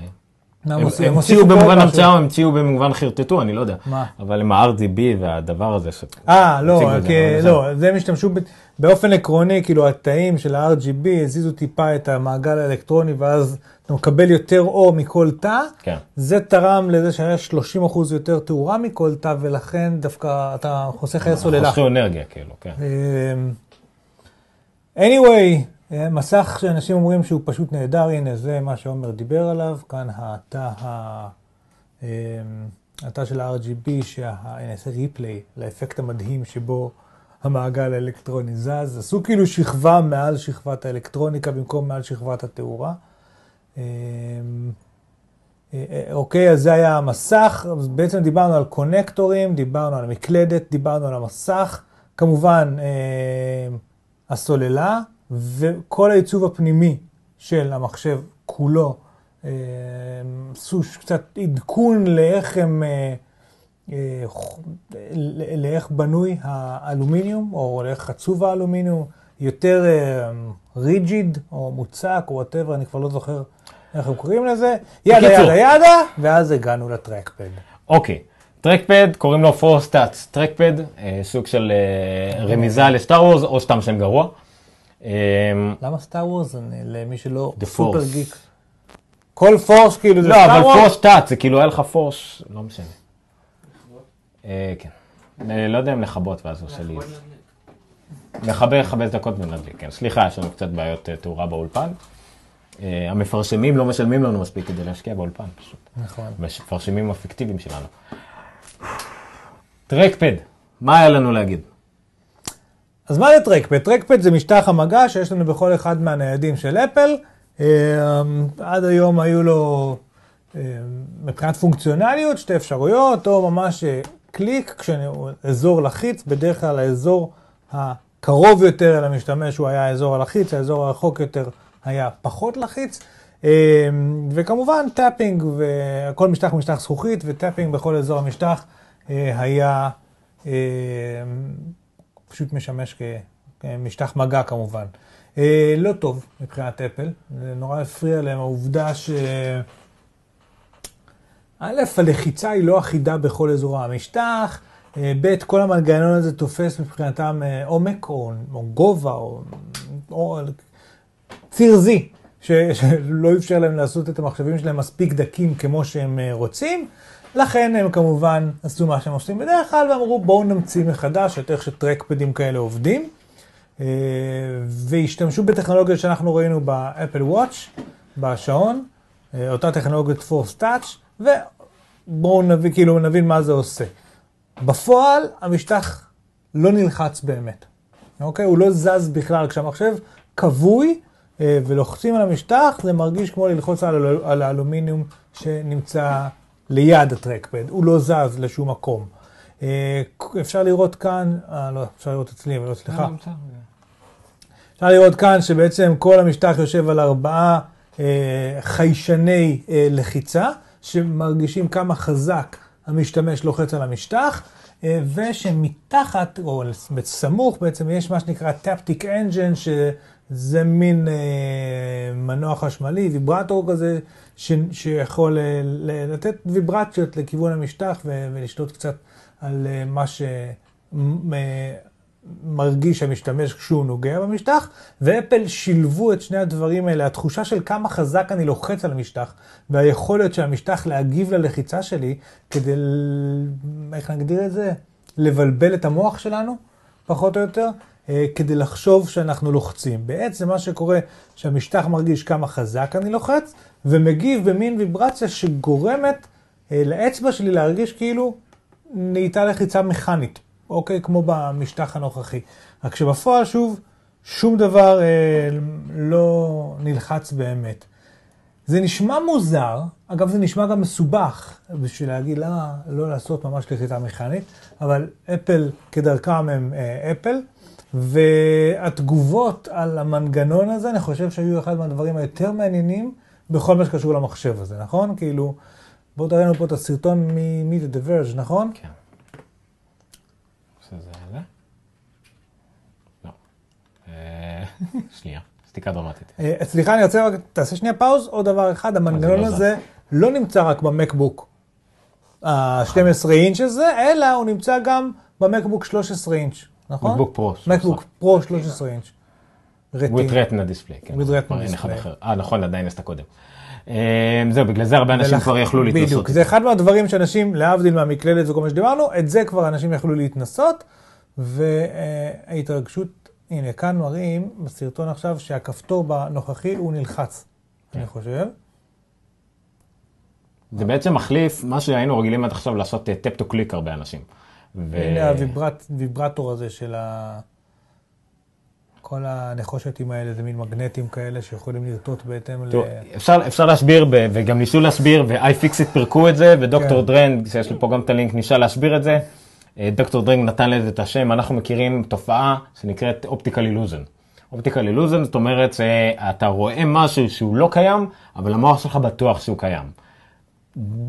B: הם המציאו במובן המצאה. הם המציאו במובן חרטטו, אני לא יודע.
C: מה?
B: אבל עם ה-RGB והדבר הזה ש...
C: אה, לא, לא, זה הם השתמשו באופן עקרוני, כאילו התאים של ה-RGB הזיזו טיפה את המעגל האלקטרוני, ואז אתה מקבל יותר אור מכל תא.
B: כן.
C: זה תרם לזה שהיה 30% יותר תאורה מכל תא, ולכן דווקא אתה חוסך חיי סוללה.
B: חוסכי אנרגיה, כאילו, כן.
C: אמ, anyway, מסך שאנשים אומרים שהוא פשוט נהדר, הנה זה מה שעומר דיבר עליו, כאן התא, ה- התא של ה-RGB, שנעשה ריפליי לאפקט המדהים שבו המעגל האלקטרוני זז, עשו כאילו שכבה מעל שכבת האלקטרוניקה במקום מעל שכבת התאורה. אה, אה, אוקיי, אז זה היה המסך, בעצם דיברנו על קונקטורים, דיברנו על המקלדת, דיברנו על המסך, כמובן אה, הסוללה וכל העיצוב הפנימי של המחשב כולו, אה, עשו קצת עדכון לאיך הם, אה, אה, לאיך בנוי האלומיניום, או לאיך עיצוב האלומיניום, יותר rigid או מוצק או whatever, אני כבר לא זוכר איך הם קוראים לזה.
B: yada.
C: yada yada, ואז הגענו ל trackpad.
B: אוקיי, trackpad, קוראים לו Force Touch trackpad, סוג של רמיזה ל Star Wars, או סתם שם גרוע. אה,
C: למה Star Wars? למי שלא סופר
B: Force.
C: גיק. כל force כאילו זה
B: לא,
C: Star
B: אבל
C: Wars?
B: Force Touch זה כאילו היה לך force, לא משנה. אה, כן. אה, לא יודע אם לכבות ואז עושה לי... מכבה חמש דקות ונדליק, כן. סליחה, יש לנו קצת בעיות אה, תאורה באולפן. המפרסמים לא משלמים לנו מספיק כדי להשקיע באולפן, פשוט.
C: נכון.
B: המפרסמים הפיקטיביים שלנו. trackpad, מה היה לנו להגיד?
C: אז מה זה trackpad? trackpad זה משטח המגע שיש לנו בכל אחד מהניידים של אפל. אה, עד היום היו לו, אה, מבחינת פונקציונליות, שתי אפשרויות, או ממש אה, קליק, כשאזור לחיץ, בדרך כלל האזור הקרוב יותר אל המשתמש הוא היה האזור הלחיץ, האזור הרחוק יותר היה פחות לחיץ. אה, וכמובן tapping, וכל משטח משטח זכוכית, ו tapping בכל אזור המשטח אה, היה פשוט משמש כמשטח מגע כמובן. אה, לא טוב מבחינת אפל, זה נורא הפריע להם העובדה ש... א', הלחיצה היא לא אחידה בכל אזורי המשטח, אה, ב', כל המנגנון הזה תופס מבחינתם אה, עומק או, או גובה או, או ציר Z, שלא אפשר להם לעשות את המחשבים שלהם מספיק דקים כמו שהם אה, רוצים. לכן הם כמובן עשו מה שהם עושים בדרך כלל ואמרו בואו נמציא מחדש את איך שטרקפדים כאלה עובדים. אה, והשתמשו בטכנולוגיות שאנחנו ראינו באפל וואץ', בשעון, אה, אותה טכנולוגיית פורס טאץ', ובואו נבין, כאילו, נבין מה זה עושה. בפועל המשטח לא נלחץ באמת, אוקיי? הוא לא זז בכלל. כשהמחשב כבוי אה, ולוחצים על המשטח, זה מרגיש כמו ללחוץ על, על האלומיניום שנמצא ליד הטרקפד, הוא לא זז לשום מקום. אה, אפשר לראות כאן, אה, לא, אפשר לראות אצלי, אבל לא, סליחה. אפשר לראות כאן שבעצם כל המשטח יושב על ארבעה אה, חיישני אה, לחיצה, שמרגישים כמה חזק המשתמש לוחץ על המשטח, אה, ושמתחת, או בסמוך בעצם, יש מה שנקרא טפטיק אנג'ן, שזה מין אה, מנוע חשמלי, ויברטור כזה, ש, שיכול אה, ל- לתת ויברציות לכיוון המשטח ו- ולשלוט קצת על אה, מה ש... מ- אה, המשתמש כשהוא נוגע במשטח, ואפל שילבו את שני הדברים האלה, התחושה של כמה חזק אני לוחץ על המשטח, והיכולת של המשטח להגיב ללחיצה שלי, כדי, איך נגדיר את זה? לבלבל את המוח שלנו, פחות או יותר, כדי לחשוב שאנחנו לוחצים. בעצם מה שקורה, שהמשטח מרגיש כמה חזק אני לוחץ, ומגיב במין ויברציה שגורמת אה, לאצבע שלי להרגיש כאילו נהייתה לחיצה מכנית. אוקיי? כמו במשטח הנוכחי. רק שבפועל, שוב, שום דבר אה, לא נלחץ באמת. זה נשמע מוזר, אגב זה נשמע גם מסובך בשביל להגיד למה לא לעשות ממש לחיצה מכנית, אבל אפל כדרכם הם אה, אפל, והתגובות על המנגנון הזה, אני חושב שהיו אחד מהדברים היותר מעניינים בכל מה שקשור למחשב הזה, נכון? כאילו, בואו תראה לנו פה את הסרטון מ-Meet the Verge, נכון?
B: כן. שזה זה? לא. אה, שנייה, סתיקה דרמטית.
C: אה, סליחה, אני רוצה רק, תעשה שנייה פאוז, עוד דבר אחד, המנגנון
B: לא
C: הזה לא נמצא רק במקבוק ה-12 אינץ' הזה, אלא הוא נמצא גם במקבוק 13 אינץ', נכון?
B: מקבוק פרו.
C: מקבוק פרו 13 אינץ'.
B: with retina display. כן.
C: With retina display.
B: אה, נכון, עדיין עשתה קודם. אה, זהו, בגלל זה הרבה אנשים כבר יכלו להתנסות.
C: בדיוק, זה אחד מהדברים שאנשים, להבדיל מהמקלדת וכל מה שדיברנו, את זה כבר אנשים יכלו להתנסות, וההתרגשות, הנה, כאן מראים בסרטון עכשיו שהכפתור בנוכחי הוא נלחץ,
B: כן.
C: אני חושב.
B: זה בעצם מחליף מה שהיינו רגילים עד עכשיו לעשות tap to click הרבה אנשים. ו-
C: הנה הויברטור הזה של ה... כל הנחושתים האלה, זה מין מגנטים כאלה שיכולים לרטוט בהתאם ל...
B: אפשר, אפשר להסביר, ב- וגם ניסו להסביר, ו-iFixit פירקו את זה, ודוקטור
C: כן.
B: Drang, שיש לי פה גם את הלינק, ניסה להסביר את זה. אה, דוקטור Drang נתן לזה את השם, אנחנו מכירים תופעה שנקראת optical illusion. optical illusion זאת אומרת שאתה רואה משהו שהוא לא קיים, אבל המוח שלך בטוח שהוא קיים.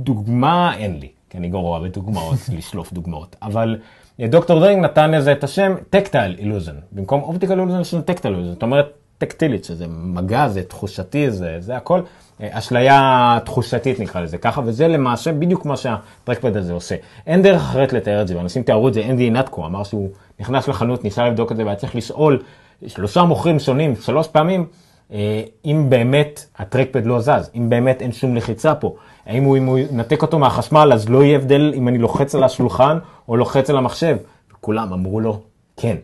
B: דוגמה אין לי, כי אני גרוע בדוגמאות, לשלוף דוגמאות, אבל אה, דוקטור Drang נתן לזה את השם tactile illusion, במקום optical illusion יש לנו tactile illusion, זאת אומרת טקטילית, שזה מגע, זה תחושתי, זה, זה הכל, אה, אשליה תחושתית נקרא לזה ככה, וזה למעשה בדיוק מה שה trackpad הזה עושה. אין דרך אחרת לתאר את זה, ואנשים תיארו את זה, אנדי אנטקו אמר שהוא נכנס לחנות, ניסה לבדוק את זה, והיה צריך לשאול שלושה מוכרים שונים, שלוש פעמים, אה, אם באמת הטרקפד לא זז, אם באמת אין שום לחיצה פה, האם הוא, אם הוא ינתק אותו מהחשמל, אז לא יהיה הבדל אם אני לוחץ על השולחן או לוחץ על המחשב. כולם אמרו לו, כן.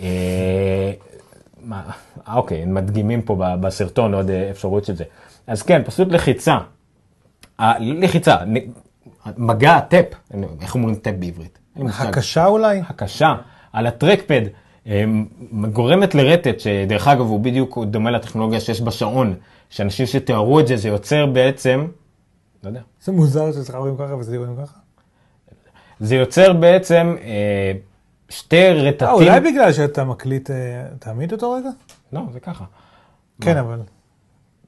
B: אה, מה, אה, אוקיי, הם מדגימים פה בסרטון עוד אה, אפשרות של זה. אז כן, פשוט לחיצה. לחיצה, מגע, טאפ, איך אומרים טאפ בעברית?
C: הקשה אולי?
B: הקשה על הטרקפד אה, גורמת לרטט, שדרך אגב הוא בדיוק דומה לטכנולוגיה שיש בשעון, שאנשים שתיארו את זה, זה יוצר בעצם, לא יודע,
C: זה מוזר שאצלך רואים ככה וזה רואים ככה.
B: זה יוצר בעצם אה, שתי רטטים,
C: אה, אולי בגלל שאתה מקליט, אה, תעמיד אותו רגע?
B: לא, זה ככה,
C: כן, אבל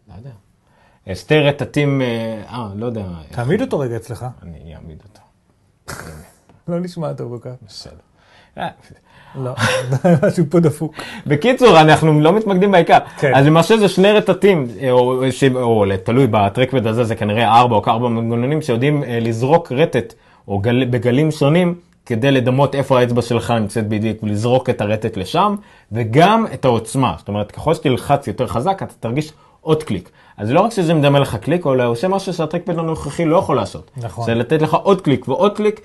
B: לא יודע, אה, שתי רטטים, אה, אה, לא יודע, איך-
C: תעמיד אותו רגע אצלך.
B: אני אעמיד אותו,
C: לא נשמע טוב כל כך.
B: בסדר. אה,
C: לא, משהו פה דפוק.
B: בקיצור, אנחנו לא מתמקדים בעיקר.
C: כן.
B: אז למעשה זה שני רטטים, אה, או, ש... או תלוי בטרקפד הזה, זה כנראה ארבע או כארבע מנגנונים שיודעים אה, לזרוק רטט, או גל... בגלים שונים, כדי לדמות איפה האצבע שלך נמצאת בדיוק, ולזרוק את הרטט לשם, וגם את העוצמה. זאת אומרת, ככל שתלחץ יותר חזק, אתה תרגיש עוד קליק. אז לא רק שזה מדמה לך קליק, אלא עושה משהו שה trackpad הנוכחי לא יכול לעשות.
C: נכון.
B: זה לתת לך עוד קליק ועוד קליק.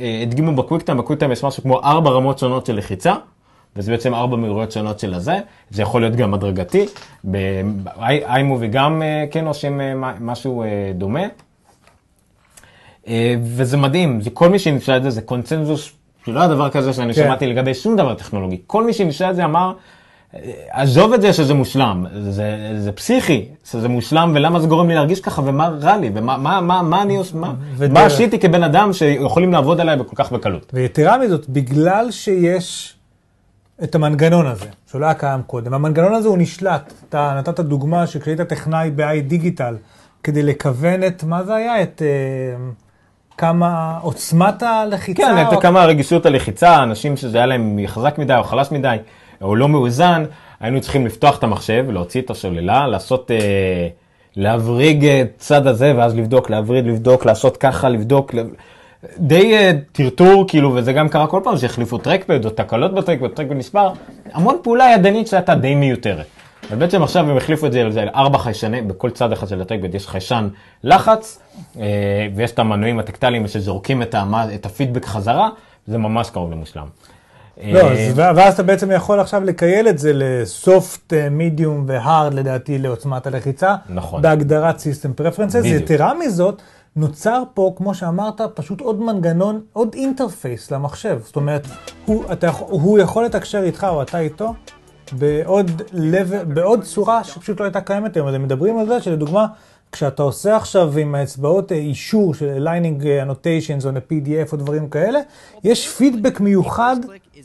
B: אה, הדגימו ב QuickTime, ב QuickTime יש משהו כמו ארבע רמות שונות של לחיצה. וזה בעצם ארבע מהירויות שונות של הזה, זה יכול להיות גם הדרגתי, ב iMovie גם אה, כן עושים אה, משהו דומה. וזה מדהים, זה כל מי שניסה את זה, זה קונצנזוס, שלא היה דבר כזה שאני
C: כן.
B: שמעתי לגבי שום דבר טכנולוגי. כל מי שניסה את זה אמר, עזוב את זה שזה מושלם, זה, זה פסיכי, שזה מושלם, ולמה זה גורם לי להרגיש ככה, ומה רע לי, ומה מה, מה, מה אני עושה, מה,
C: ודרך-
B: מה עשיתי כבן אדם שיכולים לעבוד עליי כל כך בקלות.
C: ויתרה מזאת, בגלל שיש את המנגנון הזה, שלא היה קיים קודם, המנגנון הזה הוא נשלט. אתה נתת דוגמה שכשהיית טכנאי ב-i דיגיטל, כדי לכוון את, מה זה היה? את אה, כמה עוצמת הלחיצה?
B: כן,
C: או-
B: כמה רגישות הלחיצה, אנשים שזה היה להם חזק מדי או חלש מדי, או לא מאוזן, היינו צריכים לפתוח את המחשב, להוציא את השוללה, לעשות, אה, להבריג את צד הזה, ואז לבדוק, להבריד, לבדוק, לעשות ככה, לבדוק, לב- די אה, טרטור, כאילו, וזה גם קרה כל פעם שהחליפו טרקפד או תקלות בטרקפד, טרקפד נספר, המון פעולה ידנית שהייתה די מיותרת. אבל בעצם עכשיו הם החליפו את זה לזה לארבע חיישני, בכל צד אחד של הטרקפד יש חיישן לחץ, אה, ויש את המנועים הטקטיליים שזורקים את, המה, את הפידבק חזרה, זה ממש קרוב למושלם.
C: לא,
B: אה,
C: אז, ואז אתה בעצם יכול עכשיו לכייל את זה ל soft, medium ו hard לדעתי לעוצמת הלחיצה.
B: נכון.
C: בהגדרת preferences.
B: בדיוק.
C: יתרה מזאת, נוצר פה, כמו שאמרת, פשוט עוד מנגנון, עוד interface למחשב. זאת אומרת, הוא, אתה, הוא יכול לתקשר איתך או אתה איתו בעוד, level, בעוד צורה שפשוט לא הייתה קיימת היום. אז הם מדברים על זה שלדוגמה, כשאתה עושה עכשיו עם האצבעות אה, אישור של lining אה, annotations או ל-PDF או דברים כאלה, יש פידבק מיוחד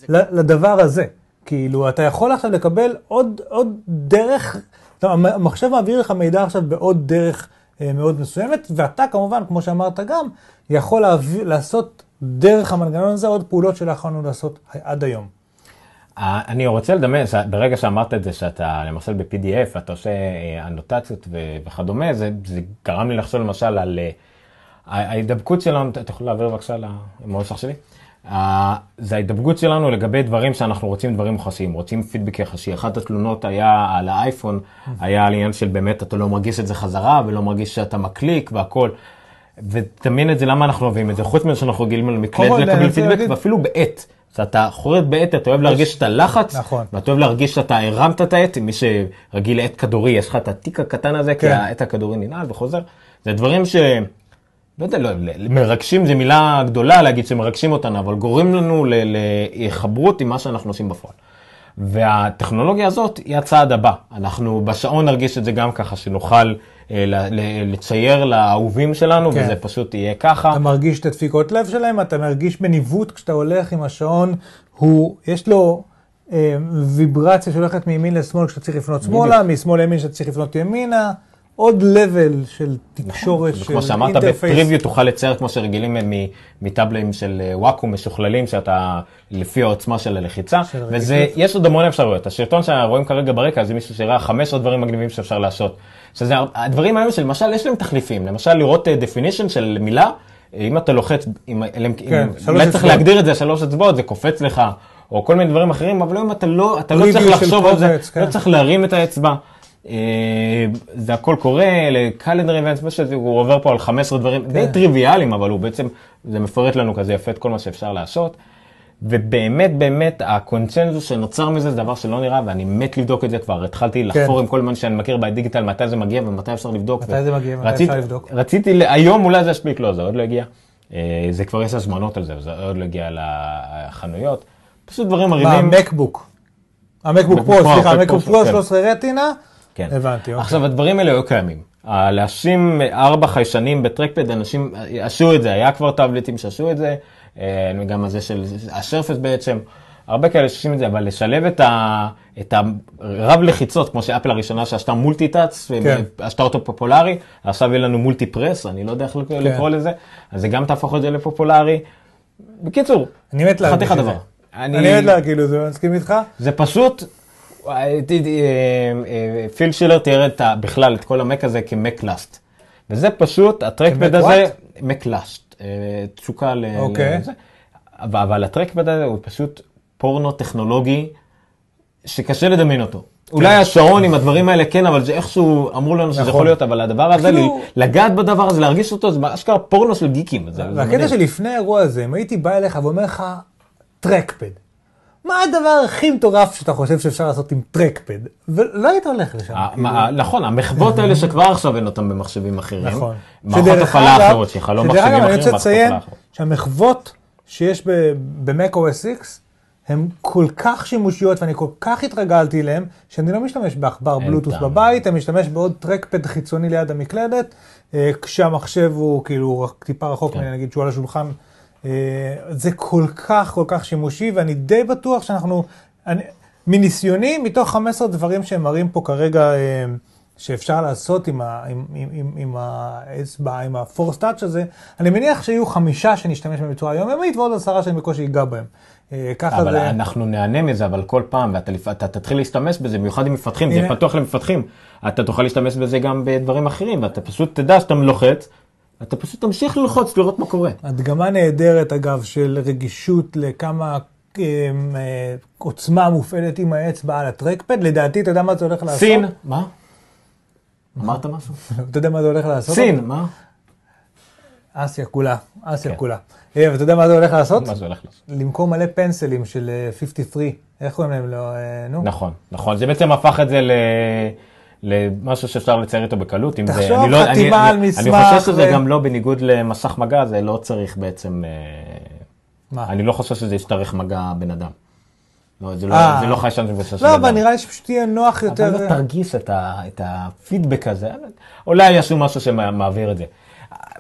C: לדבר הזה. כאילו, אתה יכול עכשיו לקבל עוד, עוד דרך, המ- המחשב מעביר לך מידע עכשיו בעוד דרך אה, מאוד מסוימת, ואתה כמובן, כמו שאמרת גם, יכול להביא, לעשות דרך המנגנון הזה עוד פעולות שלא יכולנו לעשות עד היום.
B: אה, אני רוצה לדמיין, ברגע שאמרת את זה, שאתה למשל ב-PDF, אתה עושה אה, אנוטציות ו- וכדומה, זה, זה גרם לי לחשוב למשל על אה, ההידבקות שלנו, אתה יכול להעביר בבקשה למוסך שלי? אה, זה ההידבקות שלנו לגבי דברים שאנחנו רוצים דברים מוחשיים, רוצים פידבק יחסי. אחת התלונות היה על האייפון, היה על עניין של באמת אתה לא מרגיש את זה חזרה ולא מרגיש שאתה מקליק והכל. ותדמיין את זה, למה אנחנו אוהבים את זה, חוץ מזה שאנחנו רגילים על מקלט לקבל פידבק, ואפילו בעט. כשאתה חורט בעט, אתה אוהב להרגיש את הלחץ,
C: נכון.
B: ואתה אוהב להרגיש שאתה הרמת את העט, מי שרגיל לעט כדורי, יש לך את התיק הקטן הזה, כי
C: כן.
B: העט הכדורי ננעל וחוזר. זה דברים ש... לא יודע, לא, מרגשים זה מילה גדולה להגיד שמרגשים אותנו, אבל גורם לנו ל- לחברות עם מה שאנחנו עושים בפועל. והטכנולוגיה הזאת היא הצעד הבא. אנחנו בשעון נרגיש את זה גם ככה, שנוכל לצייר לאהובים שלנו,
C: כן.
B: וזה פשוט יהיה ככה.
C: אתה מרגיש את הדפיקות לב שלהם, אתה מרגיש בניווט כשאתה הולך עם השעון, הוא, יש לו אה, ויברציה שהולכת מימין לשמאל כשאתה צריך לפנות שמאלה, משמאל לימין כשאתה צריך לפנות ימינה, עוד level של תקשורת, של
B: כמו שאמרת
C: אינטרפייס.
B: בפריוויו תוכל לצייר כמו שרגילים מ- מטאבלים של אה, וואקום משוכללים שאתה לפי העוצמה של הלחיצה וזה. יש עוד המון אפשרויות הסרטון שרואים כרגע ברקע זה מישהו שראה 15 דברים מגניבים שאפשר לעשות. שזה הדברים האלו שלמשל יש להם תחליפים למשל לראות אה, definition של מילה אה, אם אתה לוחץ אם,
C: כן,
B: אם- אולי צריך. להגדיר את זה שלוש אצבעות זה קופץ לך או כל מיני דברים אחרים אבל אם אתה לא אתה לא צריך לחשוב על זה
C: קובץ, כן.
B: לא צריך להרים את האצבע. אה, זה הכל קורה לקלנדר איבנט, הוא עובר פה על 15 דברים די
C: כן.
B: טריוויאליים, אבל הוא בעצם, זה מפרט לנו כזה יפה את כל מה שאפשר לעשות. ובאמת באמת הקונצנזוס שנוצר מזה זה דבר שלא נראה ואני מת לבדוק את זה כבר התחלתי לחפור עם כל הזמן שאני מכיר בדיגיטל מתי זה מגיע ומתי אפשר לבדוק.
C: מתי זה מגיע, מתי
B: רצית-
C: אפשר לבדוק?
B: רציתי, היום אולי זה יספיק, לא זה עוד לא הגיע. אה, זה כבר יש הזמנות על זה, זה עוד לא הגיע לחנויות. פשוט דברים
C: מה,
B: מרהיבים.
C: המקבוק? המקבוק פרו, סליחה, המקבוק פרו
B: כן.
C: 13 רטינה?
B: כן.
C: הבנתי, אוקיי.
B: עכשיו הדברים האלה היו קיימים. להאשים ארבע חיישנים בטרקפד, אנשים עשו את זה, היה כבר טאבלטים שעשו את זה, אה, גם הזה של השרפס בעצם, הרבה כאלה שעושים את זה, אבל לשלב את, ה, את הרב לחיצות, כמו שאפל הראשונה שעשתה מולטי-טאץ,
C: כן.
B: עשתה אותו פופולרי, עכשיו יהיה לנו מולטי פרס, אני לא יודע איך
C: כן.
B: לקרוא לזה, אז זה גם תהפוך את זה לפופולרי. בקיצור,
C: אני מת
B: חתיך
C: את זה.
B: דבר.
C: אני מת להגיד, כאילו, זה מסכים איתך?
B: זה פשוט, אה, אה, אה, פיל שילר תיאר בכלל את כל המק הזה כמקלאסט. וזה פשוט, הטרקפד הזה? מקלאסט, אה, תשוקה ל...
C: אוקיי.
B: לזה. אבל, הטרקפד הזה הוא פשוט פורנו טכנולוגי שקשה לדמיין אותו. אולי השעון עם הדברים האלה כן, אבל זה איכשהו אמרו לנו שזה
C: נכון.
B: יכול להיות, אבל הדבר הזה,
C: כאילו-
B: לגעת בדבר הזה, להרגיש אותו, זה אשכרה פורנו של גיקים.
C: והקטע. שלפני האירוע הזה, אם הייתי בא אליך ואומר לך, טרקפד. מה הדבר הכי מטורף שאתה חושב שאפשר לעשות עם טרקפד? ולא היית הולך לשם.
B: ה-
C: כאילו.
B: נכון, המחוות האלה שכבר עכשיו אין אותם במחשבים אחרים.
C: נכון.
B: מערכות
C: שדרך
B: הפעלה
C: אגב-
B: אחרות שלך, לא
C: שדרך
B: מחשבים
C: אגב, אני
B: אחרים,
C: רוצה
B: מערכות
C: לציין
B: הפעלה אחרות.
C: שהמחוות שיש ב-Mac OS X, הן כל כך שימושיות ואני כל כך התרגלתי אליהן, שאני לא משתמש בעכבר בלוטוס. בבית, אני משתמש בעוד טרקפד חיצוני ליד המקלדת, אה, כשהמחשב הוא כאילו טיפה רחוק
B: כן.
C: ממני, נגיד שהוא על השולחן. אה, זה כל כך כל כך שימושי, ואני די בטוח שאנחנו, אני, מניסיוני, מתוך 15 דברים שהם מראים פה כרגע, אה, שאפשר לעשות עם, ה, עם, עם, עם, עם האצבע, עם ה-force touch הזה, אני מניח שיהיו חמישה שנשתמש בהם בצורה יומיומית, ועוד עשרה שאני בקושי אגע בהם. אה, ככה
B: אבל
C: זה...
B: אנחנו נהנה מזה, אבל כל פעם, ואתה אתה תתחיל להשתמש בזה, במיוחד עם מפתחים, זה
C: הנה.
B: פתוח למפתחים. אתה תוכל להשתמש בזה גם בדברים אחרים, ואתה פשוט תדע שאתה לוחץ, אתה פשוט תמשיך ללחוץ, לראות מה קורה.
C: הדגמה נהדרת, אגב, של רגישות לכמה אה, אה, עוצמה מופעלת עם האצבע על הטרקפד. לדעתי, אתה יודע מה זה הולך לעשות?
B: סין, מה? אמרת משהו?
C: אתה יודע מה זה הולך לעשות?
B: סין, מה?
C: אסיה כולה, אסיה
B: כן.
C: כולה. אה, ואתה יודע מה זה הולך לעשות?
B: מה זה הולך לעשות?
C: למכור מלא פנסלים של אה, 53. איך קוראים להם? לא, אה, נו.
B: נכון, נכון, זה בעצם הפך את זה ל... למשהו שאפשר לצייר איתו בקלות. אם זה-
C: תחשוב,
B: אני לא-
C: חתימה
B: אני-
C: על מסמך
B: אני חושב שזה
C: ו-
B: גם לא בניגוד למסך מגע, זה לא צריך בעצם... אה,
C: מה?
B: אני לא חושב שזה ישתרך מגע בן אדם. לא, זה לא-
C: אה.
B: זה לא חיישן שמבוסס
C: לא, אבל. נראה לי שפשוט יהיה נוח יותר.
B: אבל לא תרגיש את ה- את הפידבק הזה, אולי יעשו משהו שמעביר את זה.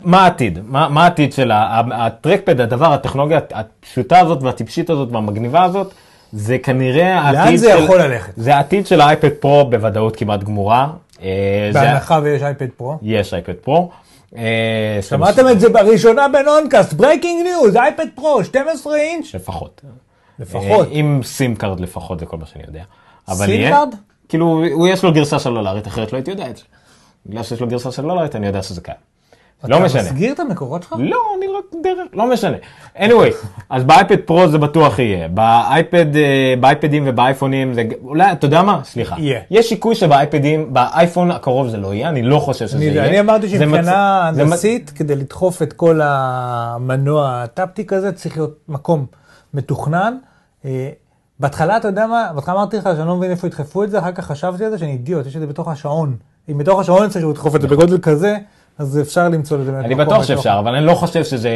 B: מה העתיד? מה מה העתיד של ה trackpad, הדבר, הטכנולוגיה הפשוטה הזאת והטיפשית הזאת והמגניבה הזאת, זה כנראה
C: לאן
B: העתיד
C: זה
B: של...
C: יכול ללכת?
B: זה העתיד של ה iPad Pro בוודאות כמעט גמורה. אה, זה-
C: בהנחה ויש iPad Pro.
B: יש iPad Pro. אה,
C: שמעתם את זה בראשונה ב Noncast, breaking news, iPad Pro, 12 אינץ'.
B: לפחות.
C: לפחות.
B: אה, עם SIM card לפחות, זה כל מה שאני יודע. SIM
C: card?
B: כאילו, יש לו גרסה סלולרית, אחרת לא הייתי יודע את זה. בגלל שיש לו גרסה סלולרית, אני יודע שזה קיים. לא משנה.
C: אתה מסגיר את המקורות שלך?
B: לא, אני רק דרך, לא משנה. anyway, אז באייפד פרו זה בטוח יהיה. באייפד, אה, באייפדים ובאייפונים זה, אולי, אתה יודע מה? סליחה.
C: יהיה.
B: יש סיכוי שבאייפדים, באייפון הקרוב זה לא יהיה, אני לא חושב שזה
C: אני,
B: יהיה.
C: אני אמרתי שמבחינה הנדסית, כדי לדחוף את כל המנוע הטפטי כזה, צריך להיות מקום מתוכנן. אה, בהתחלה, אתה יודע מה, בהתחלה אמרתי לך שאני לא מבין איפה ידחפו את זה, אחר כך חשבתי על זה שאני אידיוט, יש את זה בתוך השעון. אם בתוך השעון צריך לדחוף את זה בגודל כזה, אז אפשר למצוא לזה באמת
B: אני בטוח שאפשר, אבל אני לא חושב שזה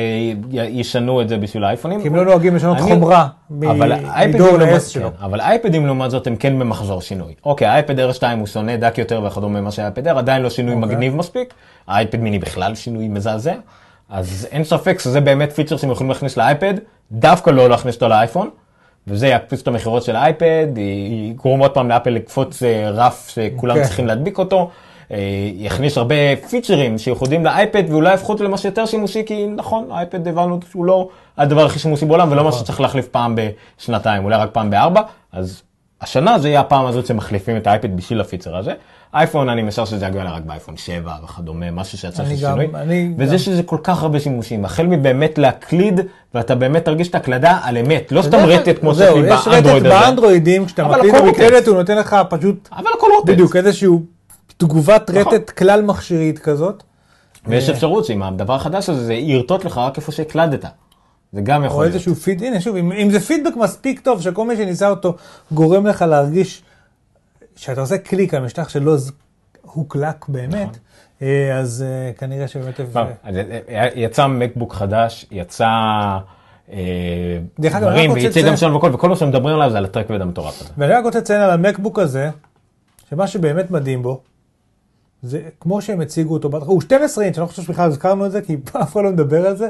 B: ישנו את זה בשביל האייפונים.
C: כי הם לא נוהגים לשנות חומרה מדור ל-S שלו.
B: כן, אבל האייפדים לעומת זאת הם כן במחזור שינוי. אוקיי, האייפד R2 הוא שונה דק יותר וכדומה ממה שהאייפד R, עדיין לא שינוי
C: אוקיי.
B: מגניב מספיק. האייפד מיני בכלל שינוי מזעזע. אז אין ספק שזה באמת פיצ'ר שהם יכולים להכניס לאייפד, דווקא לא להכניס אותו לאייפון. וזה יקפיץ את המכירות של האייפד, יגרום עוד פעם לאפל לקפוץ אה, רף שכולם
C: כן.
B: צריכים להדביק אותו. אה, יכניס הרבה פיצ'רים שייחודים לאייפד ואולי יהפכו אותו למה שיותר שימושי כי נכון האייפד הבנו שהוא לא הדבר הכי שימושי בעולם ולא מה שצריך להחליף פעם בשנתיים אולי רק פעם בארבע אז השנה זה יהיה הפעם הזאת שמחליפים את האייפד בשביל הפיצ'ר הזה. אייפון אני משער שזה יגיע רק באייפון 7 וכדומה משהו שצריך
C: אני
B: שינוי וזה
C: גם.
B: שזה כל כך הרבה שימושים החל מבאמת להקליד ואתה באמת תרגיש את ההקלדה על אמת לא סתם רטט כמו
C: זהו,
B: שעושים
C: יש
B: באנדרואיד
C: רטט
B: הזה.
C: באנדרואידים, כשאתה מקליד במקלדת. הוא נותן לך פשוט
B: אבל הכל רוטט.
C: בדיוק איזשהו תגובת
B: נכון.
C: רטט כלל מכשירית כזאת.
B: ויש
C: אה.
B: אפשרות שעם הדבר החדש הזה זה ירטוט לך רק איפה שהקלדת. זה גם
C: או
B: יכול להיות.
C: איזשהו פיד, הנה שוב, אם, אם זה פידבק מספיק טוב שכל מי שניסה אותו גורם לך להרגיש שאתה עושה קליק על משטח שלא הוקלק באמת, אה, אז אה, כנראה שבאמת...
B: יצא מקבוק חדש, יצא
C: דרך אגב, אני רק רוצה לציין-
B: גם שם וכל, וכל מה שמדברים עליו זה על הטרקבד המטורף הזה.
C: ואני רק רוצה לציין על המקבוק הזה, שמה שבאמת מדהים בו, זה כמו שהם הציגו אותו, בהתחלה, הוא 12 אינץ', אני לא חושב שבכלל הזכרנו את זה, כי אף אחד לא מדבר על זה,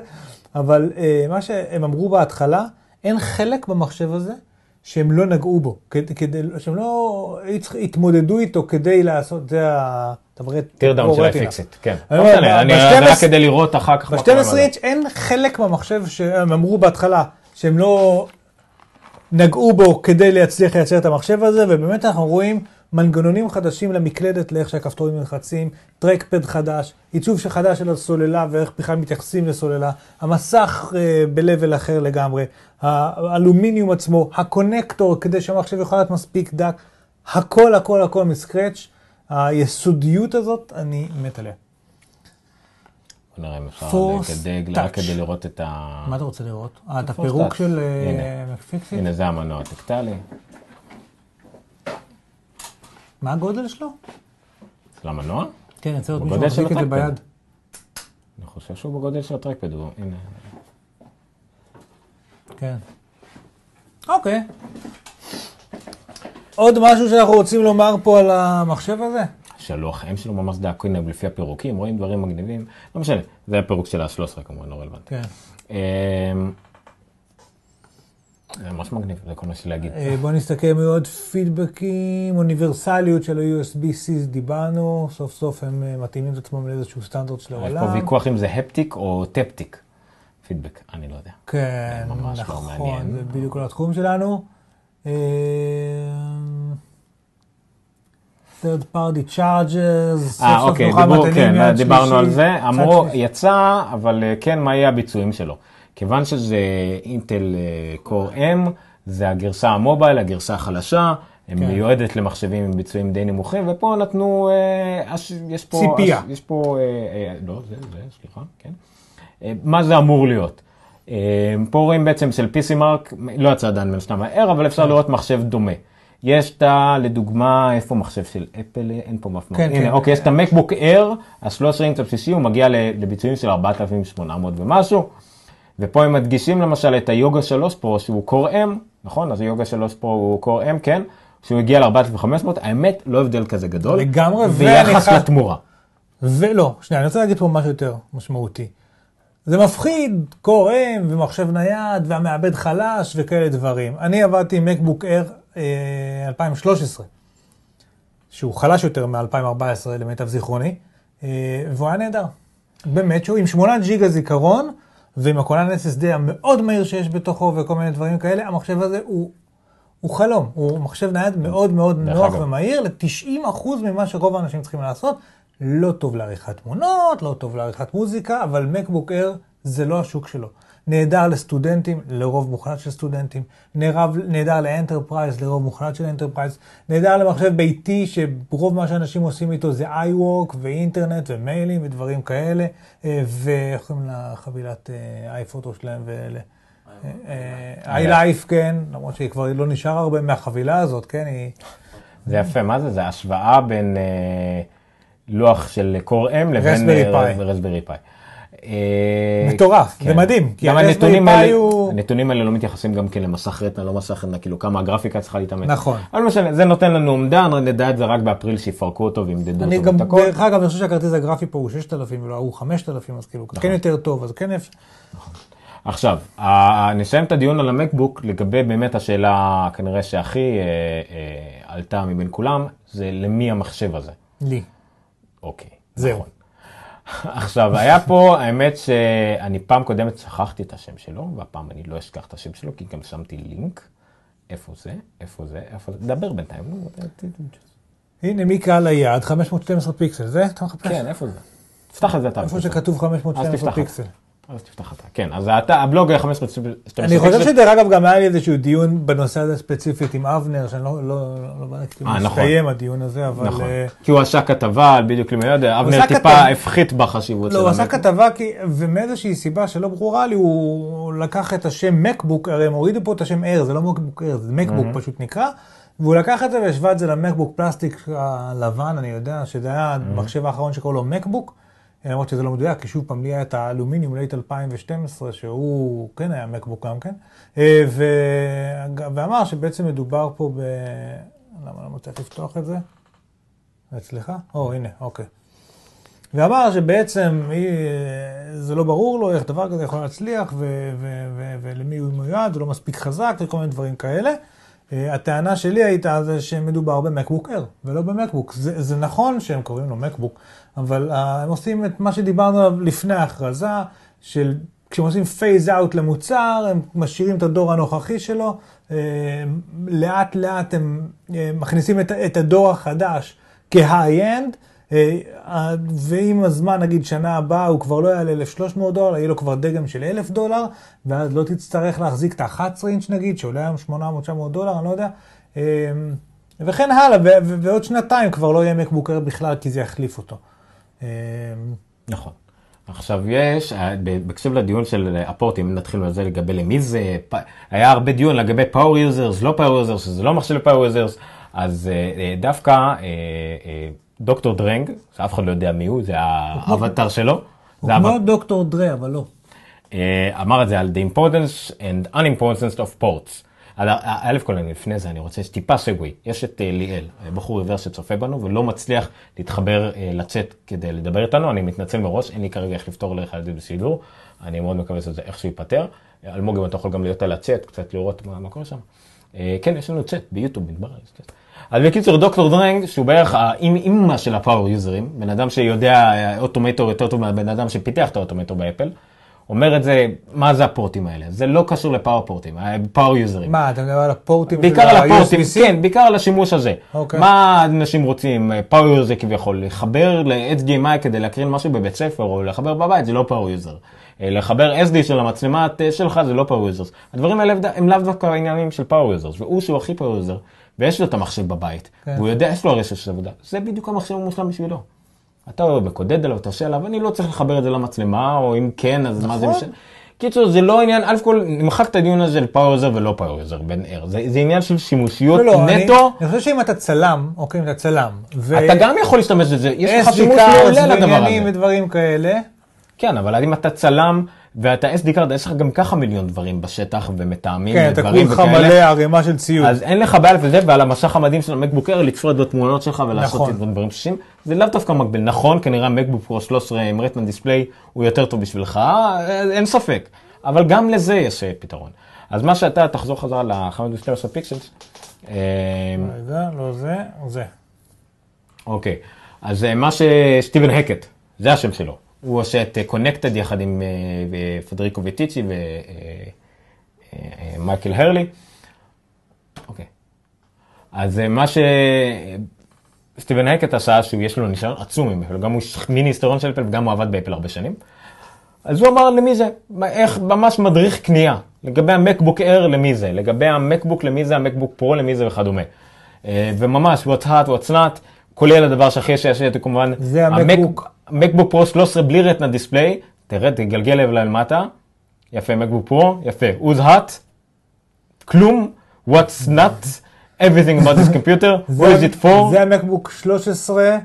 C: אבל אה, מה שהם אמרו בהתחלה, אין חלק במחשב הזה שהם לא נגעו בו, כדי, כדי שהם לא התמודדו איתו כדי לעשות, זה ה...
B: teardown של
C: Retina.
B: ה iFixit, כן.
C: אני
B: לא אני- זה רק
C: 12
B: כדי לראות אחר כך. מה קורה
C: ב-12
B: עם זה.
C: אינץ' אין חלק במחשב שהם אמרו בהתחלה שהם לא נגעו בו כדי להצליח לייצר את המחשב הזה, ובאמת אנחנו רואים מנגנונים חדשים למקלדת, לאיך שהכפתורים נלחצים, trackpad חדש, עיצוב חדש של הסוללה ואיך בכלל מתייחסים לסוללה, המסך אה, ב-level אחר לגמרי, האלומיניום עצמו, ה connector כדי שהמחשב יוכל להיות מספיק דק, הכל הכל הכל מסקרץ', היסודיות הזאת, אני מת עליה.
B: בוא נראה אם אפשר
C: touch.
B: רק כדי לראות את ה...
C: מה אתה רוצה לראות? אה, את הפירוק. של אה,
B: הנה.
C: מקפיקסית?
B: הנה זה המנוע הטקטלי,
C: מה הגודל שלו?
B: של המנוע.
C: כן, יצא עוד מישהו
B: בגודל של
C: מחזיק את זה. ביד.
B: אני חושב שהוא בגודל של הטרקפד, הוא- הנה.
C: כן. אוקיי. עוד משהו שאנחנו רוצים לומר פה על המחשב הזה?
B: שלוח M שלו ממש דק, הנה לפי הפירוקים, רואים דברים מגניבים, לא משנה, זה הפירוק של ה-13 כמובן, לא רלוונטי.
C: כן.
B: זה ממש מגניב, זה כל מה לי להגיד.
C: אה, בוא נסתכל מעוד פידבקים, אוניברסליות של ה-USB-C דיברנו, סוף סוף הם אה, מתאימים את עצמם לאיזשהו סטנדרט של
B: יש
C: העולם.
B: פה ויכוח אם זה הפטיק או טפטיק פידבק, אני לא יודע.
C: כן,
B: לא
C: נכון. זה בדיוק לא התחום שלנו. אה, third party charges,
B: אה, אוקיי, כן, דיברנו על זה, אמרו. יצא, אבל אה, כן, מה יהיה הביצועים שלו? כיוון שזה אינטל קור M, זה הגרסה המובייל, הגרסה החלשה,
C: כן.
B: כן. מיועדת למחשבים עם ביצועים די נמוכים, ופה נתנו, אה, אש, יש פה,
C: ציפייה.
B: אש, יש פה, אה, אה, לא, זה, זה, סליחה, כן. אה, מה זה אמור להיות? אה, פה רואים בעצם של PC מרק, לא יצא עדיין מן הסתם הער, אבל
C: כן.
B: אפשר לראות מחשב דומה. יש את ה... לדוגמה, איפה מחשב של אפל? אין פה מפנה.
C: כן,
B: הנה,
C: כן.
B: אוקיי, יש את המקבוק אייר, ה-13 אינץ' הבסיסי, הוא מגיע לביצועים של 4,800 ומשהו. ופה הם מדגישים למשל את היוגה 3 פרו שהוא קור M, נכון? אז היוגה 3 פרו הוא קור M, כן? שהוא הגיע ל-4,500, האמת, לא הבדל כזה גדול.
C: לגמרי,
B: ביחס לתמורה.
C: ולא, שנייה, אני רוצה להגיד פה משהו יותר משמעותי. זה מפחיד, Core M ומחשב נייד והמעבד חלש וכאלה דברים. אני עבדתי עם MacBook Air אה, 2013, שהוא חלש יותר מ-2014 למיטב זיכרוני, אה, והוא היה נהדר. באמת שהוא עם 8 ג'יגה זיכרון, ועם הכונן SSD המאוד מהיר שיש בתוכו וכל מיני דברים כאלה, המחשב הזה הוא, הוא חלום, הוא מחשב נייד מאוד מאוד נוח
B: אגב.
C: ומהיר, ל-90% ממה שרוב האנשים צריכים לעשות. לא טוב לעריכת תמונות, לא טוב לעריכת מוזיקה, אבל MacBook Air זה לא השוק שלו. נהדר לסטודנטים, לרוב מוחלט של סטודנטים, נהדר, נהדר ל enterprise, לרוב מוחלט של enterprise, נהדר למחשב ביתי, שרוב מה שאנשים עושים איתו זה iWork ואינטרנט ומיילים ודברים כאלה, אה, ואיך קוראים לחבילת iPhoto שלהם ואלה. iLife, כן, למרות שהיא כבר לא נשאר הרבה מהחבילה הזאת, כן, היא...
B: זה יפה, מה זה? זה השוואה בין אה, לוח של קור אם לבין אה. רסברי פאי. אה,
C: מטורף,
B: כן.
C: זה מדהים,
B: גם הנתונים האלה,
C: הוא-
B: הנתונים האלה לא מתייחסים גם כן למסך רטנה, לא מסך רטנה, כאילו כמה הגרפיקה צריכה להתאמץ.
C: נכון.
B: אבל משנה, זה נותן לנו אומדן, נדע את זה רק באפריל שיפרקו אותו וימדדו
C: אני
B: אותו
C: גם,
B: ואת הכל.
C: דרך אגב, אני חושב שהכרטיס הגרפי פה הוא 6,000 ולא הוא 5,000, אז כאילו,
B: נכון.
C: כן יותר טוב, אז כן אפשר.
B: עכשיו, נסיים את הדיון על המקבוק לגבי באמת השאלה כנראה שהכי אה, אה, עלתה מבין כולם, זה למי המחשב הזה.
C: לי.
B: אוקיי.
C: זהו.
B: נכון. עכשיו, היה פה, האמת שאני פעם קודמת שכחתי את השם שלו, והפעם אני לא אשכח את השם שלו, כי גם שמתי לינק. איפה זה? איפה זה? איפה זה? דבר בינתיים.
C: הנה, מי קהל היעד? 512 פיקסל, זה? אתה מחפש?
B: כן, איפה זה? תפתח את זה אתה.
C: איפה שכתוב
B: אז
C: 512
B: תפתח.
C: פיקסל.
B: אז תפתח אתה. כן, אז אתה, הבלוג 1512
C: אני חושב שדרך אגב גם היה לי איזשהו דיון בנושא הזה ספציפית עם אבנר, שאני לא, לא, לא בדקתי אם
B: אה,
C: הוא
B: נכון.
C: הדיון הזה, אבל...
B: נכון.
C: אה,
B: כי הוא עשה כתבה על בדיוק, אני לא יודע, אבנר טיפה הפחית בחשיבות
C: לא,
B: של
C: הוא עשה. כתבה, כי, ומאיזושהי סיבה שלא ברורה לי, הוא לקח את השם MacBook, הרי הם הורידו פה את השם Air, זה לא MacBook Air, זה MacBook פשוט נקרא, והוא לקח את זה והשווה את זה ל MacBook פלסטיק הלבן, אני יודע, שזה היה המחשב האחרון שקראו לו MacBook, למרות שזה לא מדויק, כי שוב פעם, לי היה את האלומיניום late 2012, שהוא כן היה MacBook גם כן, אה, ו- ואמר שבעצם מדובר פה ב... למה לא מצליח לפתוח את זה? אצלך? או, הנה, אוקיי. ואמר שבעצם היא, זה לא ברור לו איך דבר כזה יכול להצליח ו- ו- ו- ולמי הוא מיועד, הוא לא מספיק חזק וכל מיני דברים כאלה. אה, הטענה שלי הייתה זה שמדובר במקבוק אייר ולא במקבוק. זה, זה נכון שהם קוראים לו מקבוק, אבל אה, הם עושים את מה שדיברנו עליו לפני ההכרזה, של כשהם עושים phase out למוצר, הם משאירים את הדור הנוכחי שלו, אה, לאט לאט הם מכניסים את, את הדור החדש כ high-end. אה, ועם הזמן, נגיד שנה הבאה, הוא כבר לא יעלה 1,300 דולר, יהיה לו כבר דגם של 1,000 דולר, ואז לא תצטרך להחזיק את ה-11 אינץ' נגיד, שעולה היום 800-900 דולר, אני לא יודע. אה, וכן הלאה, ועוד שנתיים כבר לא יהיה MacBook Air בכלל, כי זה יחליף אותו. אה,
B: נכון. עכשיו יש, אה, ב- בהקשר לדיון של הפורטים, נתחיל מזה לגבי למי זה, היה הרבה דיון לגבי power users, לא power users, שזה לא מחשב ל power users, אז אה, אה, דווקא אה, אה, דוקטור Drang, שאף אחד לא יודע מי הוא, זה האבטר שלו,
C: הוא כמו דוקטור Dre, אבל לא.
B: אה, אמר את זה על the importance and unimportance of ports. על ה- א' כל לפני זה אני רוצה טיפה segue. יש את אה, ליאל, אה, בחור עיוור שצופה בנו ולא מצליח להתחבר לצ'אט כדי לדבר איתנו, אני מתנצל מראש, אין לי כרגע איך לפתור לך את זה בסידור, אני מאוד מקווה שזה איכשהו ייפתר. אלמוג אם אתה יכול גם להיות על הצ'אט, קצת לראות מה, מה קורה שם. כן, יש לנו צ'אט ביוטיוב, מתברר. אז בקיצור, דוקטור Drang, שהוא בערך האימא של ה power יוזרים, בן אדם שיודע אה, Automator יותר טוב מהבן אדם שפיתח את ה Automator באפל, אומר את זה, מה זה הפורטים האלה? זה לא קשור ל power פורטים, power יוזרים.
C: מה, אתה מדבר על הפורטים
B: בעיקר
C: של
B: על הפורטים,
C: ה-USB-C?
B: כן, בעיקר על השימוש הזה.
C: אוקיי.
B: מה אנשים רוצים, power user כביכול, לחבר ל-HDMI כדי להקרין משהו בבית ספר, או לחבר בבית, זה לא power user. לחבר SD של המצלמה אה, שלך, זה לא power user. הדברים האלה הם לאו דווקא עניינים של power user, והוא שהוא הכי power user, ויש לו את המחשב בבית,
C: כן.
B: והוא יודע, יש לו הרשת של עבודה, זה בדיוק המחשב המושלם בשבילו. אתה מקודד עליו, אתה עושה עליו, אני לא צריך לחבר את זה למצלמה, או אם כן, אז מה זה
C: נכון.
B: משנה. קיצור, זה לא עניין, א' כל, נמחק את הדיון הזה של power user ולא power user בין ער. זה, זה עניין של שימושיות
C: לא, לא, אני-
B: נטו.
C: אני חושב שאם אתה צלם, אוקיי, אם אתה צלם, ו...
B: אתה גם יכול להשתמש בזה, יש לך שימוש מעולה לדבר הזה.
C: ודברים כאלה,
B: כן, אבל אם אתה צלם ואתה SD קארד, יש לך גם ככה מיליון דברים בשטח ומטעמים
C: כן, אתה
B: ודברים
C: כולך מלא ערימה של ציוד.
B: אז אין לך בעיה לזה, ועל המסך המדהים של המקבוק אייר לתפור את התמונות שלך ולעשות
C: נכון.
B: את דברים קשישים. זה לאו דווקא מקביל. נכון, כנראה המקבוק פרו 13 עם רטמן דיספליי הוא יותר טוב בשבילך, אה, אין ספק. אבל גם לזה יש אה, פתרון. אז מה שאתה, תחזור חזרה ל-512 pixels. אה,
C: רגע, לא זה, זה.
B: אוקיי, אז אה, מה ש Stephen Hackett, זה השם שלו. הוא עושה את Connected יחד עם אה, אה, Federico Viticci ו Myke Hurley. אוקיי. אז אה, מה ש Stephen Hackett עשה, שהוא יש לו ניסיון עצום עם אפל, גם הוא מיני היסטוריון של אפל וגם הוא עבד באפל הרבה שנים. אז הוא אמר למי זה, איך ממש מדריך קנייה, לגבי המקבוק אייר למי זה, לגבי המקבוק למי זה, המקבוק פרו למי זה וכדומה. אה, וממש, what's hot, what's not, כולל הדבר שהכי יש יש כמובן,
C: זה המקבוק.
B: המקבוק פרו 13 בלי רטנה דיספליי, תראה, תגלגל לב למטה, יפה, מקבוק פרו, יפה, who's hot, כלום, what's not, everything about this computer, who is it for,
C: זה המקבוק 13,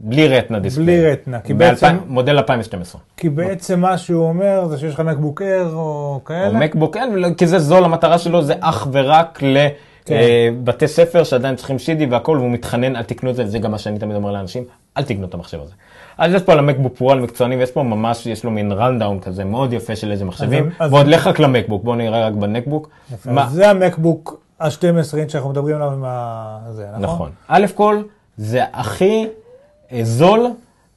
B: בלי רטנה דיספליי.
C: בלי רטנה, כי בעצם-
B: 2000 מודל 2012.
C: כי בעצם מה שהוא אומר זה שיש לך מקבוק אייר או
B: או
C: כאלה.
B: מקבוק אין, ולא- כי זה זול, המטרה שלו זה אך ורק
C: כן.
B: לבתי ספר שעדיין צריכים שידי והכל, והוא מתחנן, אל תקנו את זה, וזה גם מה שאני תמיד אומר לאנשים, אל תקנו את המחשב הזה. אז יש פה על המקבוק פרו, על מקצוענים, ויש פה ממש, יש לו מין רנדאון כזה מאוד יפה של איזה מחשבים, ועוד לך רק למקבוק, בואו נראה רק בנקבוק.
C: זה המקבוק ה-12 אינץ' שאנחנו מדברים עליו עם ה... זה, נכון?
B: נכון. א' כל, זה הכי אה, זול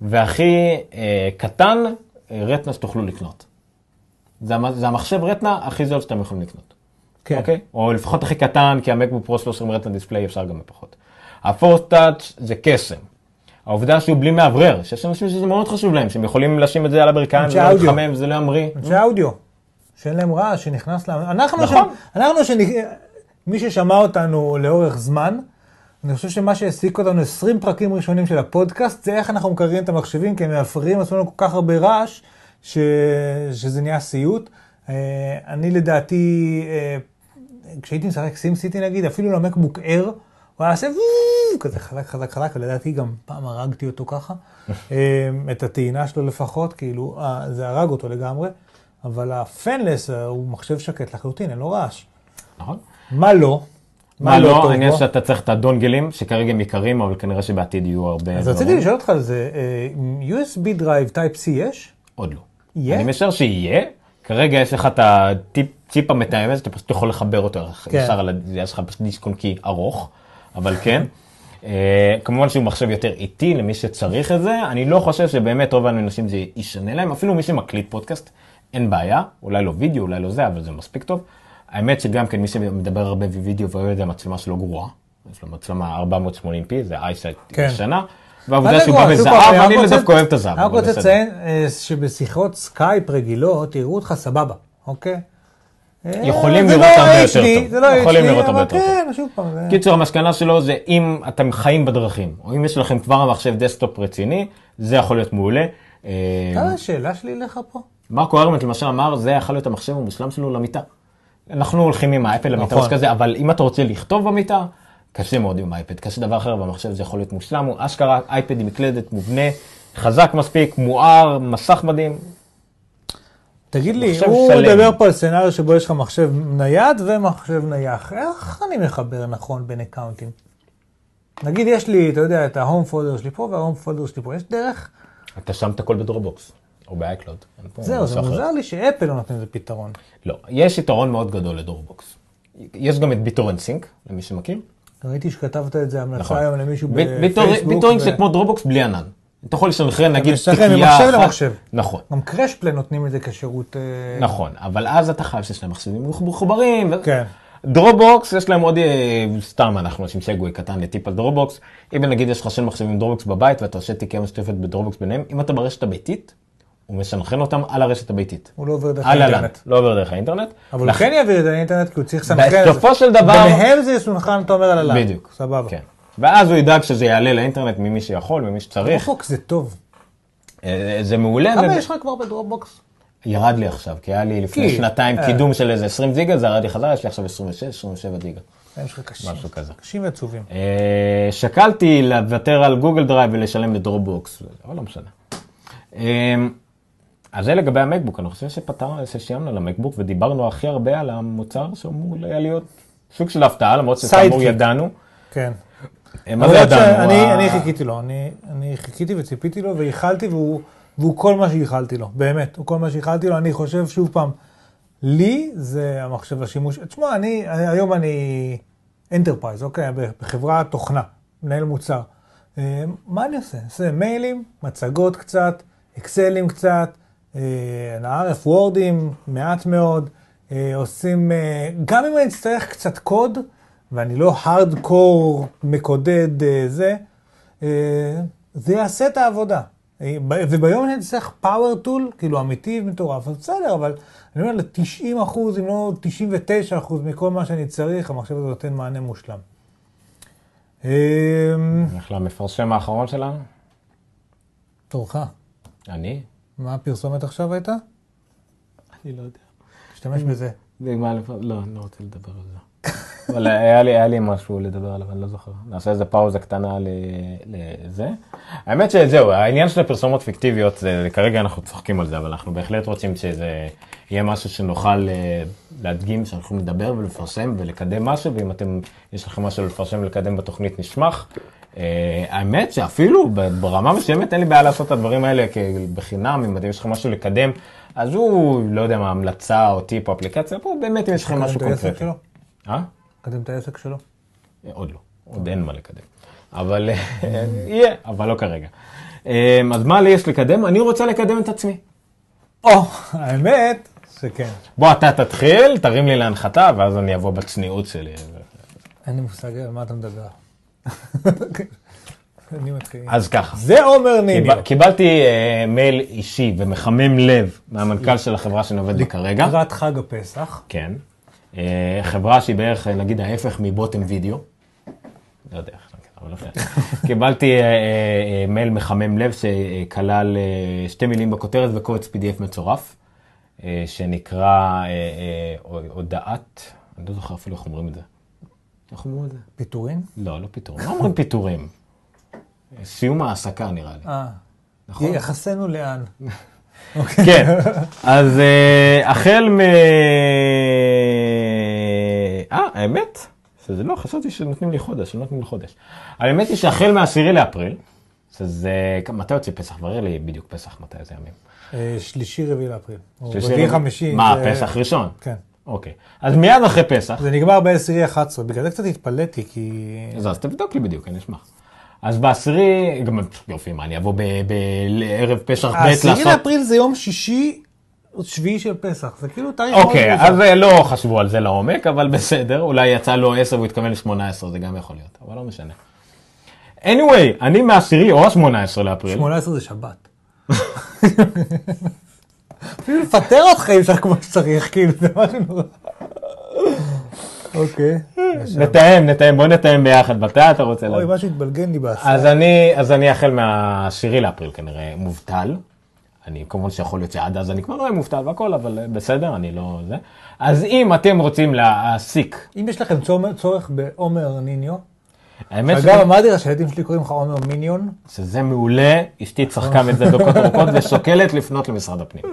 B: והכי אה, קטן אה, רטנה שתוכלו לקנות. זה זה המחשב רטנה הכי זול שאתם יכולים לקנות.
C: כן.
B: אוקיי? או לפחות הכי קטן, כי המקבוק פרו 13 עם רטנה דיספליי אפשר גם בפחות. הפורס טאץ' זה קסם. העובדה שהוא בלי מאוורר, שיש אנשים שזה מאוד חשוב להם, שהם יכולים לשים את זה על הברכיים, ולא
C: אודיו.
B: להתחמם וזה לא ימריא.
C: אנשי האודיו, שאין להם רעש, שנכנס להם. אנחנו,
B: נכון.
C: ש... אנחנו שנ... מי ששמע אותנו לאורך זמן, אני חושב שמה שהעסיק אותנו 20 פרקים ראשונים של הפודקאסט, זה איך אנחנו מקררים את המחשבים, כי הם מאפרים עשו לנו כל כך הרבה רעש, ש... שזה נהיה סיוט. אה, אני לדעתי, אה, כשהייתי משחק סים סיטי נגיד, אפילו למקבוק אייר, הוא היה עושה כזה חזק חזק חזק, ולדעתי גם פעם הרגתי אותו ככה, אה, את הטעינה שלו לפחות, כאילו, אה, זה הרג אותו לגמרי, אבל ה fanless אה, הוא מחשב שקט לחלוטין, אין לו רעש.
B: נכון?
C: מה לא?
B: מה לא, העניין
C: בו?
B: שאתה צריך את הדונגלים, שכרגע הם יקרים, אבל כנראה שבעתיד יהיו הרבה...
C: אז רציתי. לשאול אותך על זה, אה, USB drive Type C יש?
B: עוד לא.
C: יהיה?
B: אני משער שיהיה. כרגע יש לך את הטיפ המתאם הזה, שאתה פשוט יכול לחבר אותו
C: כן.
B: ישר על ה... יש לך פשוט דיסק און-קי ארוך, אבל כן. אה, כמובן שהוא מחשב יותר איטי למי שצריך את זה, אני לא חושב שבאמת רוב האנשים זה ישנה להם, אפילו מי שמקליט פודקאסט, אין בעיה, אולי לא וידאו, אולי לא זה, אבל זה מספיק טוב. האמת שגם כן מי שמדבר הרבה בווידאו ואוהב את זה, המצלמה שלו גרועה, יש לו מצלמה 480p, זה iSight
C: כן.
B: ישנה,
C: מה
B: והעובדה שהוא? בא בזהב, אני דווקא אוהב את הזהב.
C: אני רק רוצה. לציין אה, שבשיחות סקייפ רגילות יראו אותך סבבה, אוקיי? אה,
B: יכולים לראות
C: לא
B: הרבה יותר טוב.
C: זה לא
B: יכולים
C: HD,
B: לראות הרבה יותר
C: כן, שוב פעם,
B: קיצור, המסקנה שלו זה אם אתם חיים בדרכים, או אם יש לכם כבר מחשב desktop רציני, זה יכול להיות מעולה. אה,
C: השאלה שלי אליך פה?
B: מרקו ארמנט למשל אמר, זה יכול להיות המחשב המושלם שלו למיטה. אנחנו הולכים עם האייפד למיטה
C: נכון.
B: אבל אם אתה רוצה לכתוב במיטה, קשה מאוד עם האייפד, קשה דבר אחר, והמחשב זה יכול להיות מושלם, הוא אשכרה אייפד עם מקלדת מובנה, חזק מספיק, מואר, מסך מדהים,
C: תגיד לי, הוא
B: שלם.
C: מדבר פה על scenario שבו יש לך מחשב נייד ומחשב נייח. איך אני מחבר נכון בין אקאונטים? נגיד יש לי, אתה יודע, את ה home folder שלי פה וה home folder שלי פה, יש דרך?
B: אתה שם את הכל ב Dropbox, או ב iCloud.
C: זהו, זה. מוזר לי שאפל לא נותן לזה פתרון.
B: לא, יש יתרון מאוד גדול ל Dropbox. יש גם את BitTorrent Sync, למי שמכיר.
C: ראיתי שכתבת את זה המלצה
B: נכון.
C: היום למישהו בפייסבוק.
B: BitTorrent
C: ו-
B: זה כמו Dropbox בלי ענן. אתה יכול לסנכרן נגיד
C: מסנכרן
B: תיקייה
C: ממחשב
B: אחת.
C: למחשב.
B: נכון,
C: גם CrashPlan נותנים את זה כשירות... אה,
B: נכון, אבל אז אתה חייב שיש להם מחשבים מחוברים.
C: כן.
B: Dropbox יש להם עוד, אה, סתם אנחנו עושים segue קטן לטיפ על Dropbox. אם נגיד יש לך שני מחשבים Dropbox בבית ואתה עושה תיקייה משותפת ב Dropbox ביניהם, אם אתה ברשת הביתית, הוא מסנכרן אותם על הרשת הביתית.
C: הוא לא עובר דרך
B: על
C: האינטרנט.
B: לא עובר דרך האינטרנט.
C: אבל הוא
B: לכן-
C: כן יעביר את זה לאינטרנט כי הוא צריך לסנכרן.
B: בסופו של דבר...
C: ביניהם זה יסונכרן, אתה אומר על ה LAN.
B: בדיוק.
C: סבבה.
B: כן. ואז הוא ידאג שזה יעלה לאינטרנט ממי שיכול, ממי שצריך.
C: Dropbox זה טוב.
B: אה, זה מעולה.
C: כמה יש לך כבר ב Dropbox?
B: ירד לי עכשיו, כי היה לי לפני
C: כי-
B: שנתיים
C: אה.
B: קידום של איזה 20 ג'יגה, זה ירד לי חזרה, יש לי עכשיו 26, 27 ג'יגה.
C: יש לך קשים.
B: משהו כזה.
C: קשים ועצובים.
B: אה, שקלתי לוותר על Google Drive ולשלם ל Dropbox, אבל לא משנה. אה, אז זה לגבי ה MacBook, אני חושב שפתר, שסיימנו על ה MacBook ודיברנו הכי הרבה על המוצר שאמור היה להיות סוג של הפתעה, למרות שכאמור. ידענו.
C: כן.
B: מה
C: אבל
B: זה ידענו?
C: שאני
B: ה-
C: אני חיכיתי לו, אני, חיכיתי וציפיתי לו וייחלתי והוא, כל מה שייחלתי לו, באמת, הוא כל מה שייחלתי לו, אני חושב שוב פעם, לי זה המחשב השימוש, תשמע, אני, היום אני enterprise, אוקיי, בחברת תוכנה, מנהל מוצר. אה, מה אני עושה? עושה מיילים, מצגות קצת, אקסלים קצת, אה, ל-RF וורדים, מעט מאוד, אה, עושים, אה, גם אם אני אצטרך קצת קוד, ואני לא הארדקור מקודד אה, זה, זה יעשה את העבודה. וביום שאני אצטרך פאוור טול, כאילו אמיתי ומטורף, אז בסדר, אבל אני אומר ל-90 אחוז, אם לא 99 אחוז מכל מה שאני צריך, המחשב הזה נותן מענה מושלם.
B: נלך למפרשם האחרון שלנו?
C: תורך,
B: אני?
C: מה הפרסומת עכשיו הייתה?
B: אני לא יודע.
C: תשתמש בזה.
B: לא, אני לא רוצה לדבר על זה. אבל היה לי, היה לי משהו לדבר עליו, אני לא זוכר. נעשה איזה פאוזה קטנה לזה. האמת שזהו, העניין של הפרסומות פיקטיביות, זה, כרגע אנחנו צוחקים על זה, אבל אנחנו בהחלט רוצים שזה יהיה משהו שנוכל אה, להדגים, שאנחנו לדבר ולפרסם ולקדם משהו, ואם אתם, יש לכם משהו לפרסם ולקדם בתוכנית, נשמח. אה, האמת שאפילו ברמה מסוימת אין לי בעיה לעשות את הדברים האלה בחינם, אם יש לכם משהו לקדם, אז הוא, לא יודע מה, המלצה או טיפ או אפליקציה, פה באמת אם יש לכם משהו קונקרטי.
C: שלו?
B: אה?
C: קדם את העסק שלו?
B: אה, עוד לא, עוד אין מה לקדם. אבל אה, יהיה, אבל לא כרגע. אז מה לי יש לקדם? אני רוצה לקדם את עצמי.
C: או, האמת שכן.
B: בוא, אתה תתחיל, תרים לי להנחתה, ואז אני אבוא בצניעות שלי.
C: אין לי מושג על מה אתה מדבר.
B: אז ככה.
C: זה עומר ניניו.
B: קיב- קיבלתי אה, מייל אישי ומחמם לב מהמנכ"ל של החברה שאני עובד בה כרגע.
C: לקראת חג הפסח.
B: כן. אה, חברה שהיא בערך, אה, נגיד, ההפך מבוטם וידאו. לא יודע איך, אבל לא משנה. קיבלתי מייל מחמם לב שכלל שתי מילים בכותרת וקובץ PDF מצורף, שנקרא הודעת, אני לא זוכר אפילו איך אומרים את זה. איך אומרים את זה?
C: פיטורים?
B: לא, לא פיטורים. לא אומרים פיטורים. סיום העסקה נראה לי.
C: אה.
B: נכון?
C: יחסנו לאן?
B: כן, אז אה, החל מ... אה, האמת, שזה לא, חשבתי שנותנים לי חודש, לא נותנים לי חודש. האמת היא שהחל מהעשירי לאפריל, שזה, מתי יוצא פסח? ברר לי בדיוק פסח, מתי זה ימים.
C: אה, שלישי רביעי לאפריל.
B: שלישי,
C: רביעי. חמישי.
B: מה, פסח ראשון?
C: כן.
B: אוקיי. אז מיד אחרי פסח,
C: זה נגמר בעשירי 11, בגלל זה קצת התפלאתי, כי...
B: אז אז תבדוק לי בדיוק, אני אשמח. אז בעשירי, גם יופי, מה, אני אבוא ב- ב- לערב פסח ב'
C: העשירי
B: לעשות...
C: לאפריל זה יום שישי, שביעי של פסח, זה כאילו תאריך
B: אוקיי. אז אה, לא חשבו על זה לעומק, אבל בסדר, אולי יצא לו 10 והוא התכוון ל-18, זה גם יכול להיות, אבל לא משנה. anyway, אני מהעשירי או ה-18 לאפריל,
C: 18 זה שבת. אפילו לפטר אותך אי אפשר כמו שצריך, כאילו, זה משהו נורא. אוקיי.
B: נתאם, נתאם, בוא נתאם ביחד, מתי אתה רוצה
C: אוי. משהו התבלגן לי בעשרה.
B: אז אני, החל מהעשירי לאפריל כנראה מובטל. אני כמובן שיכול להיות שעד אז אני כבר לא אהיה מובטל והכל, אבל אה, בסדר, אני לא זה. אז אם אתם רוצים להעסיק,
C: אם יש לכם צורך בעומר ניניו,
B: האמת
C: אגב, אמרתי לך שהילדים שלי קוראים לך עומר מיניון,
B: שזה מעולה, אשתי צחקה מזה דקות ארוכות ושוקלת לפנות למשרד הפנים.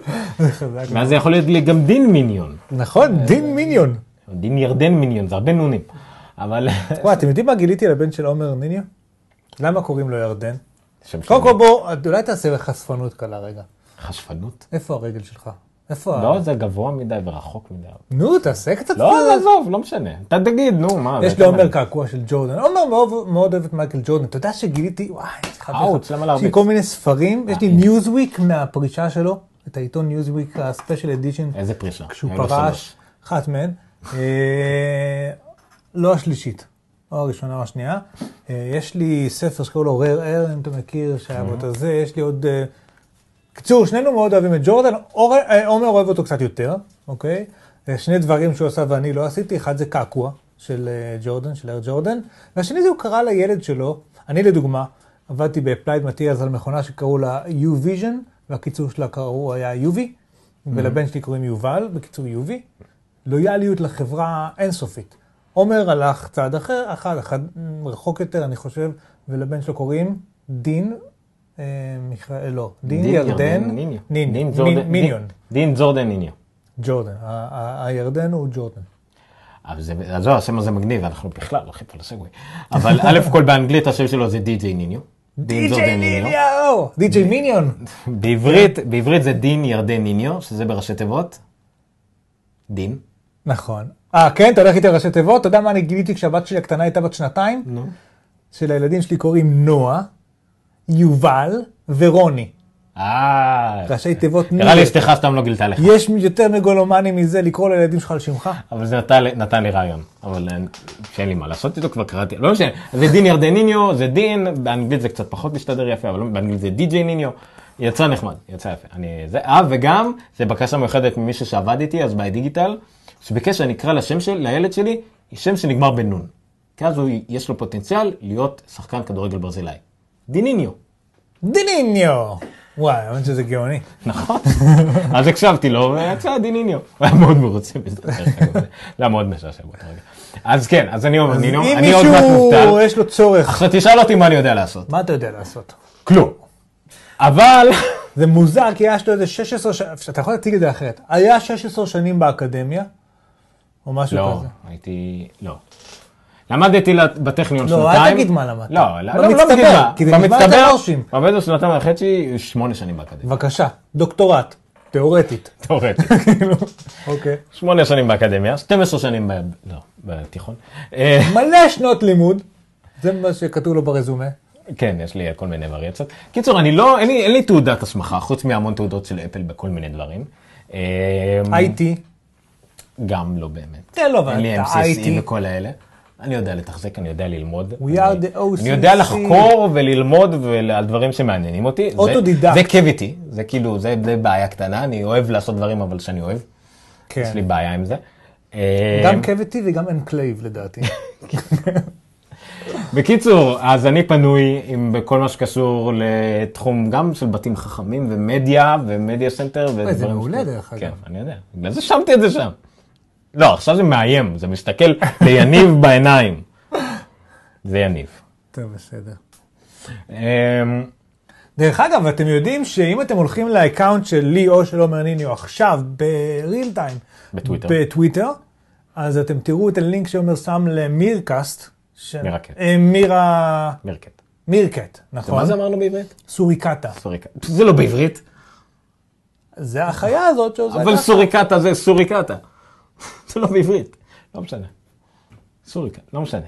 B: ואז זה יכול להיות לי גם דין מיניון.
C: נכון, דין מיניון.
B: דין ירדן מיניון, זה הרבה נונים. אבל...
C: וואי, אתם יודעים מה גיליתי על הבן של עומר ניניו? למה קוראים לו ירדן? קודם. כל בוא, אולי תעשה חשפנות קלה רגע.
B: חשפנות?
C: איפה הרגל שלך? איפה.
B: לא, זה גבוה מדי ורחוק מדי.
C: נו, תעשה קצת...
B: לא, עזוב, לא משנה. אתה תגיד, נו, מה.
C: יש
B: זה
C: לעומר
B: כמה-
C: קעקוע של ג'ורדן. עומר מאוד- אוהב את מייקל ג'ורדן. אתה יודע שגיליתי, וואי, להביא לך-
B: אאוץ, למה
C: יש לי
B: להרביץ?
C: כל מיני ספרים, יש לי ניוזוויק מהפרישה שלו, את העיתון Newsweek ה special edition,
B: איזה פרישה?
C: כשהוא פרש. אחת מהן, אה, לא השלישית, או הראשונה או השנייה. אה, יש לי ספר שקוראים לו Rare Air, אם אתה מכיר, שהיה בו את הזה, יש לי עוד... קיצור, שנינו מאוד אוהבים את ג'ורדן, אה, עומר אוהב אותו קצת יותר, אוקיי? אה, שני דברים שהוא עשה ואני לא עשיתי, אחד זה קעקוע של אה, ג'ורדן, של Air Jordan, והשני זה הוא קרא לילד שלו, אני לדוגמה, עבדתי ב Applied Materials על מכונה שקראו לה U-Vision, והקיצור שלה קראו היה UV, ולבן שלי קוראים יובל, בקיצור UV. לויאליות לחברה אינסופית. עומר הלך צעד אחר, אחד, אחד רחוק יותר, אני חושב, ולבן שלו קוראים דין, מיכאל, לא, דין ירדן,
B: ניניו.
C: ניני,
B: דין ג'ורדן- ניניו.
C: ג'ורדן, הירדן הוא ג'ורדן.
B: אבל זה, אז זהו, השם הזה מגניב, אנחנו בכלל הולכים פה ל segue. אבל א' כל באנגלית השם שלו זה די.ג'יי ניניו. זורדן ניניו.
C: די.ג'יי מיניון.
B: בעברית, בעברית זה דין ירדן ניניו, שזה בראשי תיבות. דין.
C: נכון. אה, כן, אתה הולך איתי על ראשי תיבות? אתה יודע מה אני גיליתי כשהבת שלי הקטנה הייתה בת שנתיים?
B: נו.
C: שלילדים שלי קוראים נועה, יובל ורוני.
B: אה,
C: ראשי תיבות
B: נראה לי אשתך סתם לא גילתה לך.
C: יש יותר מגולומני מזה לקרוא לילדים שלך על שמך?
B: אבל זה נתן, נתן לי רעיון, אבל אין- שאין לי מה לעשות איתו, כבר קראתי, לא משנה, זה דין ירדן ניניו, זה דין, באנגלית זה קצת פחות מסתדר יפה, אבל באנגלית זה די.ג'יי ניניו, יצא נחמד, יצא יפה. אני, זה, אה, וגם, זה בקשה מיוחדת ממישהו שעבד איתי, אז בדיגיטל, שביקש שאני אקרא לשם של, לילד שלי, שם שנגמר בנון. כי אז הוא, יש לו פוטנציאל להיות שחקן כדורגל ברזילאי. דיניניו.
C: דיניניו! וואי, האמת שזה גאוני.
B: נכון. אז הקשבתי לו, ויצא דיניניו. הוא היה מאוד מרוצה מזה. זה היה מאוד משעשע באותו רגע. אז כן, אז אני אומר, אני
C: אם
B: עוד מעט
C: מישהו
B: מובטל.
C: יש לו צורך,
B: עכשיו תשאל אותי מה אני יודע לעשות.
C: מה אתה יודע לעשות?
B: כלום. אבל,
C: זה מוזר, כי יש לו איזה 16 שנים, אתה יכול להציג את זה אחרת. היה 16 שנים באקדמיה, או משהו
B: לא,
C: כזה.
B: הייתי, לא. למדתי בטכניון
C: לא,
B: שנתיים.
C: אל תגיד מה למדת.
B: לא, לא, לא, לא במצטבר.
C: זה נשמע יותר
B: במצטבר. עובד על שנתיים וחצי, שמונה שנים באקדמיה.
C: בבקשה, דוקטורט, תיאורטית.
B: תאורטית.
C: כאילו, אוקיי.
B: שמונה שנים באקדמיה, 12 שנים ב... לא, בתיכון. אה,
C: מלא שנות לימוד, זה מה שכתוב לו ברזומה.
B: כן, יש לי כל מיני וריאציות. קיצור, אני לא, אין לי, אין לי תעודת הסמכה, חוץ מהמון תעודות של אפל בכל מיני דברים. אה,
C: IT,
B: גם לא באמת.
C: זה לא, אבל
B: אין לי
C: אתה
B: MCSE
C: IT.
B: וכל האלה. אני יודע לתחזק, אני יודע ללמוד.
C: We
B: אני,
C: are the OCC.
B: אני יודע לחקור וללמוד ול- על דברים שמעניינים אותי.
C: אוטודידקט.
B: זה קוויטי, זה כאילו, זה, זה בעיה קטנה, אני אוהב לעשות דברים אבל שאני אוהב. יש לי
C: כן.
B: בעיה עם זה. אה,
C: גם קוויטי וגם אנקלייב לדעתי.
B: בקיצור, אז אני פנוי עם בכל מה שקשור לתחום גם של בתים חכמים ומדיה ומדיה סנטר.
C: זה מעולה. דרך אגב.
B: כן, אני יודע. בגלל זה שמתי את זה שם. לא, עכשיו זה מאיים, זה מסתכל ליניב בעיניים. זה יניב.
C: טוב, בסדר.
B: אמ,
C: דרך אגב, אתם יודעים שאם אתם הולכים ל account של לי או של עומר ניניו עכשיו, ב real time,
B: בטוויטר.
C: בטוויטר, אז אתם תראו את הלינק שעומר שם ל Miracast. ש-
B: Meerkat.
C: אה, מירה...
B: Meerkat.
C: Meerkat, נכון.
B: מה זה אמרנו בעברית?
C: סוריקטה.
B: סוריקטה. זה לא בעברית,
C: זה החיה הזאת שעושה
B: אבל. סוריקטה זה סוריקטה. זה לא בעברית. לא משנה. סוריקטה, לא משנה.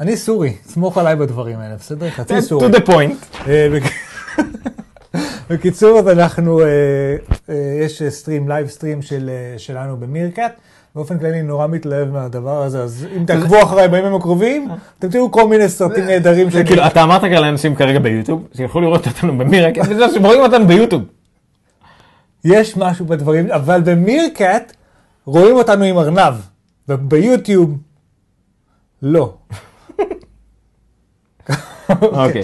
C: אני סורי, סמוך עליי בדברים האלה, בסדר? חצי סורי.
B: to the point.
C: אה, בק- בקיצור, אז אנחנו, אה, אה, יש stream, live stream של, אה, שלנו ב Meerkat. באופן כללי נורא מתלהב מהדבר הזה, אז אם תעקבו אחריי בימים הקרובים, אתם תראו כל מיני סרטים נהדרים
B: זה. כאילו, אתה אמרת כאן לאנשים כרגע ביוטיוב, שילכו לראות אותנו ב Meerkat, וזה שרואים אותנו ביוטיוב.
C: יש משהו בדברים, אבל במירקאט רואים אותנו עם ארנב, וביוטיוב לא.
B: אוקיי.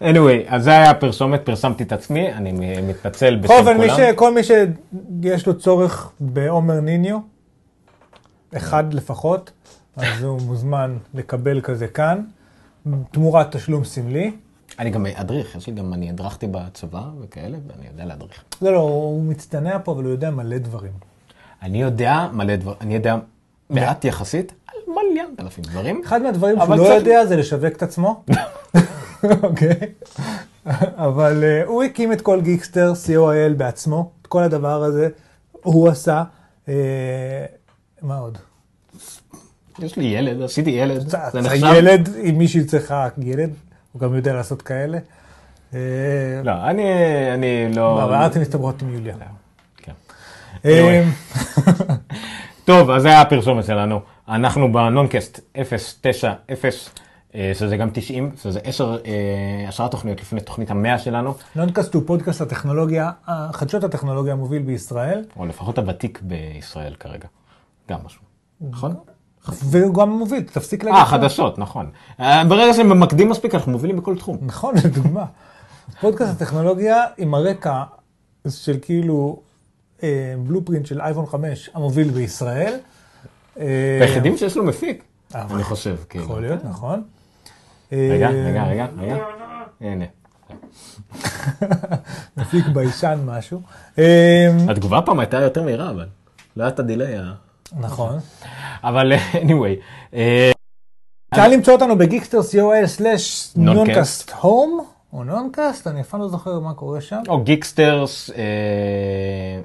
B: anyway, אז זה היה הפרסומת, פרסמתי את עצמי, אני מתנצל בשם
C: אופן, מי
B: כולם.
C: ש- כל מי שיש לו צורך בעומר ניניו, אחד לפחות, אז הוא מוזמן לקבל כזה כאן, תמורת תשלום סמלי.
B: אני גם אדריך, יש לי גם, אני הדרכתי בצבא וכאלה, ואני יודע להדריך.
C: לא, לא, הוא מצטנע פה, אבל הוא יודע מלא דברים.
B: אני יודע מלא דברים, אני יודע מעט יחסית על מיליון אלפים דברים.
C: אחד מהדברים שהוא לא
B: צריך-
C: יודע זה לשווק את עצמו. אוקיי. אבל אה, הוא הקים את כל גיקסטר, co.il בעצמו, את כל הדבר הזה הוא עשה. אה, מה עוד?
B: יש לי ילד, עשיתי ילד, זה נחשב?
C: ילד, אם מישהי צריכה ילד, הוא גם יודע לעשות כאלה. אה,
B: לא, אני, לא...
C: אבל אל מסתברות עם יוליה. אה,
B: טוב, אז זה היה הפרסומת שלנו. אנחנו בנונקאסט 090, אה, שזה גם 90, שזה 10, אה, עשרה תוכניות לפני תוכנית המאה שלנו,
C: נונקאסט הוא פודקאסט הטכנולוגיה, חדשות הטכנולוגיה המוביל בישראל,
B: או לפחות הוותיק בישראל כרגע. גם משהו. נכון?
C: והוא גם מוביל, תפסיק להגיד.
B: אה. חדשות, נכון. אה, ברגע שהם ממקדים מספיק, אנחנו מובילים בכל תחום.
C: נכון, לדוגמה. פודקאסט הטכנולוגיה עם הרקע של כאילו בלופרינט של אייפון 5 המוביל בישראל. אה,
B: היחידים שיש לו מפיק, אני חושב. כאילו.
C: יכול להיות, נכון.
B: רגע,
C: אה,
B: רגע, רגע, רגע. הנה.
C: מפיק ביישן משהו. אה,
B: התגובה פעם הייתה יותר מהירה, אבל לא היה את ה delay.
C: נכון.
B: אבל אה, anyway, אה,
C: אפשר למצוא אותנו ב Geekster
B: co.il/noncast Noncast.
C: הום, או Noncast, אני אף פעם לא זוכר מה קורה שם.
B: או Geeksters, אה,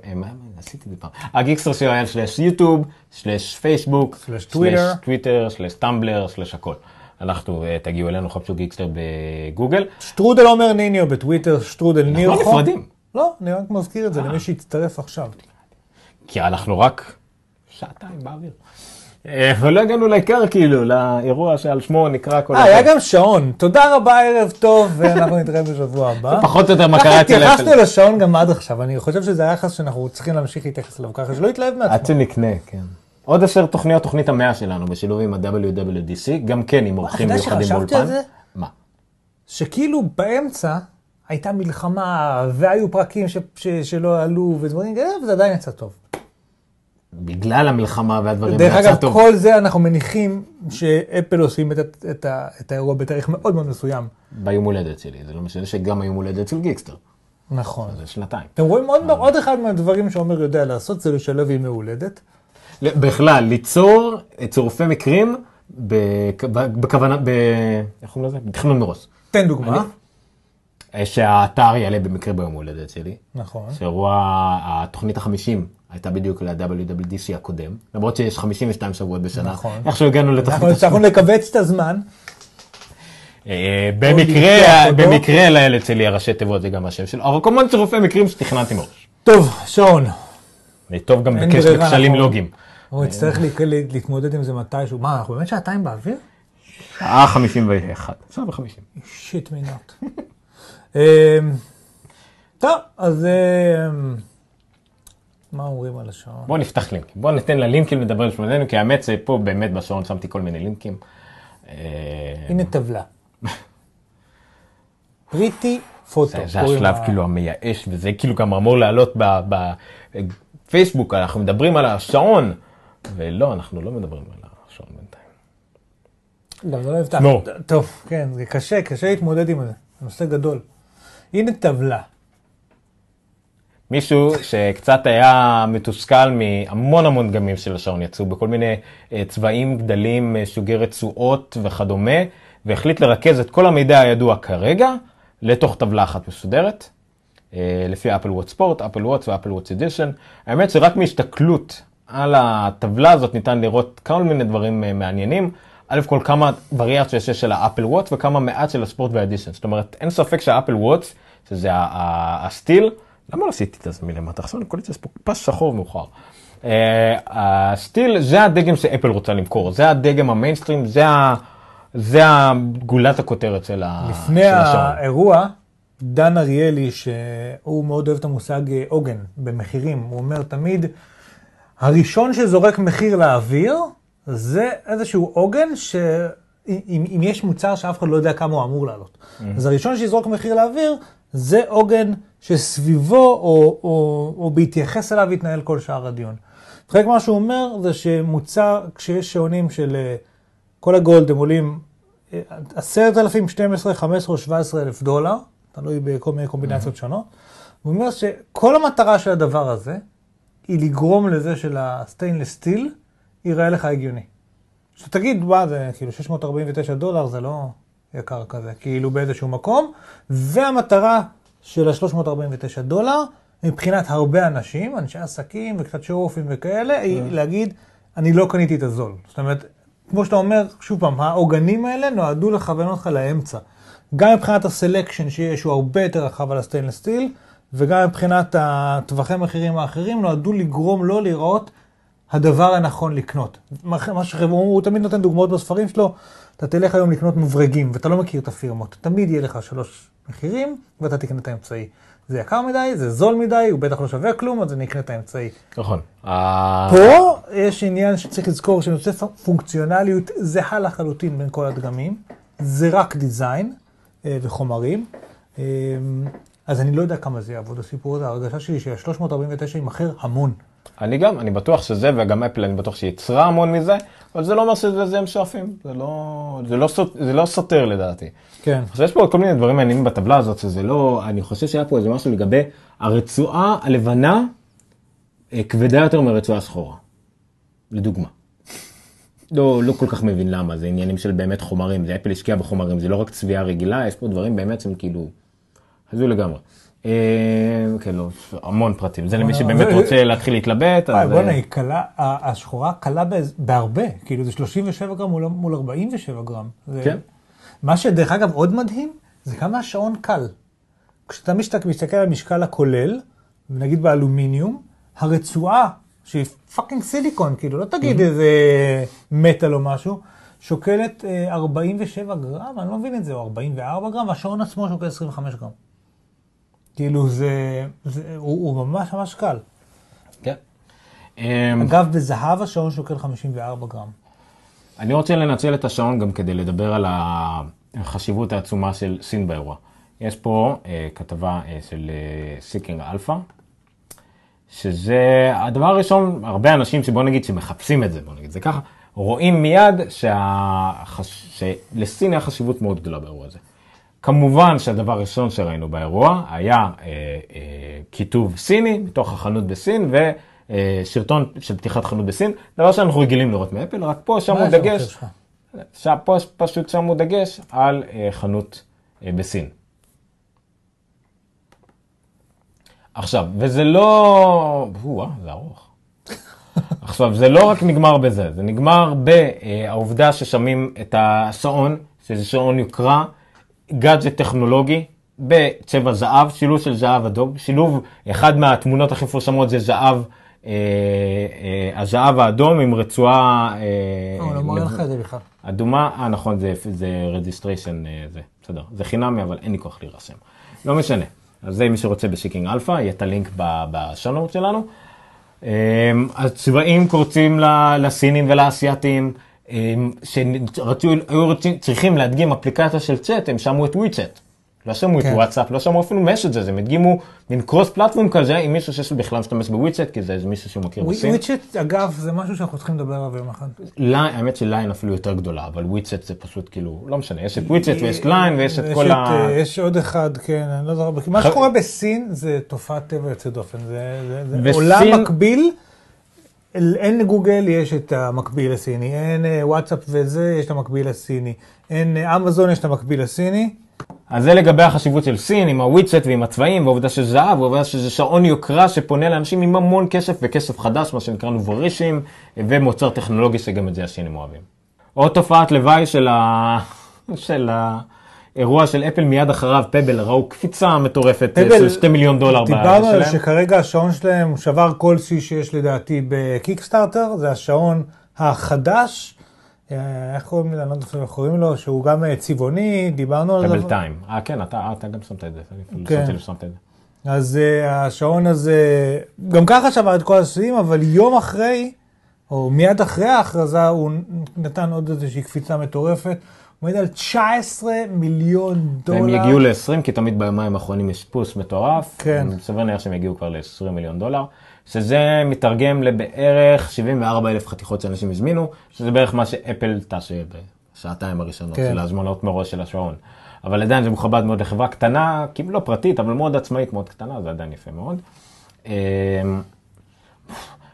B: אה, מה, עשיתי זה פעם, ה Geeksters של slash יוטיוב, slash פייסבוק,
C: slash טוויטר.
B: טוויטר, slash Tumblr, slash הכל. אנחנו, אה, תגיעו אלינו, חפשו Geekster בגוגל.
C: שטרודל עומר ניניו בטוויטר, שטרודל ניר
B: אנחנו
C: חום.
B: נפרדים.
C: לא, אני רק מזכיר את זה למי שיצטרף עכשיו.
B: כי אנחנו רק שעתיים באוויר. אה, ולא הגענו לעיקר כאילו, לאירוע שעל שמו נקרא כל
C: אה, היה גם שעון. תודה רבה, ערב טוב, ואנחנו נתראה בשבוע הבא.
B: פחות או יותר מה
C: ככה
B: קרה אצל
C: התייחסנו. לשעון גם עד עכשיו, אני חושב שזה היחס שאנחנו צריכים להמשיך להתייחס אליו ככה, שלא יתלהב
B: עד
C: מעצמו.
B: שנקנה, כן. עוד עשר תוכניות, תוכנית המאה שלנו, בשילוב עם ה-WWDC, גם כן עם אורחים מיוחדים באולפן. מה?
C: שכאילו באמצע הייתה מלחמה, והיו פרקים ש- ש- שלא עלו ודברים כאלה, וזה עדיין יצא טוב.
B: בגלל המלחמה והדברים,
C: דרך אגב,
B: טוב.
C: כל זה אנחנו מניחים שאפל עושים את, את, את, את האירוע בתאריך מאוד מאוד מסוים.
B: ביום הולדת שלי, זה לא משנה שגם היום הולדת של גיקסטר,
C: נכון.
B: זה שנתיים.
C: אתם רואים עוד, עוד אחד מהדברים שעומר יודע לעשות, זה לשלב ימי הולדת.
B: בכלל, ליצור צירופי מקרים בכ- בכוונה, ב... איך קוראים לזה? בתכנון מראש.
C: תן דוגמה.
B: אה, שהאתר יעלה במקרה ביום הולדת שלי.
C: נכון.
B: שאירוע התוכנית החמישים הייתה בדיוק ל-WWDC הקודם, למרות שיש 52 שבועות בשנה.
C: נכון.
B: איכשהו הגענו
C: אנחנו
B: לתוכנית
C: הצלחנו לכווץ את הזמן.
B: אה, במקרה. במקרה לילד שלי הראשי תיבות זה גם השם שלו, אבל כמובן צירופי מקרים שתכננתי מראש.
C: טוב, שעון.
B: אני טוב גם
C: אין
B: בקש
C: ברירה,
B: לכשלים. לוגיים.
C: הוא יצטרך לה- להתמודד עם זה מתישהו. מה, אנחנו באמת שעתיים באוויר?
B: שעה 51, שעה ו-50.
C: שיט מינות. אמ, טוב, אז אמ, מה אומרים על השעון?
B: בוא נפתח לינקים, בוא ניתן ללינקים לדבר לשמוננו, כי האמת שפה באמת בשעון שמתי כל מיני לינקים. אה,
C: הנה טבלה. פריטי פוטו.
B: זה, זה השלב כאילו המייאש, וזה כאילו גם אמור לעלות בפייסבוק, אנחנו מדברים על השעון, ולא, אנחנו לא מדברים על השעון בינתיים.
C: גם זה לא יפתח. טוב, כן, זה קשה, קשה להתמודד עם זה. זה נושא גדול. הנה טבלה.
B: מישהו שקצת היה מתוסכל מהמון המון דגמים של השעון, יצאו בכל מיני אה, צבעים, גדלים, אה, סוגי רצועות וכדומה, והחליט לרכז את כל המידע הידוע כרגע לתוך טבלה אחת מסודרת, אה, לפי Apple Watch Sport, Apple Watch ו Apple Watch Edition. האמת שרק מהסתכלות על הטבלה הזאת ניתן לראות כל מיני דברים אה, מעניינים. א' כל כמה וריאציות יש של ה Apple Watch וכמה מעט של ה Sport וה Edition. זאת אומרת, אין ספק שה Apple Watch, שזה ה steel, למה לא עשיתי את זה מלמטה? עכשיו אני קולט שיש פה פס שחור מאוחר. אה, ה steel זה הדגם שאפל רוצה למכור, זה הדגם המיינסטרים, זה ה- זה הגולת הכותרת של ה-
C: לפני
B: השעון.
C: האירוע, דן אריאלי, שהוא מאוד אוהב את המושג אה, עוגן במחירים, הוא אומר תמיד, הראשון שזורק מחיר לאוויר, זה איזשהו עוגן שאם אם יש מוצר שאף אחד לא יודע כמה הוא אמור לעלות. אז הראשון שיזרוק מחיר לאוויר, זה עוגן שסביבו או, או, או בהתייחס אליו יתנהל כל שאר הדיון. חלק מה שהוא אומר זה שמוצר, כשיש שעונים של אה, כל ה gold, הם עולים אה, עשרת אלפים, 12, 15 או 17 אלף דולר, תלוי בכל מיני קומבינציות שונות. הוא אומר שכל המטרה של הדבר הזה היא לגרום לזה של ה stainless steel ייראה לך הגיוני. שתגיד, מה זה, כאילו 649 דולר זה לא יקר כזה, כאילו באיזשהו מקום, והמטרה של ה-349 דולר, מבחינת הרבה אנשים, אנשי עסקים וקצת שואופים וכאלה, היא להגיד, אני לא קניתי את הזול. זאת אומרת, כמו שאתה אומר, שוב פעם, העוגנים האלה נועדו לכוון אותך לאמצע. גם מבחינת ה selection שיש, הוא הרבה יותר רחב על ה stainless steel, וגם מבחינת הטווחי מחירים האחרים, נועדו לגרום לו לראות הדבר הנכון לקנות. מה שחבר'ה, הוא תמיד נותן דוגמאות בספרים שלו, אתה תלך היום לקנות מברגים, ואתה לא מכיר את הפירמות. תמיד יהיה לך שלוש מחירים, ואתה תקנה את האמצעי. זה יקר מדי, זה זול מדי, הוא בטח לא שווה כלום, אז אני אקנה את האמצעי.
B: נכון. ה-
C: פה יש עניין שצריך לזכור שנושא פונקציונליות זהה לחלוטין בין כל הדגמים, זה רק דיזיין אה, וחומרים. אה, אז אני לא יודע כמה זה יעבוד הסיפור הזה, ההרגשה שלי שה-349 יימכר המון.
B: אני גם, אני בטוח שזה, וגם אפל, אני בטוח שיצרה המון מזה, אבל זה לא אומר שזה הם שואפים, זה לא, זה לא, סות- זה לא סותר לדעתי.
C: כן.
B: עכשיו יש פה כל מיני דברים מעניינים בטבלה הזאת, שזה לא, אני חושב שהיה פה איזה משהו לגבי הרצועה הלבנה אה, כבדה יותר מהרצועה השחורה. לדוגמה. לא, לא כל כך מבין למה, זה עניינים של באמת חומרים, זה אפל השקיע בחומרים, זה לא רק צביעה רגילה, יש פה דברים באמת שהם כאילו, הזוי לגמרי. אה, כן, לא, המון פרטים, זה למי שבאמת
C: זה-
B: רוצה להתחיל להתלבט.
C: בוא'נה,
B: אה,
C: היא קלה, השחורה קלה בהרבה, כאילו זה 37 גרם מול- מול 47 גרם.
B: כן.
C: מה שדרך אגב עוד מדהים, זה כמה השעון קל. כשאתה מסתכל, על המשקל הכולל, נגיד באלומיניום, הרצועה, שהיא fucking סיליקון, כאילו, לא תגיד איזה מטאל או משהו, שוקלת אה, 47 גרם, אני לא מבין את זה, או 44 גרם, והשעון עצמו שוקל 25 גרם. כאילו זה, זה הוא, הוא ממש ממש קל.
B: כן. אה,
C: אגב, בזהב השעון שוקל 54 גרם.
B: אני רוצה לנצל את השעון גם כדי לדבר על החשיבות העצומה של סין באירוע. יש פה אה, כתבה אה, של אה, Seeking Alpha, שזה הדבר הראשון, הרבה אנשים שבוא נגיד שמחפשים את זה, בוא נגיד זה ככה, רואים מיד שהחש... שלסין היה חשיבות מאוד גדולה באירוע הזה. כמובן שהדבר הראשון שראינו באירוע היה אה, אה, כיתוב סיני מתוך החנות בסין וסרטון של פתיחת חנות בסין, דבר שאנחנו רגילים לראות מאפל, רק פה שמו דגש,
C: שלך?
B: שם פה פשוט שמו דגש על אה, חנות אה, בסין. עכשיו, וזה לא... וואה, זה ארוך. עכשיו, זה לא רק נגמר בזה, זה נגמר בעובדה ששמים את השעון, שזה שעון יוקרה, גאדג'ט טכנולוגי, בצבע זהב, שילוב של זהב אדום, שילוב, אחד מהתמונות הכי מפורסמות זה זהב, אה, אה, הזהב האדום עם רצועה... אה,
C: הוא לא מראה לך את זה בכלל.
B: אדומה, אה נכון, זה, זה אה, זה, בסדר, זה חינמי, אבל אין לי כוח להירשם. לא משנה. אז זה מי שרוצה ב Seeking Alpha, יהיה את הלינק ב show notes שלנו. הצבעים קורצים לסינים ולאסייתים, אה, שרצו, היו רוצים, צריכים להדגים אפליקציה של צ'אט, הם שמו את WeChat. לא שמו את
C: כן.
B: וואטסאפ, לא שמו אפילו Messages, הם הדגימו מין cross platform כזה עם מישהו שיש לו בכלל משתמש ב WeChat, כי זה איזה מישהו שהוא מכיר בסין.
C: WeChat, אגב, זה משהו שאנחנו צריכים לדבר עליו יום אחד.
B: Line, האמת ש Line אפילו יותר גדולה, אבל WeChat זה פשוט כאילו, לא משנה, יש את WeChat ויש Line ויש את כל ה...
C: אה, יש עוד אחד, כן, אני לא זוכר. מה שקורה בסין זה תופעת טבע יוצאת דופן. זה עולם מקביל. אין לגוגל, יש את המקביל הסיני. אין אה, וואטסאפ וזה, יש את המקביל הסיני. אין אה, אמזון, יש את המקביל הסיני.
B: אז זה לגבי החשיבות של סין עם הוויצ'ט ועם הצבעים, והעובדה שזה זהב, והעובדה שזה שעון יוקרה שפונה לאנשים עם המון כסף וכסף חדש, מה שנקרא נוברישים, ומוצר טכנולוגי שגם את זה הסינים אוהבים. עוד תופעת לוואי של, ה... של האירוע של אפל מיד אחריו, פבל, ראו קפיצה מטורפת
C: פבל,
B: של 2 מיליון דולר
C: דיברנו על זה
B: שלהם.
C: שכרגע השעון שלהם הוא שבר כל שיא שיש לדעתי בקיקסטארטר, זה השעון החדש. אה, איך קוראים לו? אני לא יודע איך קוראים לו, שהוא גם אה, צבעוני, דיברנו על זה.
B: פבל טיים. אה כן, אתה, אה, אתה גם שמת את זה,
C: כן.
B: ששמת את זה.
C: אז uh, השעון הזה, גם ככה שבר את כל השיאים, אבל יום אחרי, או מיד אחרי ההכרזה, הוא נתן עוד איזושהי קפיצה מטורפת. עומד על 19 מיליון דולר.
B: והם יגיעו ל-20, כי תמיד ביומיים האחרונים יש פוס מטורף.
C: כן.
B: סביר להניח שהם יגיעו כבר ל-20 מיליון דולר, שזה מתרגם לבערך 74 אלף חתיכות שאנשים הזמינו, שזה בערך מה שאפל תעשה בשעתיים הראשונות
C: כן.
B: של ההזמנות מראש של השעון. אבל עדיין זה מכובד מאוד לחברה קטנה, כאילו לא פרטית, אבל מאוד עצמאית, מאוד קטנה, זה עדיין יפה מאוד.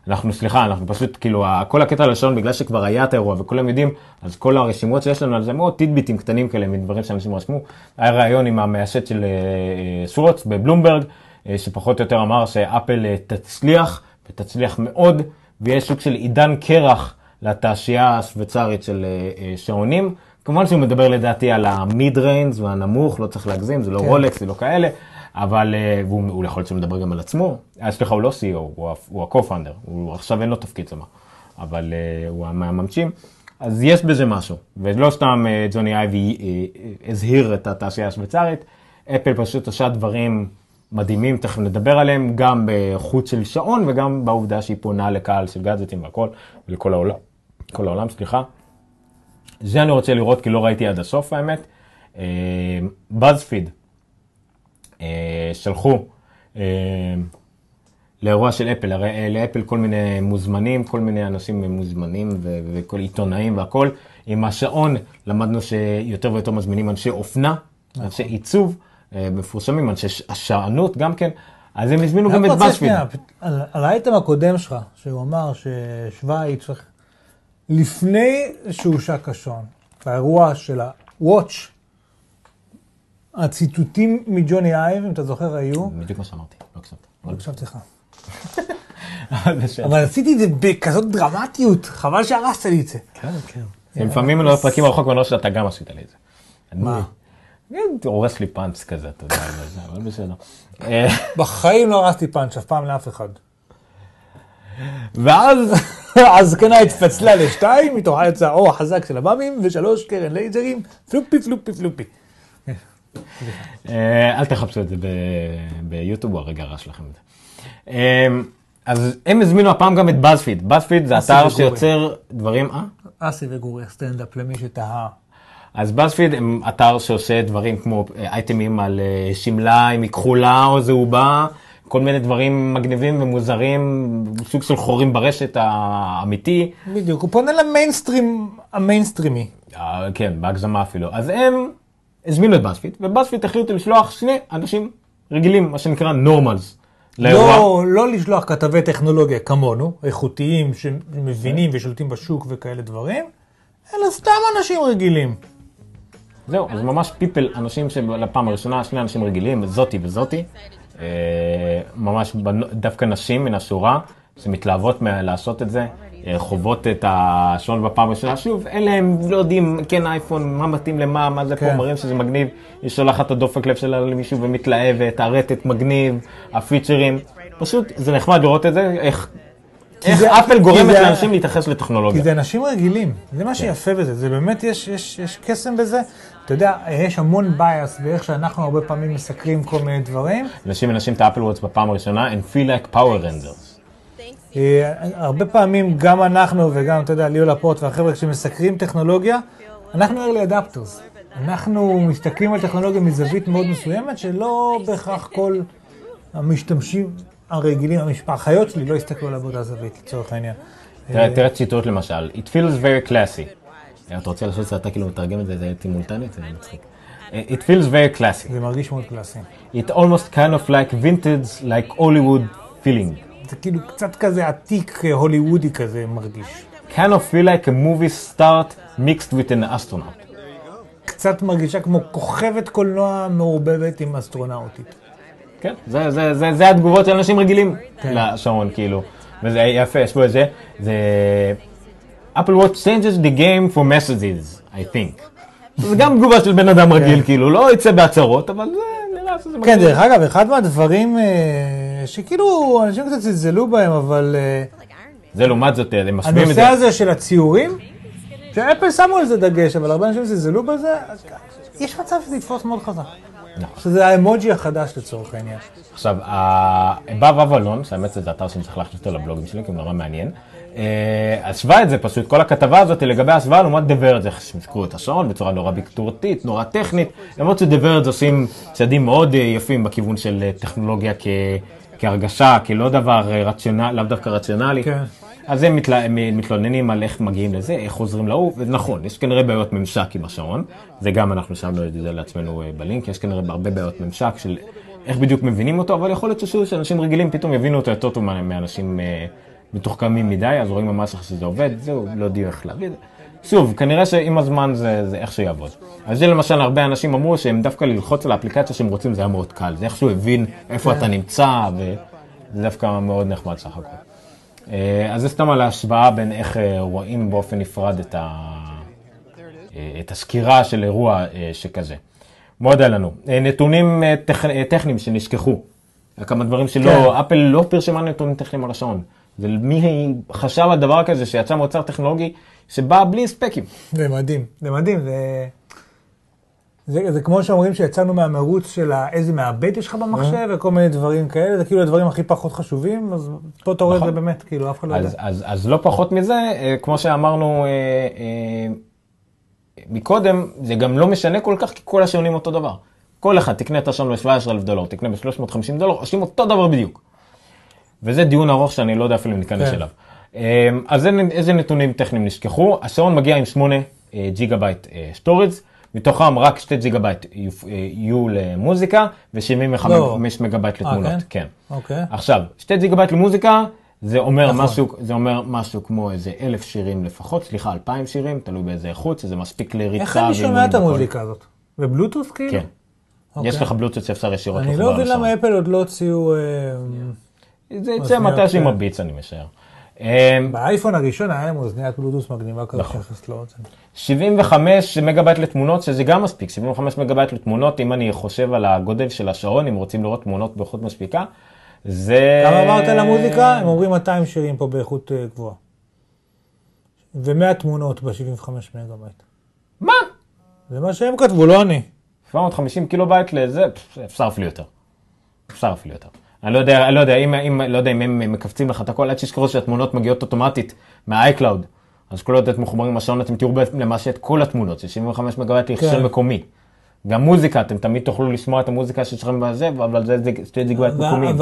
B: אנחנו, סליחה, אנחנו פשוט, כאילו, כל הקטע על השעון, בגלל שכבר היה את האירוע וכולם יודעים, אז כל הרשימות שיש לנו על זה מאוד טיטביטים קטנים כאלה, מדברים שאנשים רשמו. היה ראיון עם המייסד של אה, אה, שוורץ בבלומברג, אה, שפחות או יותר אמר שאפל אה, תצליח, ותצליח מאוד, ויש סוג של עידן קרח לתעשייה השוויצרית של אה, אה, שעונים. כמובן שהוא מדבר לדעתי על המיד ריינס והנמוך, לא צריך להגזים, זה לא
C: כן.
B: רולקס, זה לא כאלה. אבל אה, הוא יכול להיות מדבר גם על עצמו, אה, סליחה הוא לא CEO, הוא ה-co-founder, הוא עכשיו אין לו תפקיד שמה, אבל אה, הוא מהממשים, אז יש בזה משהו, ולא סתם ג'וני אייבי הזהיר את התעשייה השוויצרית, אפל פשוט עושה דברים מדהימים, תכף נדבר עליהם, גם בחוץ של שעון וגם בעובדה שהיא פונה לקהל של גאדג'טים והכל, ולכל העולם, כל העולם, סליחה. זה אני רוצה לראות כי לא ראיתי עד הסוף האמת. בזפיד, שלחו אה, לאירוע של אפל, הרי אה, לאפל כל מיני מוזמנים, כל מיני אנשים מוזמנים ו- וכל עיתונאים והכל. עם השעון למדנו שיותר ויותר מזמינים אנשי אופנה, אנשי עיצוב, אה, מפורסמים, אנשי השענות גם כן. אז הם הזמינו גם את.
C: שנייה, על על האייטם הקודם שלך, שהוא אמר ששוויץ, צריך- לפני שהושק השעון, באירוע של ה-Watch, הציטוטים מג'וני אייב, אם אתה זוכר, היו,
B: בדיוק מה שאמרתי, לא הקשבת. אבל
C: הקשבתי לך. אבל עשיתי את זה בכזאת דרמטיות, חבל שהרסת לי את זה.
B: כן, כן. לפעמים לא פרקים הרחוק מהנוש שאתה גם עשית לי את זה.
C: מה?
B: כן, הורס לי פאנץ כזה, אתה יודע, אבל בסדר. אה,
C: בחיים לא הרסתי פאנץ', אף פעם לאף אחד.
B: ואז,
C: הזקנה התפצלה לשתיים, מתוכה יצא האור החזק של הבאמים, ושלוש קרן לייזרים, פלופי פלופי פלופי.
B: אה, אל תחפשו את זה ביוטיוב, הוא הרגע הרע שלכם את זה. אה, אז הם הזמינו הפעם גם את BuzzFeed. BuzzFeed זה אתר. שיוצר דברים, אה?
C: אסי וגורי סטנדאפ למי שתהה.
B: אז BuzzFeed הם אתר שעושה דברים כמו אה, אייטמים על שמלה, אם היא כחולה או זהובה, כל מיני דברים מגניבים ומוזרים, סוג של חורים ברשת האמיתי.
C: בדיוק, הוא פונה למיינסטרים המיינסטרימי.
B: כן, בהגזמה אפילו. אז הם הזמינו את באזפיד, ובאזפיד החליטו לשלוח שני אנשים רגילים, מה שנקרא נורמלס, לאירוע.
C: לא, לא לשלוח כתבי טכנולוגיה כמונו, איכותיים, שמבינים ושולטים בשוק וכאלה דברים, אלא סתם אנשים רגילים.
B: זהו, אז ממש פיפל, אנשים שלפעם הראשונה, שני אנשים רגילים, זאתי וזאתי, אה, ממש דווקא נשים מן השורה, שמתלהבות לעשות את זה, חוות את השעון בפעם הראשונה, שוב, אלה הם לא יודעים, כן אייפון, מה מתאים למה, מה זה פה,
C: כן.
B: מראים שזה מגניב, היא שולחת את הדופק לב שלה למישהו ומתלהבת, הרטט מגניב, הפיצ'רים, פשוט זה נחמד לראות את זה, איך... איך
C: זה-
B: אפל
C: כי
B: גורמת
C: זה-
B: לאנשים להתייחס
C: כי
B: לטכנולוגיה.
C: זה אנשים רגילים, זה
B: כן.
C: מה שיפה בזה, זה באמת, יש, יש, יש קסם בזה. אתה יודע, יש המון bias באיך שאנחנו הרבה פעמים מסקרים כל מיני דברים.
B: אנשים מנשים את האפל וואטס בפעם הראשונה, and feel like power rangers.
C: אה, הרבה פעמים גם אנחנו וגם, אתה יודע, ליאו לפורט והחבר'ה, כשמסקרים טכנולוגיה, אנחנו early adapters. אנחנו מסתכלים על טכנולוגיה מזווית מאוד מסוימת, שלא בהכרח כל המשתמשים הרגילים, החיות שלי לא יסתכלו עליה באותה זווית, לצורך העניין.
B: תראה, תראה ציטוט למשל, It feels very classy. אה, אתה רוצה לעשות שאתה כאילו מתרגם את זה, זה טימולטנית? זה מצחיק. אה, It feels very classy.
C: זה מרגיש מאוד קלאסי.
B: It almost kind of like vintage, like Hollywood feeling.
C: זה כאילו קצת כזה עתיק אה, הוליוודי כזה מרגיש.
B: kind of feel like a movie start mixed with an astronaut.
C: קצת מרגישה כמו כוכבת קולנוע מעורבבת עם אסטרונאוטית.
B: כן, זה, זה, זה, זה התגובות של אנשים רגילים
C: כן.
B: לשעון, כאילו. וזה יפה, יש פה את זה, זה... Apple Watch changes the game for messages, I think. זה גם תגובה של בן אדם רגיל, כאילו, לא יצא בהצהרות, אבל זה נראה שזה
C: כן. דרך אגב, אחד מהדברים אה, שכאילו אנשים קצת זלזלו בהם, אבל אה,
B: זה לעומת זאת, הם משווים את
C: הנושא
B: זה.
C: הזה של הציורים, שאפל שמו על זה דגש, אבל הרבה אנשים זלזלו בזה, יש מצב שזה יתפוס מאוד חזק.
B: נכון.
C: שזה האמוג'י החדש לצורך העניין.
B: עכשיו, הבב אבלון, שהאמת זה אתר שאני צריך להכניס אותו לבלוגים שלי, כי הוא נורא מעניין, אה, השווה את זה פשוט, כל הכתבה הזאת לגבי ההשוואה לעומת דה ורד, איך הזכירו את השעון בצורה נורא ביקטורתית, נורא טכנית, למרות שדה ורד עושים צעדים מאוד אה, יפים בכיוון של אה, טכנולוגיה כ... כהרגשה, כלא דבר אה, רציונלי, לאו דווקא רציונלי.
C: כן.
B: אז הם מתלה, הם מתלוננים על איך מגיעים לזה, איך חוזרים להוא, ונכון, יש כנראה בעיות ממשק עם השעון, זה גם אנחנו שמנו את זה לעצמנו אה, בלינק, יש כנראה הרבה בעיות ממשק של איך בדיוק מבינים אותו, אבל יכול להיות ששוב, שאנשים רגילים פתאום יבינו אותו יותר טוב מאנשים אה, מתוחכמים מדי, אז רואים ממש איך שזה עובד, זהו, לא יודעים איך להביא את זה. שוב, כנראה שעם הזמן זה, זה איך שיעבוד. אז זה למשל, הרבה אנשים אמרו שהם דווקא ללחוץ על האפליקציה שהם רוצים, זה היה מאוד קל, זה איכשהו הבין איפה אתה נמצא, וזה דווקא מאוד נחמד סך הכל. אה, אז זה סתם על ההשוואה בין איך אה, רואים באופן נפרד את, ה... אה, את הסקירה של אירוע שכזה. מאוד היה לנו. נתונים טכ... טכניים שנשכחו. כמה דברים שלא,
C: כן.
B: אפל לא פרשמה נתונים טכניים על השעון. ומי חשב על דבר כזה שיצא מוצר טכנולוגי שבא בלי ספקים.
C: זה מדהים, זה מדהים, זה... זה, זה כמו שאומרים שיצאנו מהמרוץ של איזה מעבד יש לך במחשב וכל מיני דברים כאלה, זה כאילו הדברים הכי פחות חשובים, אז פה אתה רואה את זה
B: נכון.
C: באמת, כאילו אף אחד לא יודע.
B: אז, אז, אז לא פחות מזה, אה, כמו שאמרנו אה, אה, מקודם, זה גם לא משנה כל כך, כי כל השעונים אותו דבר. כל אחד תקנה את השעון ב-17,000 דולר, תקנה ב-350 דולר, עושים אותו דבר בדיוק. וזה דיון ארוך שאני לא יודע אפילו אם ניכנס
C: כן.
B: אליו. אה, אז זה- איזה נתונים טכניים נשכחו? השעון מגיע עם 8 אה, ג'יגה בייט storage, מתוכם רק 2 ג'יגה בייט יהיו- אה, יהיו למוזיקה ו-75
C: לא.
B: מגה בייט
C: אה,
B: לתמונות.
C: כן?
B: כן.
C: אוקיי.
B: עכשיו, 2 ג'יגה בייט למוזיקה, זה אומר,
C: נכון.
B: משהו, זה אומר משהו כמו איזה אלף שירים לפחות, סליחה, אלפיים שירים, תלוי באיזה איכות, שזה מספיק לריצה.
C: איך אני שומע את. המוזיקה הזאת? בבלוטוס כאילו?
B: כן.
C: אוקיי.
B: יש לך בלוטות שאפשר ישירות
C: אני
B: לחבר
C: לא מבין. למה אפל עוד לא הוציאו... אה,
B: זה יצא מתי שעם
C: כן.
B: ה Beats, אני משער. אמ,
C: באייפון הראשון היה להם אוזניית בלוטוס מגניבה כזאת
B: נכון.
C: שנכנסת לאוזן.
B: 75 מגה בייט לתמונות, שזה גם מספיק, 75 מגה בייט לתמונות, אם אני חושב על הגודל של השעון, אם רוצים לראות תמונות באיכות מספיקה, זה...
C: כמה אמרת למוזיקה? הם אומרים 200 שירים פה באיכות אה, גבוהה. ו-100 תמונות ב-75 מגה בייט.
B: מה?
C: זה מה שהם כתבו, לא אני.
B: 750 קילו בייט לזה, אפשר אפילו יותר. אפשר אפילו יותר. אני לא יודע, אני לא יודע, אם, אם, לא יודע אם הם מכווצים לך את הכל, עכשיו תזכרו שהתמונות מגיעות אוטומטית מה-iCloud. אז כל עוד אתם מחוברים עם השעון, אתם תראו למעשה את כל התמונות, זה 75 מגה בייט להכשר
C: כן.
B: מקומי. גם מוזיקה, אתם תמיד תוכלו לשמוע את המוזיקה שיש לכם בזה, אבל זה שתי ג'יגה בייט מקומיים.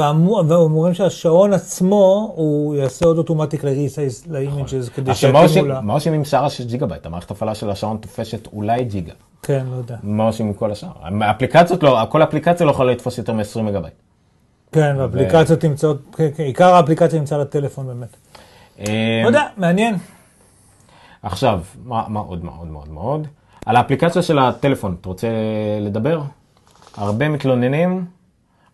C: ואומרים שהשעון עצמו, הוא יעשה עוד automatically resize ל images, כדי
B: עכשיו, מה
C: שיתאימו לה.
B: מה עושים עם שאר ה-6 ג'יגה בייט? המערכת הפעלה של השעון תופשת אולי ג'יגה.
C: כן, לא יודע.
B: מה עושים עם כל השאר? האפליקציות לא, כל אפליקציה לא יכולה לתפוס יותר מ-20 מגה בייט.
C: כן, ואפליקציות נמצאות, כן, כן, עיקר האפליקציה נמצא לטלפון באמת.
B: אה,
C: לא יודע, מעניין.
B: עכשיו, מה, עוד, עוד, מה עוד? על האפליקציה של הטלפון, אתה רוצה לדבר? הרבה מתלוננים,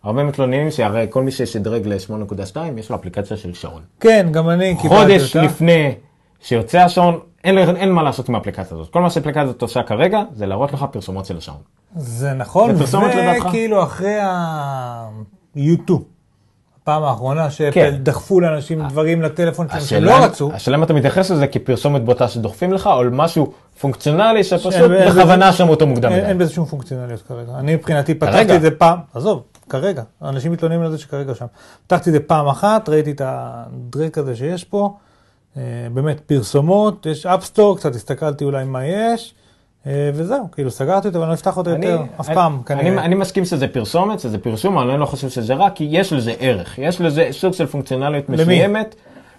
B: הרבה מתלוננים שהרי כל מי ששדרג ל-8.2 יש לו אפליקציה של שעון.
C: כן, גם אני קיבלתי
B: חודש
C: אותה.
B: לפני שיוצא השעון, אין, אין מה לעשות עם האפליקציה הזאת. כל מה שהאפליקציה הזאת עושה כרגע, זה להראות לך פרסומות של השעון.
C: זה נכון? וכאילו אחרי ה-U2, הפעם האחרונה שאפל
B: כן.
C: דחפו לאנשים דברים לטלפון שלהם שהם
B: השאלה-
C: לא רצו,
B: השאלה אם אתה מתייחס לזה כפרסומת בוטה שדוחפים לך, או משהו פונקציונלי שפשוט בכוונה שמו אותו מוקדם
C: אין. אין בזה שום פונקציונליות כרגע. אני מבחינתי
B: כרגע.
C: פתחתי את זה פעם, עזוב, כרגע, אנשים מתלוננים על זה שכרגע שם. פתחתי את זה פעם אחת, ראיתי את הדרק הזה שיש פה, אה, באמת פרסומות, יש אפסטור, קצת הסתכלתי אולי מה יש, אה, וזהו, כאילו סגרתי אותו ואני לא אפתח אותו יותר אף
B: אני-
C: פעם,
B: אני,
C: כנראה.
B: אני מסכים שזה פרסומת, שזה פרסום, אבל אני לא חושב שזה רע, כי יש לזה ערך. יש לזה סוג של פונקציונליות? מסוימת,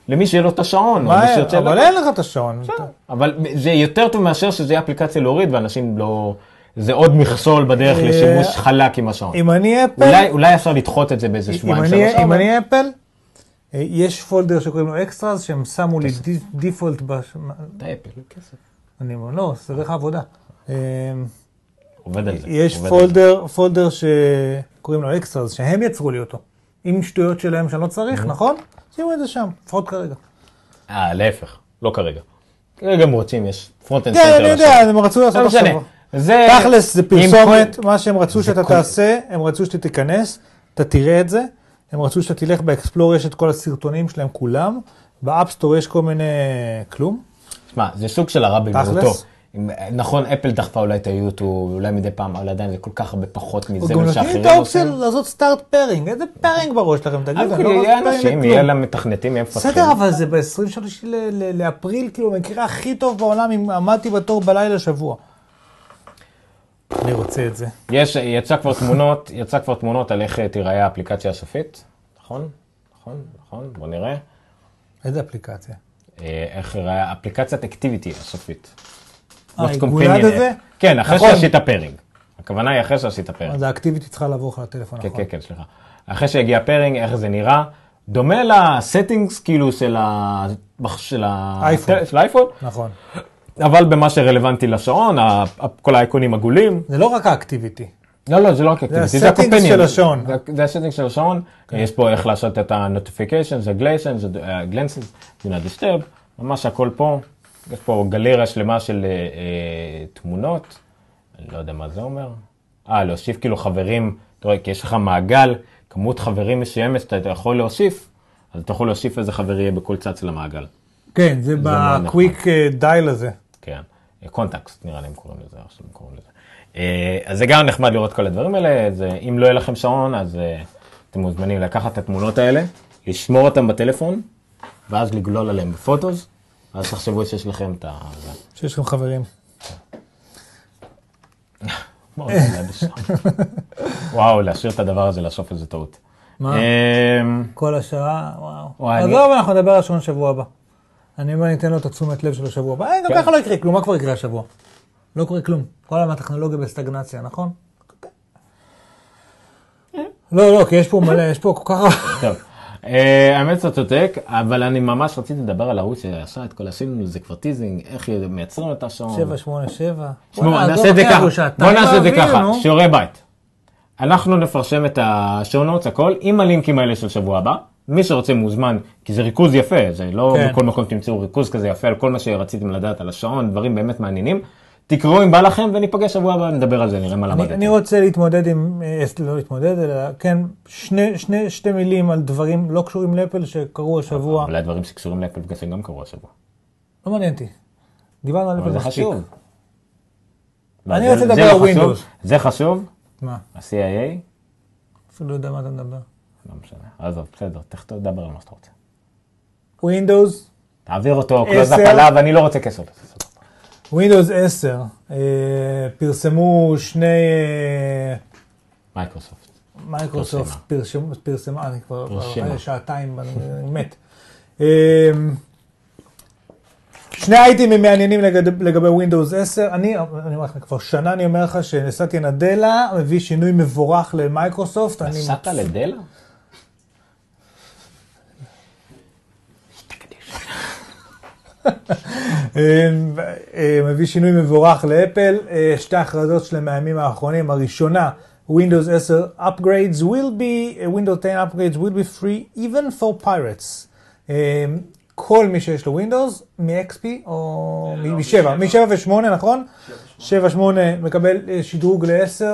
B: למי שיהיה לו את השעון,
C: מה. אבל אין לך את השעון.
B: אבל זה יותר טוב מאשר שזה יהיה אפליקציה להוריד, ואנשים לא... זה עוד מכשול בדרך
C: אה,
B: לשימוש חלק עם השעון.
C: אם אני אפל,
B: אולי, אפשר לדחות את זה באיזה שבועיים
C: אני-
B: שלוש.
C: אם אני אפל, אה, יש פולדר שקוראים לו אקסטרס, שהם שמו לי די- דיפולט, בש-
B: אתה אפל, כסף.
C: אני אומר, לא, זה דרך העבודה. אה,
B: עובד על זה.
C: יש. פולדר, פולדר שקוראים לו אקסטרס, שהם יצרו לי אותו. עם שטויות שלהם שאני לא צריך, נכון? שימו את זה שם, לפחות כרגע.
B: אה, להפך, לא כרגע. כרגע הם רוצים, יש פרונט אנד
C: כן, אני יודע, הם רצו לעשות
B: לא.
C: עכשיו.
B: זה...
C: תכלס זה פרסומת, מה שהם רצו שאתה תעשה, הם רצו שאתה תיכנס, אתה תראה את זה, הם רצו שאתה תלך באקספלור, יש את כל הסרטונים שלהם כולם, באפסטור יש כל מיני כלום.
B: שמע, זה סוג של הרע במיעוטו. נכון, אפל דחפה אולי את היוטיוב, אולי מדי פעם, אבל עדיין זה כל כך הרבה פחות מזה
C: גם
B: מה
C: נותנים את
B: שאחרים
C: האופציה
B: עושים.
C: לעשות סטארט פארינג, איזה פארינג בראש שלכם, תגידו,
B: אבל
C: אני לא
B: יהיה
C: רוצה
B: אנשים. יהיה להם מתכנתים, יהיה מפתחים.
C: בסדר, אבל זה ב-23 ל- ל- לאפריל, כאילו, במקרה הכי טוב בעולם, אם עמדתי בתור בלילה שבוע. אני רוצה את זה.
B: יש, יצא כבר תמונות, יצא כבר תמונות על איך תיראה האפליקציה הסופית, נכון? נכון, נכון, בוא נראה.
C: איזה אפליקציה?
B: אה, איך ייראה אפליקציית Activity הסופית.
C: אה, העיגולד
B: companion
C: הזה?
B: כן, אחרי
C: נכון.
B: שעשית pairing. הכוונה היא אחרי שעשית pairing.
C: אז ה Activity צריכה לעבור לך לטלפון, נכון?
B: כן, כן, סליחה. אחרי שהגיע pairing, איך זה נראה. דומה ל settings, כאילו, של האייפון,
C: נכון.
B: אבל במה שרלוונטי לשעון, כל האייקונים עגולים.
C: זה לא רק ה Activity.
B: לא, לא, זה לא רק Activity, זה
C: ה-settings
B: ה companion.
C: של השעון. כן.
B: זה- זה ה setting של השעון. יש פה איך לעשות את ה-notification, זה גליישן, זה glances, do not disturb, ממש הכל פה. יש פה גלריה שלמה של אה, אה, תמונות, אני לא יודע מה זה אומר. אה, להוסיף כאילו חברים, אתה רואה, כי יש לך מעגל, כמות חברים מסוימת שאתה יכול להוסיף, אז אתה יכול להוסיף איזה חבר יהיה בכל צד של המעגל.
C: כן, זה בקוויק דייל הזה.
B: כן, קונטקסט נראה לי הם קוראים לזה, איך שהם קוראים לזה. אה, אז זה גם נחמד לראות כל הדברים האלה, זה, אם לא יהיה לכם שעון, אז אה, אתם מוזמנים לקחת את התמונות האלה, לשמור אותם בטלפון, ואז לגלול עליהם בפוטוס, ואז תחשבו שיש לכם את ה...
C: שיש לכם חברים.
B: וואו, להשאיר את הדבר הזה לסוף איזה טעות.
C: מה?
B: אמ,
C: כל השעה, וואו. עזוב, אנחנו נדבר על שעון שבוע הבא. אני אומר, ניתן לו את התשומת לב של השבוע הבא. אה, גם
B: כן.
C: ככה לא יקרה כלום, מה כבר יקרה השבוע? לא קורה כלום. כל העולם הטכנולוגיה בסטגנציה, נכון? לא, לא, כי יש פה מלא, יש פה כל כך...
B: טוב. אה, האמת שאתה צודק, אבל אני ממש רציתי לדבר על ההוא שעשה את כל השינוי, זה כבר teasing, איך מייצרים את השעון.
C: 787.
B: תשמעו, נעשה את זה ככה, בוא נעשה את זה ככה, שיעורי בית. אנחנו נפרסם את ה show notes, הכל, עם הלינקים האלה של שבוע הבא. מי שרוצה מוזמן, כי זה ריכוז יפה, זה לא
C: כן.
B: בכל מקום תמצאו ריכוז כזה יפה על כל מה שרציתם לדעת על השעון, דברים באמת מעניינים. תקראו אם בא לכם וניפגש שבוע הבא, נדבר על זה, נראה מה למדתם.
C: אני רוצה להתמודד עם, אה, לא להתמודד, אלא כן, שני, שני, שתי מילים על דברים לא קשורים לאפל שקרו השבוע.
B: אולי דברים שקשורים לאפל וקסם גם קרו השבוע.
C: לא מעניין אותי. דיברנו על אפל
B: זה. חשוב.
C: אני רוצה לדבר
B: לא
C: על
B: חשוב,
C: Windows.
B: זה חשוב,
C: מה?
B: ה-CIA,
C: אפילו לא יודע מה אתה מדבר.
B: לא משנה, עזוב, בסדר, תכתוב, דבר על מה שאתה רוצה.
C: Windows,
B: תעביר אותו,
C: עשר.
B: עליו, אני לא רוצה כסף.
C: Windows 10, אה, פרסמו שני, אה,
B: מייקרוסופט.
C: מייקרוסופט פרסמו, פרסמה, אני כבר
B: פרסמה.
C: כבר שעתיים, אני מת. אה, שני אייטמים מעניינים לגבי Windows 10, אני אני אומר לך, כבר שנה אני אומר לך שסאטיה נדלה מביא שינוי מבורך למייקרוסופט,
B: סאטיה נדלה?
C: אה, אה, מביא שינוי מבורך לאפל. אה, שתי הכרזות שלהם מהימים האחרונים. הראשונה, Windows 10 upgrades will be, אה, Windows 10 upgrades will be free even for pirates. אה, כל מי שיש לו Windows, מ-XP או
D: לא,
C: מ-7,
D: מ-
C: מ-7 ו-8, נכון? 7 ו-8 מקבל אה, שדרוג ל-10,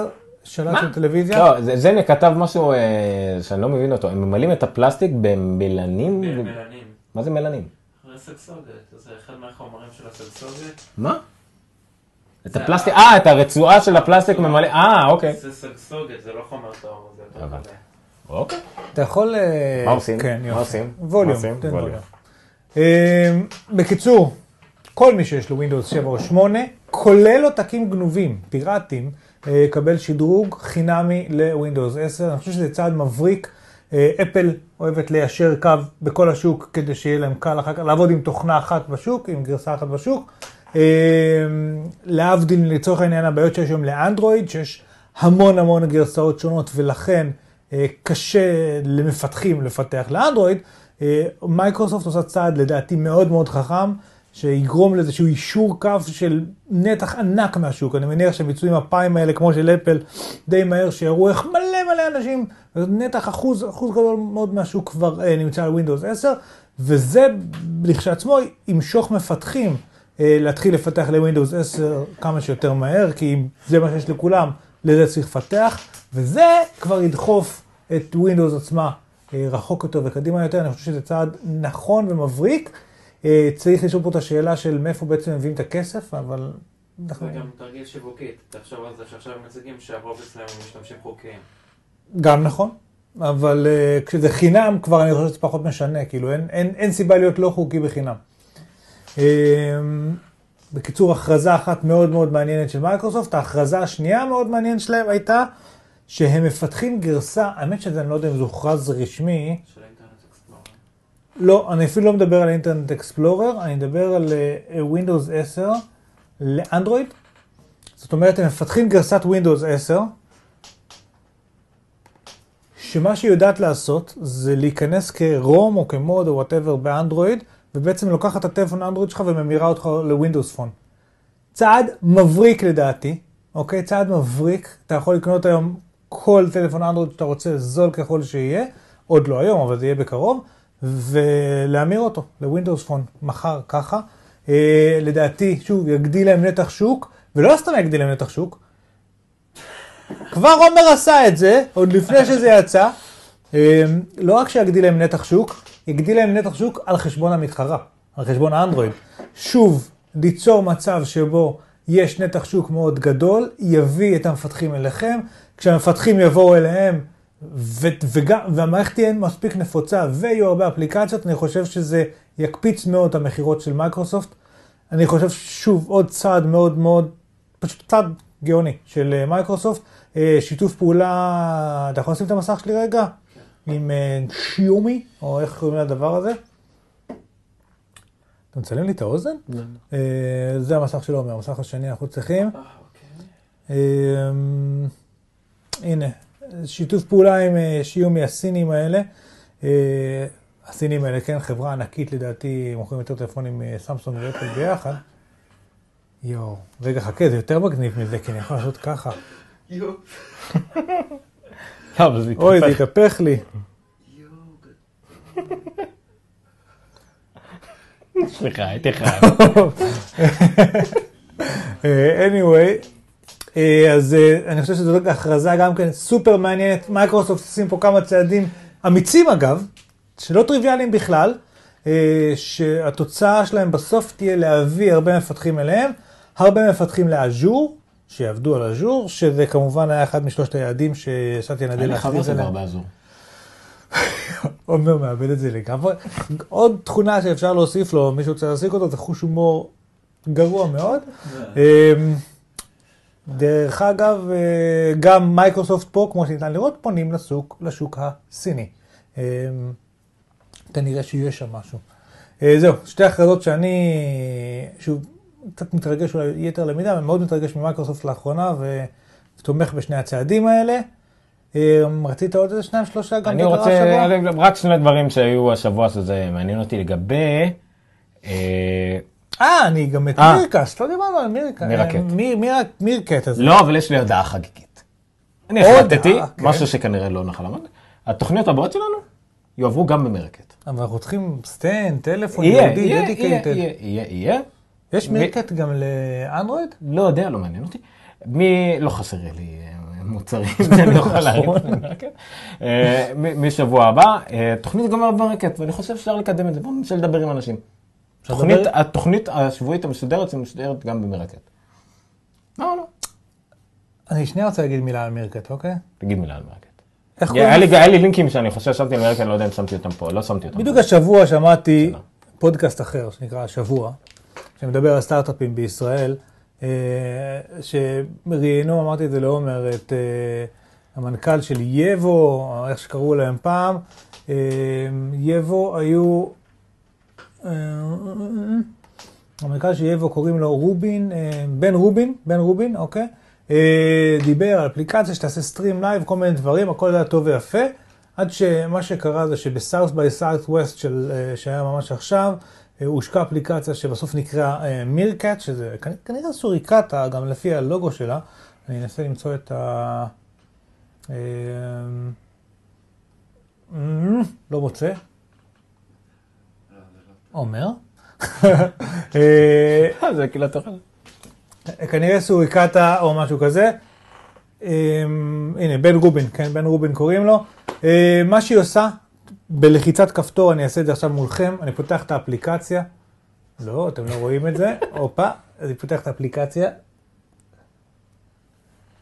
C: שלט של טלוויזיה.
B: לא, זה- זה כתב משהו אה, שאני לא מבין אותו, הם ממלאים את הפלסטיק במלנים?
D: מלנים.
B: מה זה מלנים?
D: זה אחד מהחומרים של הסגסוגת.
B: מה? את הפלסטיק, אה, את הרצועה של הפלסטיק ממלא, אה, אוקיי.
D: זה סגסוגת, זה לא חומר טהור, זה יותר. מלא.
B: אוקיי.
C: אתה יכול... אה,
B: מה עושים?
C: כן,
B: מה
C: יופי.
B: עושים?
C: ווליום.
B: מה עושים?
C: תן
B: ווליום.
C: ווליום. אה, בקיצור, כל מי שיש לו Windows 7 או 8, כולל עותקים גנובים, פיראטיים, אה, יקבל שדרוג חינמי ל-Windows 10. אני חושב שזה צעד מבריק. אה, אפל אוהבת ליישר קו בכל השוק כדי שיהיה להם קל אחר כך לעבוד עם תוכנה אחת בשוק, עם גרסה אחת בשוק. אה, להבדיל לצורך העניין הבעיות שיש היום לאנדרואיד, שיש המון המון גרסאות שונות ולכן אה, קשה למפתחים לפתח לאנדרואיד. מייקרוסופט עושה צעד לדעתי מאוד מאוד חכם, שיגרום לאיזשהו יישור קו של נתח ענק מהשוק. אני מניח שהם יצאו עם הפיים האלה כמו של אפל די מהר, שיראו איך מלא מלא אנשים, נתח אחוז, אחוז גדול מאוד מהשוק כבר אה, נמצא על Windows 10, וזה לכשעצמו ימשוך מפתחים אה, להתחיל לפתח ל-Windows 10 כמה שיותר מהר, כי אם זה מה שיש לכולם, לזה צריך לפתח, וזה כבר ידחוף את Windows עצמה אה, רחוק יותר וקדימה יותר, אני חושב שזה צעד נכון ומבריק. אה, צריך לשאול פה את השאלה של מאיפה בעצם מביאים את הכסף, אבל.
D: זה גם תרגיל שיווקי, תחשוב על זה שעכשיו מציגים שהרוב אצלם הם משתמשים חוקיים.
C: גם נכון, אבל אה, כשזה חינם כבר אני חושב שזה פחות משנה, כאילו אין, אין, אין סיבה להיות לא חוקי בחינם. אממ, בקיצור, הכרזה אחת מאוד מאוד מעניינת של מייקרוסופט, ההכרזה השנייה המאוד מעניינת שלהם הייתה שהם מפתחים גרסה, האמת שזה אני לא יודע אם זה הוכרז רשמי,
D: של אינטרנט אקספלורר.
C: לא, אני אפילו לא מדבר על אינטרנט אקספלורר, אני מדבר על אה, Windows 10 לאנדרואיד. זאת אומרת, הם מפתחים גרסת Windows 10, שמה שהיא יודעת לעשות זה להיכנס כ ROM או כ mod או whatever באנדרואיד, ובעצם לוקחת את הטלפון האנדרואיד שלך וממירה אותך ל Windows Phone. צעד מבריק לדעתי, אוקיי? צעד מבריק. אתה יכול לקנות היום כל טלפון אנדרואיד שאתה רוצה, זול ככל שיהיה, עוד לא היום, אבל זה יהיה בקרוב, ולהמיר אותו ל Windows Phone מחר ככה. אה, לדעתי, שוב, יגדיל להם נתח שוק, ולא סתם יגדיל להם נתח שוק, כבר עומר עשה את זה, עוד לפני שזה יצא. אה, לא רק שיגדיל להם נתח שוק, יגדיל להם נתח שוק על חשבון המתחרה, על חשבון האנדרואיד. שוב, ליצור מצב שבו יש נתח שוק מאוד גדול, יביא את המפתחים אליכם, כשהמפתחים יבואו אליהם, ו- וגם, והמערכת תהיה מספיק נפוצה ויהיו הרבה אפליקציות, אני חושב שזה יקפיץ מאוד את המכירות של מייקרוסופט. אני חושב שוב עוד צעד מאוד מאוד, פשוט צעד גאוני של אה, מייקרוסופט. אה, שיתוף פעולה, אתה יכול לשים את המסך שלי רגע? עם אה, שיאומי, או איך קוראים לדבר הזה. אתה מצלם לי את האוזן? אה, זה המסך של עומר, המסך השני אנחנו צריכים.
D: אה, אוקיי.
C: הנה, שיתוף פעולה עם אה, שיאומי הסינים האלה. אה, הסינים האלה, כן, חברה ענקית לדעתי, מוכרים יותר טלפונים מסמסונג ואפל ביחד. יואו, רגע, חכה, זה יותר מגניב מזה, כי אני יכול לעשות ככה.
D: יואו,
B: לא,
C: אוי, זה
B: התהפך.
C: לי.
B: סליחה, הייתי חייב.
C: אה, anyway, אה, אז אה, אני חושב שזו הכרזה גם כן סופר מעניינת. מייקרוסופט עושים פה כמה צעדים אמיצים אגב, שלא טריוויאליים בכלל, אה, שהתוצאה שלהם בסוף תהיה להביא הרבה מפתחים אליהם, הרבה מפתחים לאז'ור, שיעבדו על אז'ור, שזה כמובן היה אחד משלושת היעדים שישבתי נדל
B: אני חבר
C: להכריז
B: שגר
C: עליהם.
B: באזור.
C: עומר מאבד את זה לגמרי. עוד תכונה שאפשר להוסיף לו, מישהו רוצה להעסיק אותו, זה חוש הומור גרוע מאוד. אמ, דרך אגב, אה, גם מייקרוסופט פה, כמו שניתן לראות, פונים לשוק, לשוק הסיני. אמ, כנראה שיש שם משהו. אה, זהו, שתי הכרזות שאני, שוב, קצת מתרגש אולי יתר למידה, אבל מאוד מתרגש ממייקרוסופט לאחרונה, ותומך בשני הצעדים האלה. אמ, רצית עוד איזה שניים, שלושה גם
B: אני
C: בדבר
B: רוצה,
C: השבוע?
B: רק שני דברים שהיו השבוע שזה מעניין אותי לגבי, אה,
C: אה, אני גם את
B: אה.
C: מירקס, לא דיברנו על מירקס.
B: מירקט.
C: מיר- מיר- מירקט הזה.
B: לא, אבל יש לי הודעה חגיגית. אני החלטתי,
C: כן.
B: משהו שכנראה לא נחל המד, התוכניות הבאות שלנו יועברו גם במרקט.
C: אבל אנחנו צריכים סטנד, טלפון,
B: יהיה,
C: ייעודי,
B: יהיה. יהיה, יהיה, יהיה.
C: יש מירקט גם לאנדרואיד?
B: לא יודע, לא מעניין אותי. מי, לא חסר לי אה, מוצרים שאני יכול להרים. אה, מ- משבוע הבא, אה, תוכנית גומר במרקט, ואני חושב שאפשר לקדם את זה. בואו ננסה לדבר עם אנשים. התוכנית השבועית המסודרת, זה מסודרת גם במרקט. לא, לא.
C: אני שנייה רוצה להגיד מילה על Meerkat, אוקיי?
B: תגיד מילה על
C: Meerkat.
B: היה? לי- לינקים שאני חושב ששמתי על Meerkat, אני לא יודע אם שמתי אותם פה, לא שמתי אותם.
C: בדיוק השבוע שמעתי
B: בסדר.
C: פודקאסט אחר, שנקרא השבוע, שמדבר על סטארט-אפים בישראל, אה, שראיינו, אמרתי את זה לעומר, את אה, המנכ"ל של Yevvo, איך שקראו להם פעם. אה, Yevvo היו... המנכ"ל של Yevvo קוראים לו רובין, בן רובין, בן רובין, אוקיי? דיבר על אפליקציה שתעשה stream live, כל מיני דברים, הכל היה טוב ויפה. עד שמה שקרה זה שב South by Southwest שהיה ממש עכשיו, הושקה אפליקציה שבסוף נקרא Meerkat, שזה כנ- כנראה סוריקטה, גם לפי הלוגו שלה. אני אנסה למצוא את ה... אה, לא מוצא. עומר. אה,
B: זה כאילו תוכל.
C: כנראה סוריקטה או משהו כזה. הנה, בן רובין, כן, בן רובין קוראים לו. אה, מה שהיא עושה, בלחיצת כפתור, אני אעשה את זה עכשיו מולכם, אני פותח את האפליקציה. לא, אתם לא רואים את זה. הופה, אז אני פותח את האפליקציה.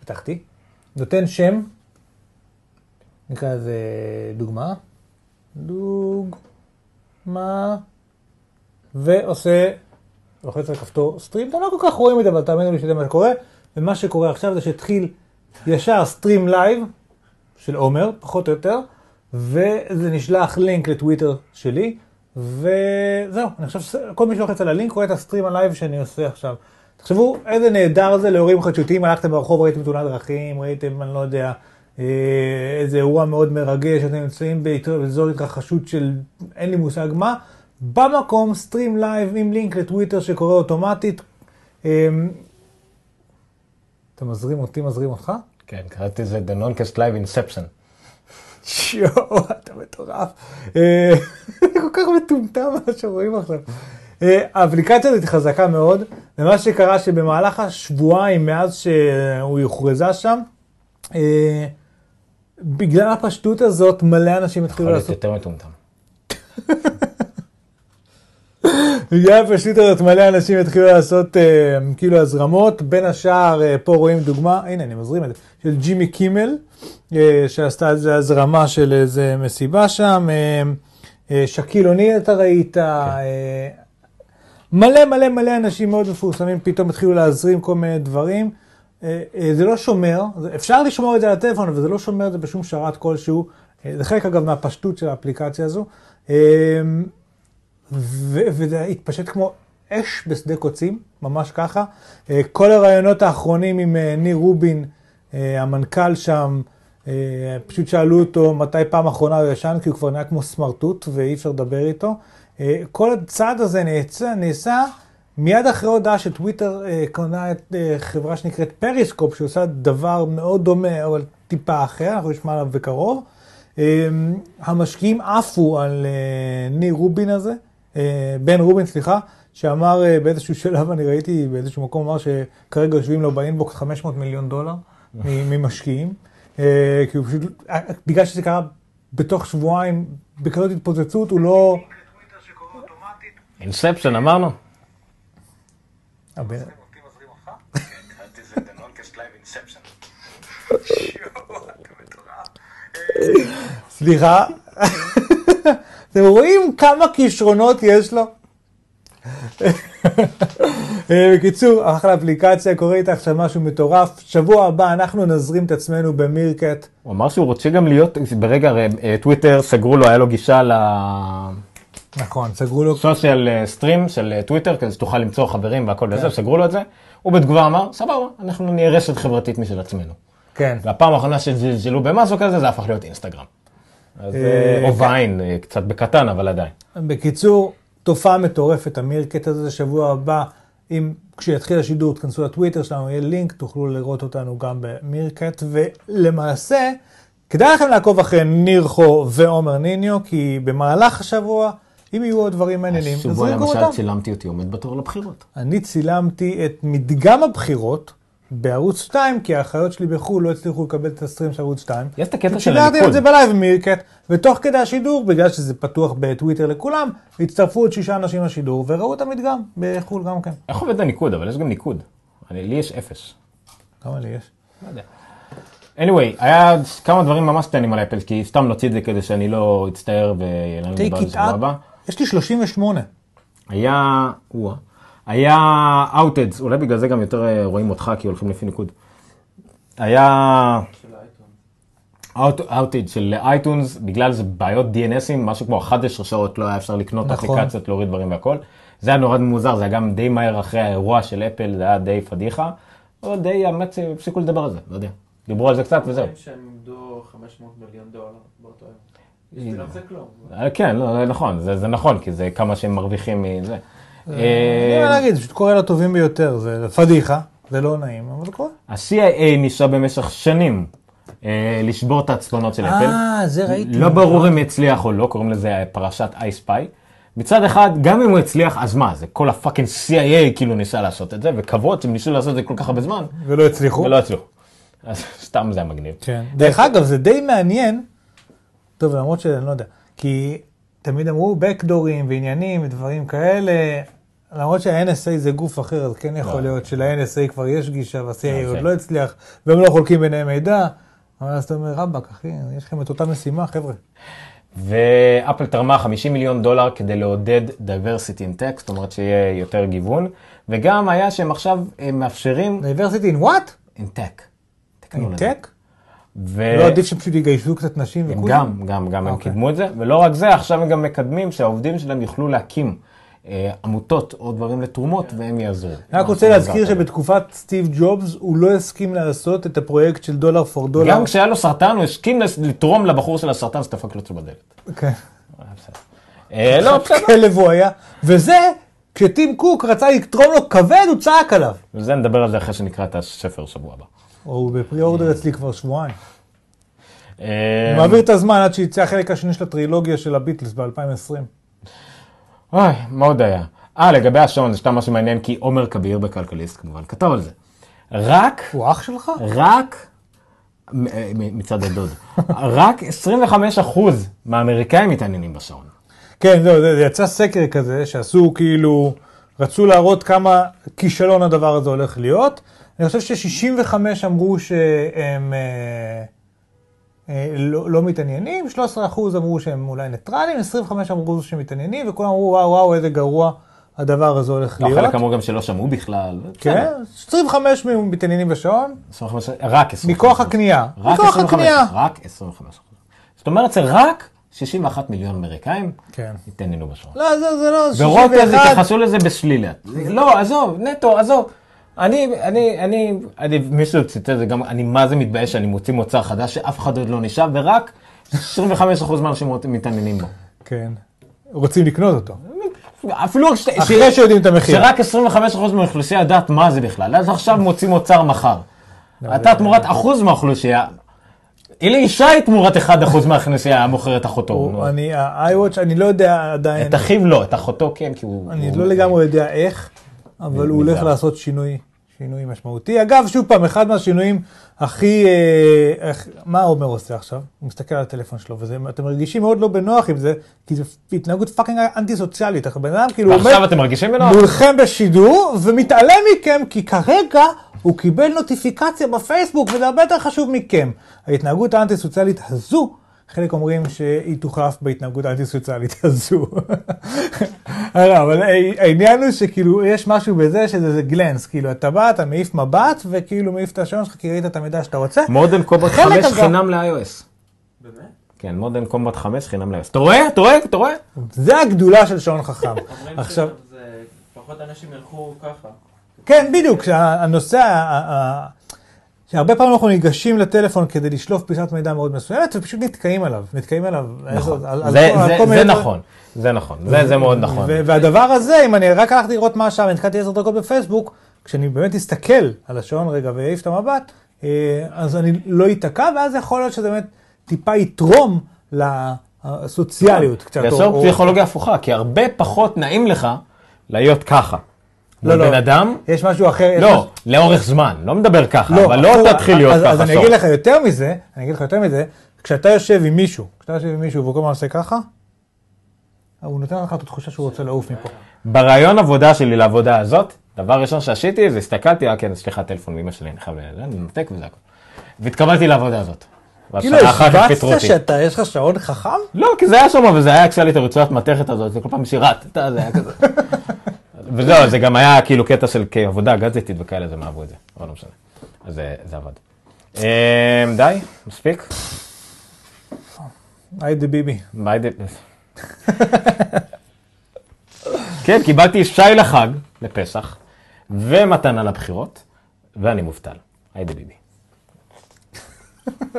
C: פתחתי. נותן שם. נקרא לזה דוגמה. דוגמה. ועושה לוחץ על כפתור stream, אתם לא כל כך רואים את זה, אבל תאמינו לי שזה מה שקורה. ומה שקורה עכשיו זה שהתחיל ישר stream live של עומר, פחות או יותר, וזה נשלח לינק לטוויטר שלי, וזהו, אני חושב שכל מי שלוחץ על הלינק רואה את ה stream ה live שאני עושה עכשיו. תחשבו איזה נהדר זה לאירועים חדשותיים, הלכתם ברחוב, ראיתם תאונת דרכים, ראיתם, אני לא יודע, אה, איזה אירוע מאוד מרגש, אתם נמצאים באזור התרחשות של אין לי מושג מה, במקום stream live עם לינק לטוויטר שקורה אוטומטית. אה, אתה מזרים אותי, מזרים אותך?
B: כן, קראתי לזה The Non-Cast Live Inception.
C: יואו, אתה מטורף. אה, כל כך מטומטם מה שרואים עכשיו. אה, האפליקציה הזאת חזקה מאוד, ומה שקרה שבמהלך השבועיים מאז שהוא הוכרזה שם, אה, בגלל הפשטות הזאת מלא אנשים התחילו
B: יכול להיות
C: לעשות,
B: יותר מטומטם.
C: בגלל הפשטות הזאת מלא אנשים התחילו לעשות אה, כאילו הזרמות, בין השאר אה, פה רואים דוגמה, הנה אני מזרים את זה, של ג'ימי קימל, אה, שעשתה איזה הזרמה של איזה מסיבה שם, שקיל אוניל אתה ראית, מלא מלא מלא אנשים מאוד מפורסמים פתאום התחילו להזרים כל מיני דברים. זה לא שומר, אפשר לשמור את זה על הטלפון, אבל זה לא שומר את זה בשום שרת כלשהו. זה חלק אגב מהפשטות של האפליקציה הזו. וזה התפשט כמו אש בשדה קוצים, ממש ככה. אה, כל הרעיונות האחרונים עם אה, ניר רובין, אה, המנכ"ל שם, פשוט שאלו אותו מתי פעם אחרונה הוא ישן, כי הוא כבר נהיה כמו סמרטוט ואי אפשר לדבר איתו. כל הצעד הזה נעשה, נעשה מיד אחרי הודעה שטוויטר קונה את חברה שנקראת Periscope, שעושה דבר מאוד דומה, אבל טיפה אחר, אנחנו נשמע עליו בקרוב. המשקיעים עפו על ניר רובין הזה, בן רובין, סליחה, שאמר אה, באיזשהו שלב, אני ראיתי באיזשהו מקום, אמר שכרגע יושבים לו ב inbox 500 מיליון דולר מ- ממשקיעים, אה, כי הוא פשוט, אה, בגלל שזה קרה בתוך שבועיים, בכזאת התפוצצות, הוא לא...
B: אינספשן אמרנו?
C: סליחה, אתם רואים כמה כישרונות יש לו? אה, בקיצור, אחלה אפליקציה, קורה איתה עכשיו משהו מטורף. שבוע הבא אנחנו נזרים את עצמנו במירקט.
B: הוא אמר שהוא רוצה גם להיות, ברגע, הרי אה, טוויטר סגרו לו, היה לו גישה
C: נכון, סגרו לו.
B: לסושיאל סטרים של אה, טוויטר, כדי שתוכל למצוא חברים והכל וזה, סגרו לו את זה. הוא בתגובה אמר, סבבה, אנחנו נהיה רשת חברתית משל עצמנו.
C: כן.
B: והפעם האחרונה שזלזלו במשהו כזה, זה הפך להיות אינסטגרם. אז,
C: אה,
B: אה, או. ויין, אה, קצת בקטן, אבל עדיין.
C: בקיצור, תופעה מטורפת, המירקט הזה, שבוע הבא, אם כשיתחיל השידור תכנסו לטוויטר שלנו, יהיה לינק, תוכלו לראות אותנו גם במירקט, ולמעשה, כדאי לכם לעקוב אחרי ניר חו ועומר ניניו, כי במהלך השבוע, אם יהיו עוד דברים מעניינים,
B: השבוע
C: תזרקו
B: למשל
C: אותם.
B: צילמתי אותי עומד בתור לבחירות.
C: אני צילמתי את מדגם הבחירות בערוץ 2, כי האחיות שלי בחו"ל לא הצליחו לקבל את הסטרים של ערוץ 2.
B: יש את הקטע של
C: שידרתי את
B: הליכוד.
C: זה בלייב מירקט, ותוך כדי השידור, בגלל שזה פתוח בטוויטר לכולם, הצטרפו עוד שישה אנשים לשידור, וראו את המדגם בחו"ל גם כן.
B: איך עובד הניקוד? אבל יש גם ניקוד. אני- לי יש אפס.
C: כמה לי יש?
B: לא יודע. anyway, היה כמה דברים ממש קטנים על אפל, כי סתם נוציא את זה כדי שאני לא אצטער ויהיה לנו לדבר על
C: take
B: זה
C: it
B: שבוע הבא.
C: יש לי 38.
B: היה, או היה אאוטדס, אולי בגלל זה גם יותר אה, רואים אותך, כי הולכים לפי ניקוד. היה. אאוטד של אייטונס, בגלל זה בעיות DNSים, משהו כמו 11 שעות לא היה אפשר לקנות
C: נכון.
B: אפליקציות, להוריד דברים והכל. זה היה נורא מוזר, זה היה גם די מהר אחרי האירוע של אפל, זה היה די פדיחה. או די, האמת, הפסיקו לדבר על זה, לא יודע. דיברו על זה קצת וזהו.
D: אומרים שהם איבדו 500 מיליון דולר באותו יום. בשבילם זה כלום.
B: אה, כן, לא, נכון, זה, זה נכון, כי זה כמה שהם מרוויחים מזה.
C: אין
B: אה,
C: מה להגיד, זה פשוט קורה לטובים ביותר, זה פדיחה, זה לא נעים, אבל זה קורה.
B: ה-CIA ניסה במשך שנים אה, לשבור את העצבונות של אפל.
C: אה, זה ראיתי.
B: לא ברור אם הצליח או לא, קוראים לזה פרשת אייספיי. מצד אחד, גם אם הוא הצליח, אז מה, זה כל הפאקינג CIA כאילו ניסה לעשות את זה, וכבוד שהם ניסו לעשות את זה כל כך הרבה זמן,
C: ולא הצליחו.
B: ולא הצליחו. אז סתם זה היה מגניב.
C: כן. דרך אגב, זה די מעניין, טוב, למרות שאני לא יודע, כי תמיד אמרו בקדורים ועניינים ודברים כאלה, למרות שה-NSA זה גוף אחר, אז כן יכול
B: לא.
C: להיות של-NSA כבר יש גישה וה-CIA עוד
B: כן.
C: לא הצליח, והם לא חולקים ביניהם מידע, אבל אז אתה אומר, רבאק, אחי, יש לכם את אותה משימה, חבר'ה.
B: ואפל תרמה 50 מיליון דולר כדי לעודד diversity in tech, זאת אומרת שיהיה יותר גיוון, וגם היה שהם עכשיו מאפשרים
C: diversity in what?
B: in tech. תקנו לזה. ו...
C: לא עדיף שפשוט יגייסו קצת נשים וכולם?
B: גם, גם, גם הם
C: אוקיי.
B: קידמו את זה, ולא רק זה, עכשיו הם גם מקדמים שהעובדים שלהם יוכלו להקים אה, עמותות או דברים לתרומות, והם יעזרו.
C: אני רק רוצה להזכיר שבתקופת סטיב ג'ובס הוא לא הסכים לעשות את הפרויקט של דולר פור דולר.
B: גם כשהיה לו סרטן, הוא הסכים לתרום לבחור של הסרטן שדפק לו בדלת.
C: כן.
B: בסדר. אה, לא, בסדר.
C: כלב הוא היה, וזה, כשטים קוק רצה לתרום לו כבד, הוא צעק עליו.
B: וזה נדבר על זה אחרי שנקרא את הספר שבוע הבא.
C: הוא בפרי אורדר אצלי כבר שבועיים.
B: אה,
C: אני מעביר את הזמן עד שיצא החלק השני של הטרילוגיה של הביטלס ב-2020.
B: אוי, מה עוד היה? אה, לגבי השעון, זה סתם משהו מעניין, כי עומר כביר בכלכליסט כמובן כתב על זה. רק,
C: הוא אח שלך?
B: רק, אה, מצד הדוד, רק 25% מהאמריקאים מתעניינים בשעון.
C: כן, זהו, זה, זה יצא סקר כזה, שעשו כאילו, רצו להראות כמה כישלון הדבר הזה הולך להיות. אני חושב ש-65 אמרו שהם אה, אה, לא, לא מתעניינים, 13% אמרו שהם אולי ניטרלים, 25 אמרו שהם מתעניינים, וכולם אמרו, וואו, וואו, איזה גרוע הדבר הזה הולך
B: לא,
C: להיות.
B: חלק אמרו גם שלא שמעו בכלל.
C: כן, 25 מהם מתעניינים בשעון,
B: 25, רק 25.
C: מכוח הקנייה.
B: רק
C: מכוח
B: 25,
C: הקנייה.
B: רק 25. זאת אומרת, זה רק 61 מיליון אמריקאים
C: כן.
B: התעניינו בשעון.
C: לא, זה, זה לא,
B: ורוטז
C: 61.
B: התייחסו לזה בשלילה. לא, עזוב, נטו, עזוב. אני, אני, אני, אני, מישהו ציטט את זה גם, אני מה זה מתבייש שאני מוציא מוצר חדש שאף אחד עוד לא נשאר, ורק 25% מהאנשים מתעניינים בו.
C: כן. רוצים לקנות אותו.
B: אפילו ש-
C: אחרי
B: ש-
C: שיודעים את המחיר.
B: שרק 25% מהאוכלוסייה יודעת מה זה בכלל, אז עכשיו מוציא מוצר מחר.
C: לא,
B: אתה תמורת אחוז מהאוכלוסייה, אלי ישי תמורת 1% מהאוכלוסייה מוכר את אחותו.
C: אני, ה-iWatch, אני לא יודע עדיין,
B: את אחיו לא, את אחותו כן, כי הוא...
C: אני לא לגמרי יודע איך, אבל הוא הולך
B: מזער.
C: לעשות שינוי, שינוי משמעותי. אגב, שוב פעם, אחד מהשינויים הכי, אה, איך- מה עומר עושה עכשיו? הוא מסתכל על הטלפון שלו, ואתם מרגישים מאוד לא בנוח עם זה, כי זו התנהגות fucking אנטי סוציאלית. הבן אדם כאילו עומד
B: ועכשיו אתם מרגישים בנוח?
C: מולכם בשידור, ומתעלם מכם, כי כרגע הוא קיבל נוטיפיקציה בפייסבוק, וזה הרבה יותר חשוב מכם. ההתנהגות האנטי-סוציאלית הזו, חלק אומרים שהיא תוחלף בהתנהגות האנטי-סוציאלית הזו. אבל העניין הוא שכאילו, יש משהו בזה שזה glance, כאילו, אתה בא, אתה מעיף מבט, וכאילו מעיף את השעון שלך, כי ראית את המידע שאתה רוצה.
B: Modern Combat
C: חלק
B: 5
C: אגב-
B: חינם ל-iOS.
D: באמת?
B: כן, מודרן קומבט 5 חינם ל-iOS. אתה רואה? אתה רואה? אתה רואה?
C: זה הגדולה של שעון חכם.
D: אומרים
C: עכשיו,
D: פחות אנשים ילכו ככה.
C: כן, בדיוק, שהנושא, ה- ה- שהרבה פעמים אנחנו ניגשים לטלפון כדי לשלוף פיסת מידע מאוד מסוימת, ופשוט נתקעים עליו, נתקעים עליו.
B: נכון.
C: על- על
B: זה-
C: על
B: זה- זה נכון. זה נכון. זה זה מאוד נכון.
C: והדבר הזה, אם אני רק הלכתי לראות מה השעה, ונתקעתי עשר דקות בפייסבוק, כשאני באמת אסתכל על השעון רגע ואעיף את המבט, אה, אז אני לא איתקע, ואז יכול להיות שזה באמת טיפה יתרום לסוציאליות קצת. או-
B: יעשור
C: או-
B: פסיכולוגיה הפוכה, כי הרבה פחות נעים לך להיות ככה.
C: לא, לא.
B: בן אדם,
C: יש משהו אחר.
B: לא,
C: משהו-
B: לאורך זמן, לא מדבר ככה,
C: לא,
B: אבל לא
C: הפוך,
B: תתחיל להיות ככה.
C: אז אני. אגיד לך יותר מזה, אני אגיד לך יותר מזה, כשאתה יושב עם מישהו, כשאתה יושב עם מישהו והוא כל הזמן עושה ככה, הוא נותן לך את התחושה שהוא רוצה לעוף מפה.
B: ברעיון עבודה שלי לעבודה הזאת, דבר ראשון שעשיתי זה הסתכלתי, אה כן, סליחה, טלפון מאמא שלי, אני חייב, ל- אני מנתק וזה הכל. והתקבלתי לעבודה הזאת.
C: כאילו,
B: אותי.
C: שאתה, יש לך שעון חכם?
B: לא, כי זה היה שם, וזה היה כשהיה לי את הרצועת מתכת הזאת, זה כל פעם שירת, אתה, זה היה כזה. וזהו, זה גם היה כאילו קטע של כעבודה גאדג'טית וכאלה, אז הם אהבו את זה, אבל לא משנה. אז זה עבד. אמ, די, מספיק?
C: היידה ביבי.
B: ביי ד... כן, קיבלתי שי לחג, לפסח, ומתנה לבחירות, ואני מובטל. היידה ביבי.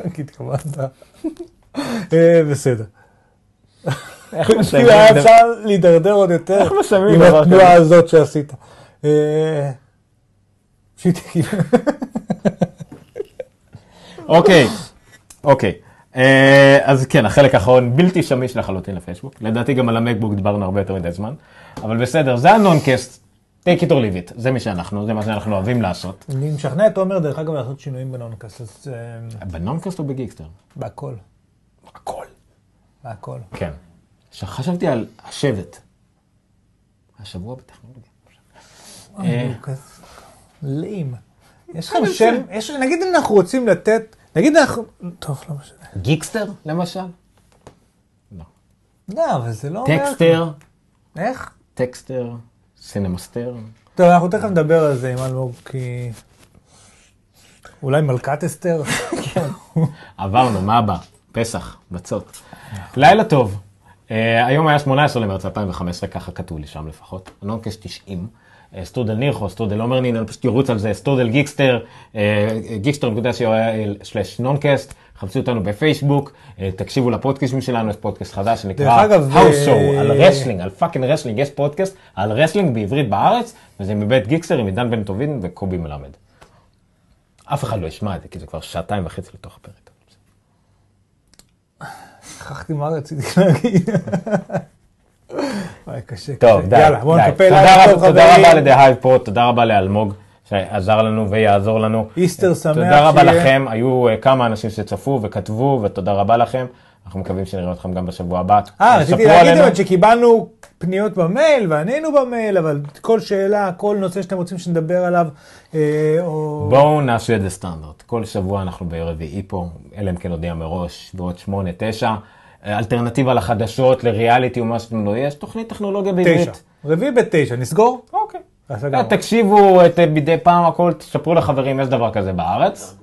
C: כי התכוונת. אה, בסדר.
B: איך
C: כאילו היה אפשר להידרדר עוד יותר
B: איך מסיימים
C: עם התנועה? הזאת שעשית. אה, כאילו.
B: אוקיי, אוקיי. אה, אז כן, החלק האחרון בלתי שמיש לחלוטין לפייסבוק. לדעתי גם על ה MacBook דיברנו הרבה יותר מדי זמן. אבל בסדר, זה ה Noncast. take it or leave it. זה מי שאנחנו, זה מה שאנחנו אוהבים לעשות.
C: אני משכנע את עומר, דרך אגב, לעשות שינויים ב Noncast, אה,
B: ב Noncast או ב Geekster?
C: בהכל,
B: הכל.
C: בהכל.
B: כן. עכשיו, חשבתי על השבט. השבוע בטכנולוגיה. אה,
C: כזה לים. יש לכם שם, יש- נגיד אם אנחנו רוצים לתת, נגיד אנחנו, טוב, לא משנה.
B: גיקסטר, למשל? לא.
C: לא, אבל זה לא אומר...
B: טקסטר,
C: איך?
B: טקסטר, סינמסטר.
C: טוב, אנחנו תכף נדבר על זה עם אלמוג, כי... אולי מלכת אסתר?
B: עברנו, מה הבא? פסח, מצות. לילה טוב. אה, היום היה 18 למרץ 2015, ככה כתוב לי שם לפחות. הנונקאסט 90. אה, שטרודל נירחו, שטרודל עומר נין, אני פשוט ירוץ על זה, שטרודל Geekster, אה, geekster.co.il/noncast, חפשו אותנו בפייסבוק, תקשיבו לפודקאסטים שלנו, יש פודקאסט חדש שנקרא House Show, על wrestling, על fucking wrestling, יש פודקאסט על wrestling בעברית בארץ, וזה מבית Geekster עם עידן בן טובין וקובי מלמד. אף אחד לא ישמע את זה, כי זה כבר שעתיים וחצי לתוך הפרק.
C: שכחתי מה רציתי להגיד. וואי, קשה,
B: טוב. די,
C: יאללה, בואו. נקפל.
B: תודה רבה-
C: טוב,
B: תודה
C: חברים.
B: רבה לדה הייב פה, תודה רבה לאלמוג, שעזר לנו ויעזור לנו.
C: איסטר שמח
B: תודה רבה
C: שיהיה.
B: לכם, היו אה, כמה אנשים שצפו וכתבו, ותודה רבה לכם. אנחנו מקווים שנראה אתכם גם בשבוע הבא.
C: אה, רציתי להגיד
B: עלינו.
C: באמת שקיבלנו פניות במייל וענינו במייל, אבל כל שאלה, כל נושא שאתם רוצים שנדבר עליו, אה, או...
B: בואו נעשה את זה סטנדרט. כל שבוע אנחנו ברביעי פה, אלא אם כן נודיע מראש, בעוד שמונה, תשע. אה, אלטרנטיבה לחדשות, לריאליטי או מה שאתם לא יש, תוכנית טכנולוגיה
C: תשע.
B: בעברית.
C: רביעי בתשע, נסגור?
B: אוקיי.
C: אז
B: אה. תקשיבו את, אה, מדי פעם הכל, תספרו לחברים, יש דבר כזה בארץ.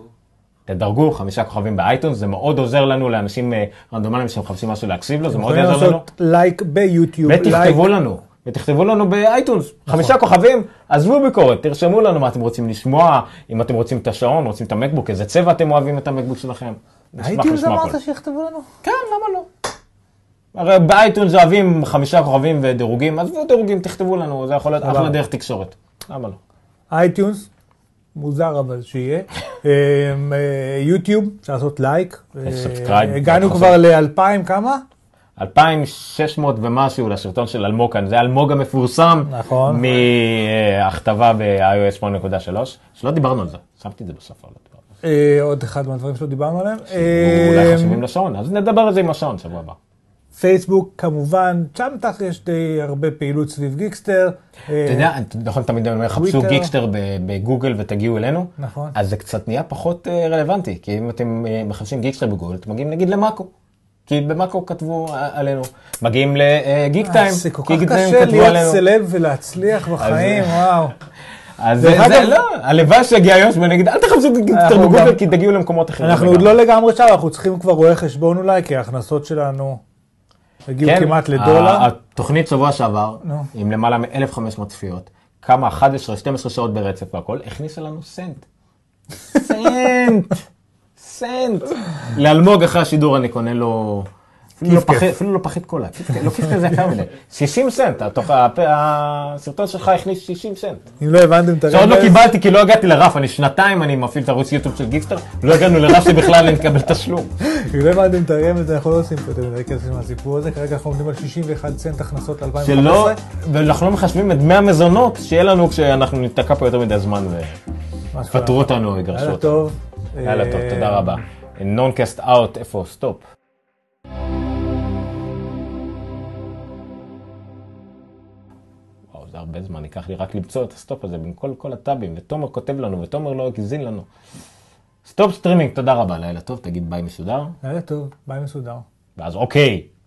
B: תדרגו חמישה כוכבים ב iTunes, זה מאוד עוזר לנו לאנשים אה, רנדומליים שמחפשים משהו להקשיב לו, זה מאוד
C: יכולים
B: יעזור לנו.
C: לעשות לייק ביוטיוב, לייק.
B: ותכתבו לנו, ותכתבו לנו ב iTunes,
C: נכון.
B: חמישה כוכבים, עזבו ביקורת, תרשמו לנו מה אתם רוצים לשמוע, אם אתם רוצים את השעון, רוצים את ה MacBook, איזה צבע אתם אוהבים את ה MacBook
C: שלכם.
B: לשמוע
C: אמרת. שיכתבו לנו?
B: כן, למה לא? הרי ב-iTunes אוהבים חמישה כוכבים ודירוגים, עזבו דירוגים, תכתבו לנו, זה יכול להיות. אחלה דרך תקשורת. למה לא?
C: iTunes, מוזר אבל שיהיה. אה, אה, יוטיוב, אפשר לעשות like. אה,
B: subscribe,
C: הגענו
B: בטח.
C: כבר לאלפיים כמה?
B: 2,600 ומשהו לסרטון של אלמוג כאן, זה אלמוג המפורסם.
C: נכון.
B: מהכתבה ב-iOS 8.3, שלא דיברנו על זה, שמתי את זה בסוף, אבל לא.
C: אה, עוד אחד מהדברים שלא דיברנו עליהם.
B: אולי
C: אה,
B: חשובים לשעון, אז נדבר על זה עם השעון שבוע הבא.
C: פייסבוק כמובן, שם תכף יש די הרבה פעילות סביב Geekster. אה,
B: אתה יודע, נכון, תמיד אני אומר, חפשו. Geekster בגוגל ותגיעו אלינו,
C: נכון.
B: אז זה קצת נהיה פחות אה, רלוונטי, כי אם אתם אה, מחפשים Geekster בגוגל, אתם מגיעים נגיד למאקו. כי במאקו כתבו אה, עלינו, מגיעים ל-Geektime,
C: אה, זה כל כך קשה להיות. סלב ולהצליח בחיים, וואו.
B: אז זה, זה לא, הלוואי שיגיע היום ונגיד, אל תחפשו
C: אנחנו
B: בגוגל, כי תגיעו למקומות אחרים.
C: אנחנו עוד. לא לגמרי שם, אנחנו צריכים כבר רואה חשבון אולי, כי ההכנסות שלנו הגיעו
B: כן,
C: כמעט לדולר.
B: התוכנית שבוע שעבר,
C: נו.
B: עם למעלה מ-1,500 צפיות, כמה 11-12 שעות ברצף והכל, הכניסה לנו סנט. סנט! סנט! לאלמוג אחרי השידור אני קונה לו... אפילו לא. פחית- אפילו לא פחית קולה, לא כיף כזה יקר מדי. 60 סנט, הסרטון שלך הכניס 60 סנט.
C: אם לא הבנתם את
B: שעוד לא
C: הרמז,
B: קיבלתי כי לא הגעתי לרף, אני שנתיים אני מפעיל את ערוץ יוטיוב של Geekster, לא הגענו לרף שבכלל אני מקבל תשלום.
C: אם לא הבנתם את הרמז, אנחנו לא עושים פה יותר מדי כסף מהסיפור הזה, כרגע אנחנו עומדים על 61 סנט הכנסות ל-2015.
B: שלא, ואנחנו לא מחשבים את דמי המזונות שיהיה לנו כשאנחנו ניתקע פה יותר מדי זמן ויפטרו אותנו, יגרשו אותנו.
C: טוב.
B: יאללה טוב,
C: אה,
B: תודה רבה. Noncast out, איפה? stop. זה הרבה זמן, ייקח לי רק למצוא את ה stop הזה בין כל כל הטאבים, ותומר כותב לנו, ותומר לא האזין לנו. stop streaming, תודה רבה, לילה טוב, תגיד ביי מסודר,
C: לילה טוב, ביי מסודר.
B: ואז אוקיי.